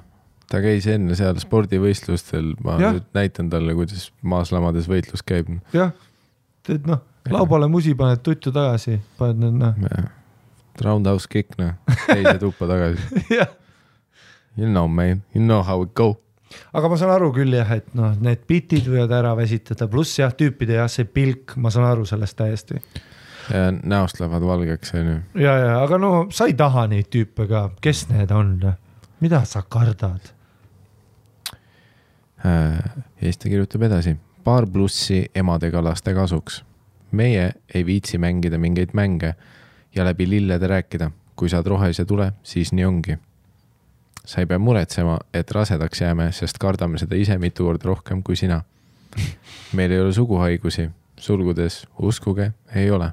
ta käis enne seal spordivõistlustel, ma ja. nüüd näitan talle, kuidas maaslamades võitlus käib. jah, teed noh, laubale musi paned tuttu tagasi, paned need noh. Roundhouse kick noh, teise tuppa tagasi jah You know man, you know how it go. aga ma saan aru küll jah, et noh, need bitid võivad ära väsitada, pluss jah, tüüpide jah, see pilk, ma saan aru sellest täiesti. näost lähevad valgeks, onju. ja, ja aga no sa ei taha neid tüüpe ka, kes need on? mida sa kardad? Äh, Eesti kirjutab edasi, paar plussi emadega laste kasuks. meie ei viitsi mängida mingeid mänge ja läbi lillede rääkida. kui saad rohelise tule, siis nii ongi sa ei pea muretsema, et rasedaks jääme, sest kardame seda ise mitu korda rohkem kui sina. meil ei ole suguhaigusi, sulgudes uskuge, ei ole.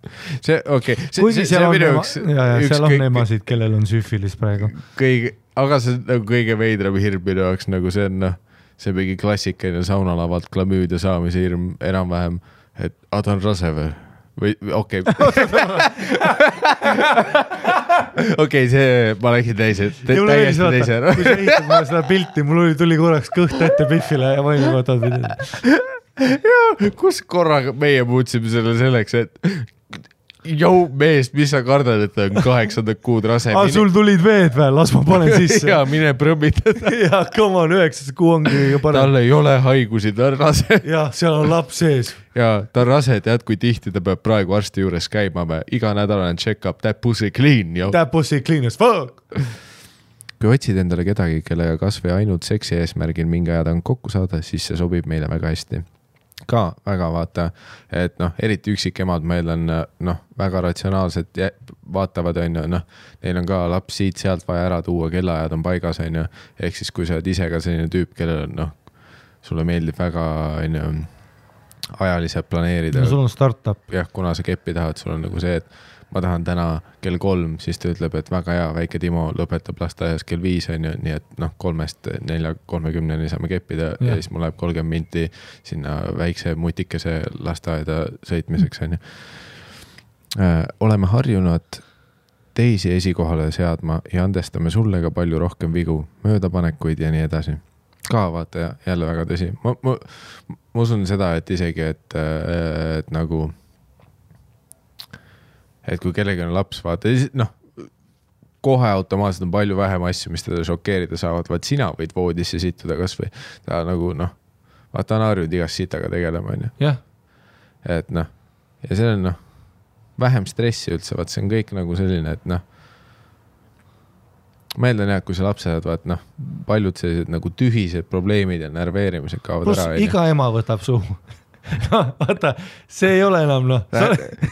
see, okei okay,. kuigi seal on, ema, ja, ja seal on emasid, kellel on süfilis praegu. kõige, aga see nagu kõige veidram hirm minu jaoks nagu see on noh, see mingi klassikaline saunalavalt klamüüdia saamise hirm enam-vähem, et aa ta on rase või või okei okay. okei okay,, see, ma läksin teise, täiesti teise ära. kui sa ehitad mulle seda pilti, mul oli, tuli korraks kõht ette Biffile ja ma olin oot, mida. ja, kus korraga meie muutsime selle selleks, et Jou mees, mis sa kardad, et on kaheksandat kuud rase? aa, sul tulid veed või, las ma panen sisse ja mine prõmmitada ja come on, üheksas kuu ongi kõige parem. tal ei ole haigusi, ta on rase. jah, seal on laps sees. ja ta on rase, tead, kui tihti ta peab praegu arsti juures käima või? iganädalane check-up, that pussy clean. That pussy clean as fuck kui otsid endale kedagi, kellega kasvõi ainult seksi eesmärgil mingi aja tagant kokku saada, siis see sobib meile väga hästi ka väga vaata, et noh, eriti üksikemad, ma eeldan, noh, väga ratsionaalselt vaatavad, on ju, noh, neil on ka laps siit-sealt vaja ära tuua, kellaajad on paigas, on ju. ehk siis, kui sa oled ise ka selline tüüp, kellel on noh, sulle meeldib väga, on ju, ajaliselt planeerida. no sul on startup. jah, kuna sa keppi tahad, sul on nagu see, et ma tahan täna kell kolm, siis ta ütleb, et väga hea, väike Timo lõpetab lasteaias kell viis, on ju, nii et noh, kolmest nelja kolmekümneni saame keppida ja. ja siis mul läheb kolmkümmend minti sinna väikse mutikese lasteaeda sõitmiseks, on ju. Äh, oleme harjunud teisi esikohale seadma ja andestame sulle ka palju rohkem vigu, möödapanekuid ja nii edasi ka vaata jälle väga tõsi, ma, ma, ma usun seda, et isegi, et, et nagu et kui kellelgi on laps, vaata, noh, kohe automaatselt on palju vähem asju, mis teda šokeerida saavad, vaat sina võid voodisse sittuda kasvõi ta nagu noh, vaata on harjunud igast sitaga tegelema, onju. et noh, ja see on noh, vähem stressi üldse, vaat see on kõik nagu selline, et noh ma eeldan jah, kui sa lapse saad, vaat noh, paljud sellised nagu tühised probleemid ja närveerimised kaovad Plus, ära. iga ema võtab suhu noh, vaata, see ei ole enam noh.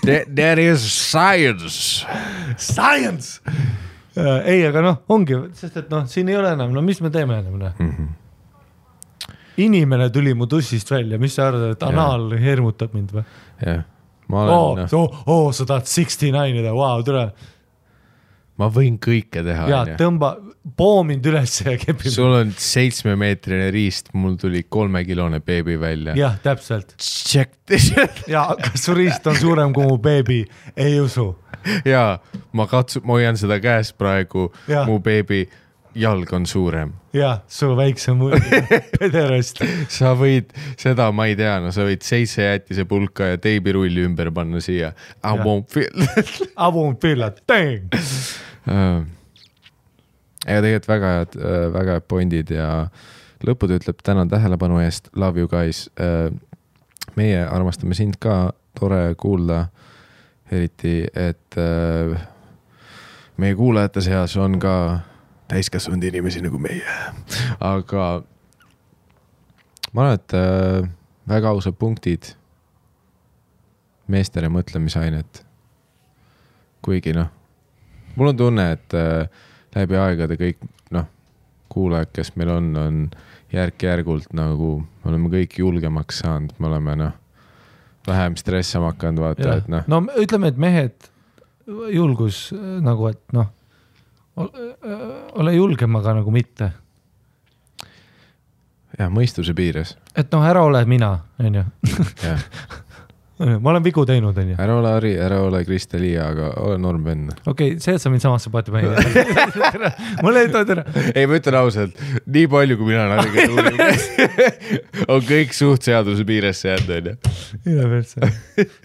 There is science. Science ei, aga noh, ongi, sest et noh, siin ei ole enam, no mis me teeme enam noh mm -hmm. inimene tuli mu tussist välja, mis sa arvad, et anaal ja. hirmutab mind või? jah, ma olen oh, no.. oo, oo, sa tahad sixty nine ida, vau, tule ma võin kõike teha. ja tõmba, poo mind üles ja kepi. sul on seitsmemeetrine riist, mul tuli kolmekilone beebi välja. jah, täpselt. Check this ja kas su riist on suurem kui mu beebi? ei usu. ja ma katsun, ma hoian seda käes praegu, mu beebi jalg on suurem. jah, su väiksem pederast sa võid seda, ma ei tea, no sa võid seitse jätisepulka ja teibirulli ümber panna siia. I ja. won't feel I won't feel a thing uh,. ega tegelikult väga head uh,, väga head point'id ja lõppude ütleb tänan tähelepanu eest, love you guys uh,. meie armastame sind ka, tore kuulda. eriti, et meie kuulajate seas on ka täiskasvanud inimesi nagu meie, aga ma arvan, et äh, väga ausad punktid meestele mõtlemisainet. kuigi noh, mul on tunne, et äh, läbi aegade kõik noh, kuulajad, kes meil on, on järk-järgult nagu, me oleme kõik julgemaks saanud, me oleme noh, vähem stressama hakanud, vaata, et noh. no ütleme, et mehed, julgus nagu, et noh, ole julgem, aga nagu mitte. jah, mõistuse piires. et noh, ära ole mina, onju. jah ma olen vigu teinud, onju. ära ole Harri, ära ole Krista-Li, aga ole Norm Venn. okei okay,, see, et sa mind samasse paati panid mulle ei tohi ära. ei, ma ütlen ausalt, nii palju, kui mina olen Harriga tuurinud on kõik suht seaduse piiresse jäänud, onju. üle persse.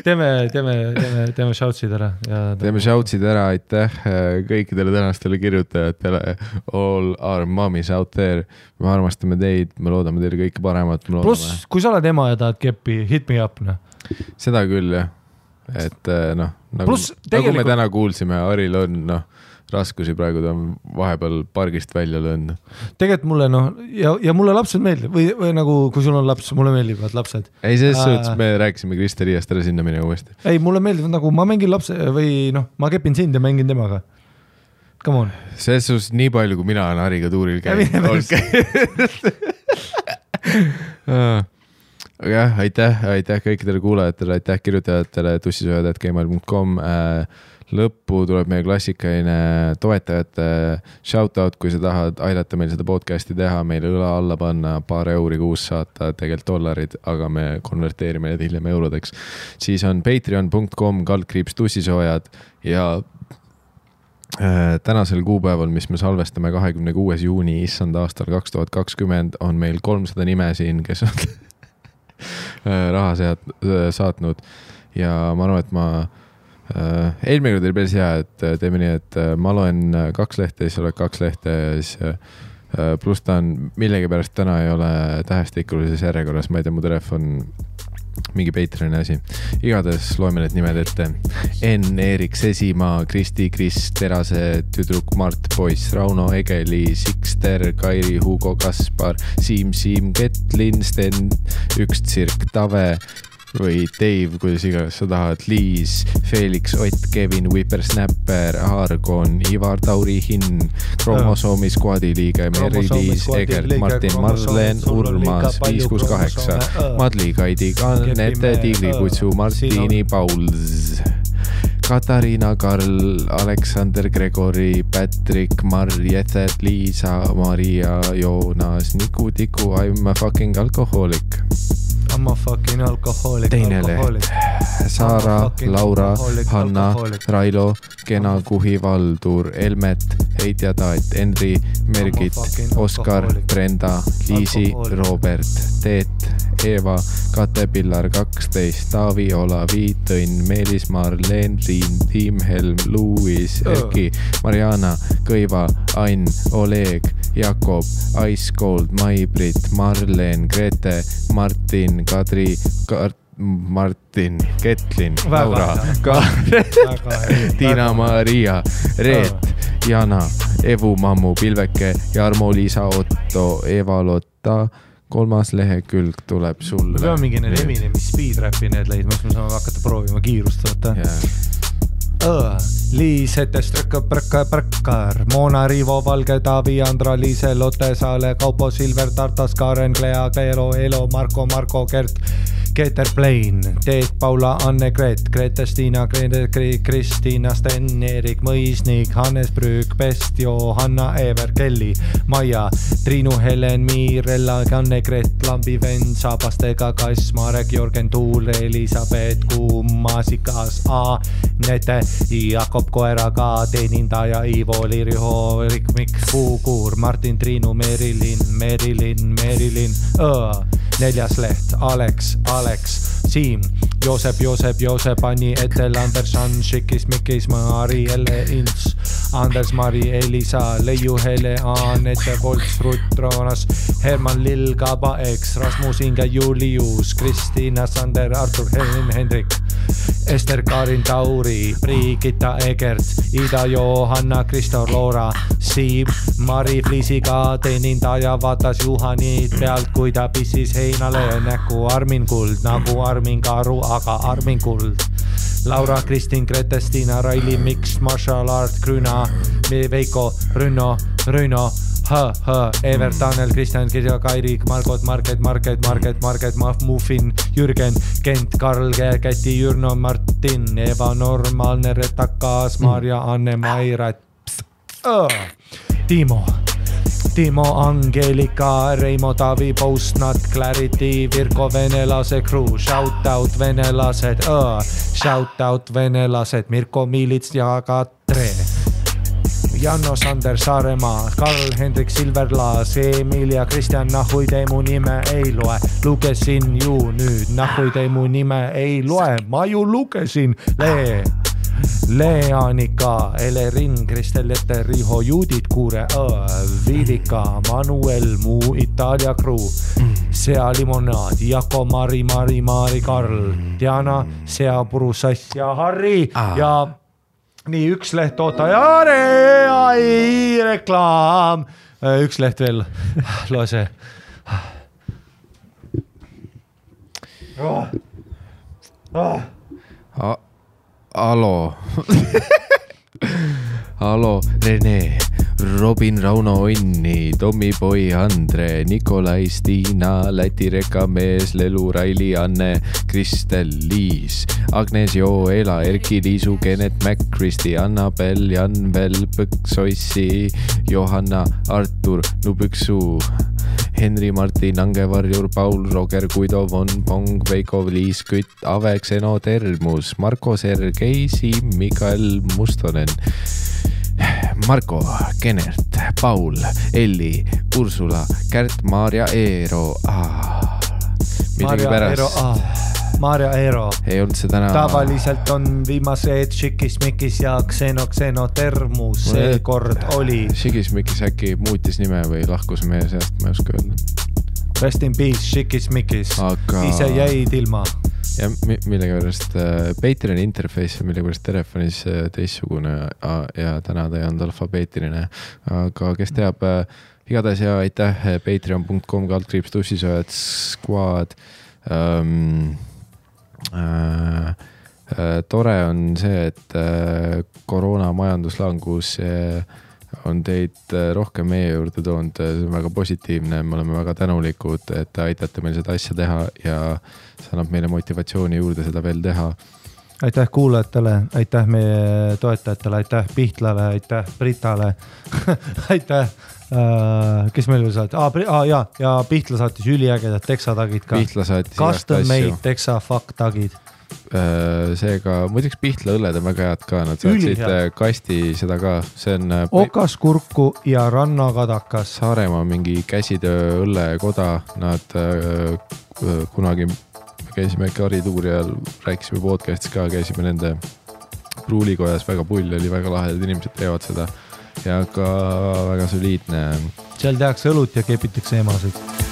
teeme, teeme, teeme, teeme shout'id ära ja. teeme shout'id ära, aitäh äh, kõikidele tänastele kirjutajatele. All our mommies out there. me armastame teid, me loodame teile kõike paremat. pluss, kui sa oled ema ja tahad keppi, hit me up, noh seda küll jah, et äh, noh, nagu, tegelikult... nagu me täna kuulsime, Haril on noh raskusi praegu, ta on vahepeal pargist välja löönud. tegelikult mulle noh, ja, ja mulle lapsed meeldivad või, või nagu, kui sul on laps, mulle meeldivad lapsed. ei, selles suhtes me rääkisime Krister Riiast, ära sinna mine uuesti. ei, mulle meeldivad nagu ma mängin lapse või noh, ma kepin sind ja mängin temaga. Come on. selles suhtes nii palju, kui mina olen Hariga tuuril käinud jah, aitäh, aitäh kõikidele kuulajatele, aitäh kirjutajatele tussisööjad.gmail.com äh, lõppu tuleb meie klassikaline toetajate shout out, kui sa tahad aidata meil seda podcast'i teha, meile õla alla panna, paar euri kuus saata, tegelikult dollarid, aga me konverteerime need hiljem eurodeks. siis on patreon.com kaldkriips tussisoojad ja äh, tänasel kuupäeval, mis me salvestame, kahekümne kuues juuni, issand aastal kaks tuhat kakskümmend, on meil kolmsada nime siin, kes on raha sealt, äh, saatnud. Ja ma arvan, et ma äh,, eelmine kord oli päris hea, et äh, teeme nii, et ma loen kaks lehte, siis sa loed kaks lehte ja siis äh, pluss ta on millegipärast täna ei ole tähestikulises järjekorras, ma ei tea, mu telefon mingi Patreoni asi. igatahes loeme need nimed ette. Enn, Eerik Sesimaa, Kristi, Kris, Terase tüdruk, Mart Poiss, Rauno Egeli, Sikster, Kairi, Hugo Kaspar, Siim, Siim, Ketlin, Sten, üks tsirk, Tave, või Dave, kuidas iganes sa tahad, Liis, Felix Ott, Kevin, Whippersnapper, Argon, Ivar Tauri Hinn, Kromosoomi skuadi liige, Meri-Liis, Egert, Martin, Marlen, Urmas, viis, kuus, kaheksa, Madli, Kaidi, Kanete, Tiigrikutsu, Martini, Pauls. Katariina, Karl, Aleksander, Gregori, Patrick, Marjethet, Liisa, Maria, Joonas, Niku, Tiku, I m a fucking alcoholic I m a fucking alcoholic. teine leht, Saara, Laura, Hanna, Railo, Kena, Kuhi, Valdur, Elmet, Heidja Taat, Henri, Mergit, Oskar, Brenda, Liisi, Robert, Teet, Eeva, Kate Pillar kaksteist, Taavi, Olavi, Tõnn, Meelis, Marleen, Riin, Tiim Helm, Luis, Erki, Mariana, Kõiva, Ain, Oleg, Jakob, Ice Cold, Mai-Brit, Marleen, Grete, Martin, Kadri, Kart-, Martin, Ketlin, Laura, Kaarel, Tiina-Maria, Reet, Jana, Evu Mammu, Pilveke, Jarmo-Liisa, Otto, Eva-Lotta kolmas lehekülg tuleb sulle. me peame mingi need Eminemi speedräpi need leidma, siis me saame hakata proovima kiirust võtta yeah.. Liis Hetestrekk, Präkka, Präkkar, Moona Riivo, Valge, Taavi, Andra, Liise, Lotte, Saale, Kaupo, Silver, Tartas, Karen, Klea, Kleelo, Elo, Marko, Marko, Gert Keeter Plain, Teet, Paula, Anne-Gret, Grete, Stiina, Kristiina, Sten, Erik Mõisnik, Hannes Brüük, Pest, Johanna, Eever, Kelly, Maia, Triinu, Helen, Miirella, Anne-Gret, Lambi vend, Saabastega kass, Marek, Jörgen Tuul, Elizabeth Kuum, Maasikas, A, Nete, Jakob Koeraga, teenindaja Ivo, Liriho, Rikmik, Puukuur, Martin, Triinu, Merilin, Merilin, Merilin, neljas leht, Alex, Alex. Alex, Siim, Joosep, Joosep, Joosep, Anni, Etel, Anderson, Šikis, Mikis, Mari, Elle, Ints, Anders, Mari, Elisa, Leiu, Hele, Anette, Volts, Rutt, Roonas, Herman, Lill, Kaba, Eks, Rasmus, Inge, Julius, Kristiina, Sander, Artur, Helen, Hendrik Ester Karin Tauri, Brigitta Egert, Ida Johanna, Kristo Loora, Siim, Mari Fliisiga teenindaja vaatas Juhanit pealt, kui ta pissis heinale näkku Armin Kuld nagu Armin Karu, aga Armin Kuld. Laura, Kristin, Grete, Stiina, Raili, Miks, Marshall, Art, Grüna, Veiko, Rünno, Rüno, H, H, Evert, Tanel, Kristjan, Kirja, Kairi, Margot, Marget, Marget, Marget, Marget, Muffin, Jürgen, Kent, Karl, Käti, Jürno, Martin, Eva, Normaalne, Retakas, Maarja, Anne, Mairat, Timo Timo Angelika, Reimo Taavi, Postnat, Clarity, Virko Venelase crew, shout out venelased, shout out venelased, Mirko Miilits ja Katre. Janno Sander Saaremaa, Karl-Hendrik Silverlaas, Emil ja Kristjan, nahhui te mu nime ei loe, lugesin ju nüüd, nahhui te mu nime ei loe, ma ju lugesin, Le. Leanika, Elerin, Kristel Jette, Riho, Judit Kuure, Viidika, Manuel, mu Itaalia crew, Sea limonaad, Jako, Mari, Mari, Maari, Karl, Diana, Sea, Puru, Sass ja Harri Ah. ja nii üks leht oota ai, reklaam, üks leht veel, loe see oh.. Oh. A- Alo Alo, Rene, Robin, Rauno, Onni, Tommipoi, Andre, Nikolai, Stiina, Läti rekamees, Lelu, Raili, Anne, Kristel, Liis, Agnes, Joela, Erki, Liisu, Genet, Mac, Kristi, Annabel, Janvel, Põksossi, Johanna, Artur, Nubüksu, Henri, Martin, Angevarjur, Paul, Roger, Guido, Von Pong, Veiko, Liis Kütt, Ave, Xeno, Termus, Marko, Sergei, Siim, Mikael, Mustonen, Marko, Genert, Paul, Elli, Ursula, Kärt, Maarja, Eero. Eero millegipärast ah,, Maarja Eero ei olnud see täna. tavaliselt on viimased Šikis-Mikis ja Xeno, Xeno Termus, seekord oli Šigis-Mikis äkki muutis nime või lahkus meie seast, ma ei oska öelda. Rest in peace, Šikis-Mikis Aga- ise jäid ilma. Ja mi- millegipärast äh, Patreoni interface on millegipärast telefonis äh, teistsugune ja, ja täna ta ei olnud alfabeetiline, aga kes teab äh,, igatahes ja aitäh, patreon.com kaldkriips tussisööjad squad ähm,. Äh, äh, tore on see, et äh, koroona majanduslangus äh, on teid äh, rohkem meie juurde toonud, see on väga positiivne, me oleme väga tänulikud, et te aitate meil seda asja teha ja see annab meile motivatsiooni juurde seda veel teha. aitäh kuulajatele, aitäh meie toetajatele, aitäh Pihtlale, aitäh Britale, aitäh äh,, kes meil veel saatis ah,, ah, ja, ja Pihtla saatis üliägedad teksatagid ka. Custom made teksa fuck tagid. seega muideks Pihtla õlled on väga head ka, nad saatsid äh, kasti seda ka, see on äh, okaskurku ja rannakadakas. Saaremaa mingi käsitööõllekoda, nad äh, äh, kunagi me käisime Karituuri ajal, rääkisime podcast'is ka, käisime nende pruulikojas, väga pull oli, väga lahedad inimesed teevad seda ja ka väga soliidne. seal tehakse õlut ja kepitakse emasid.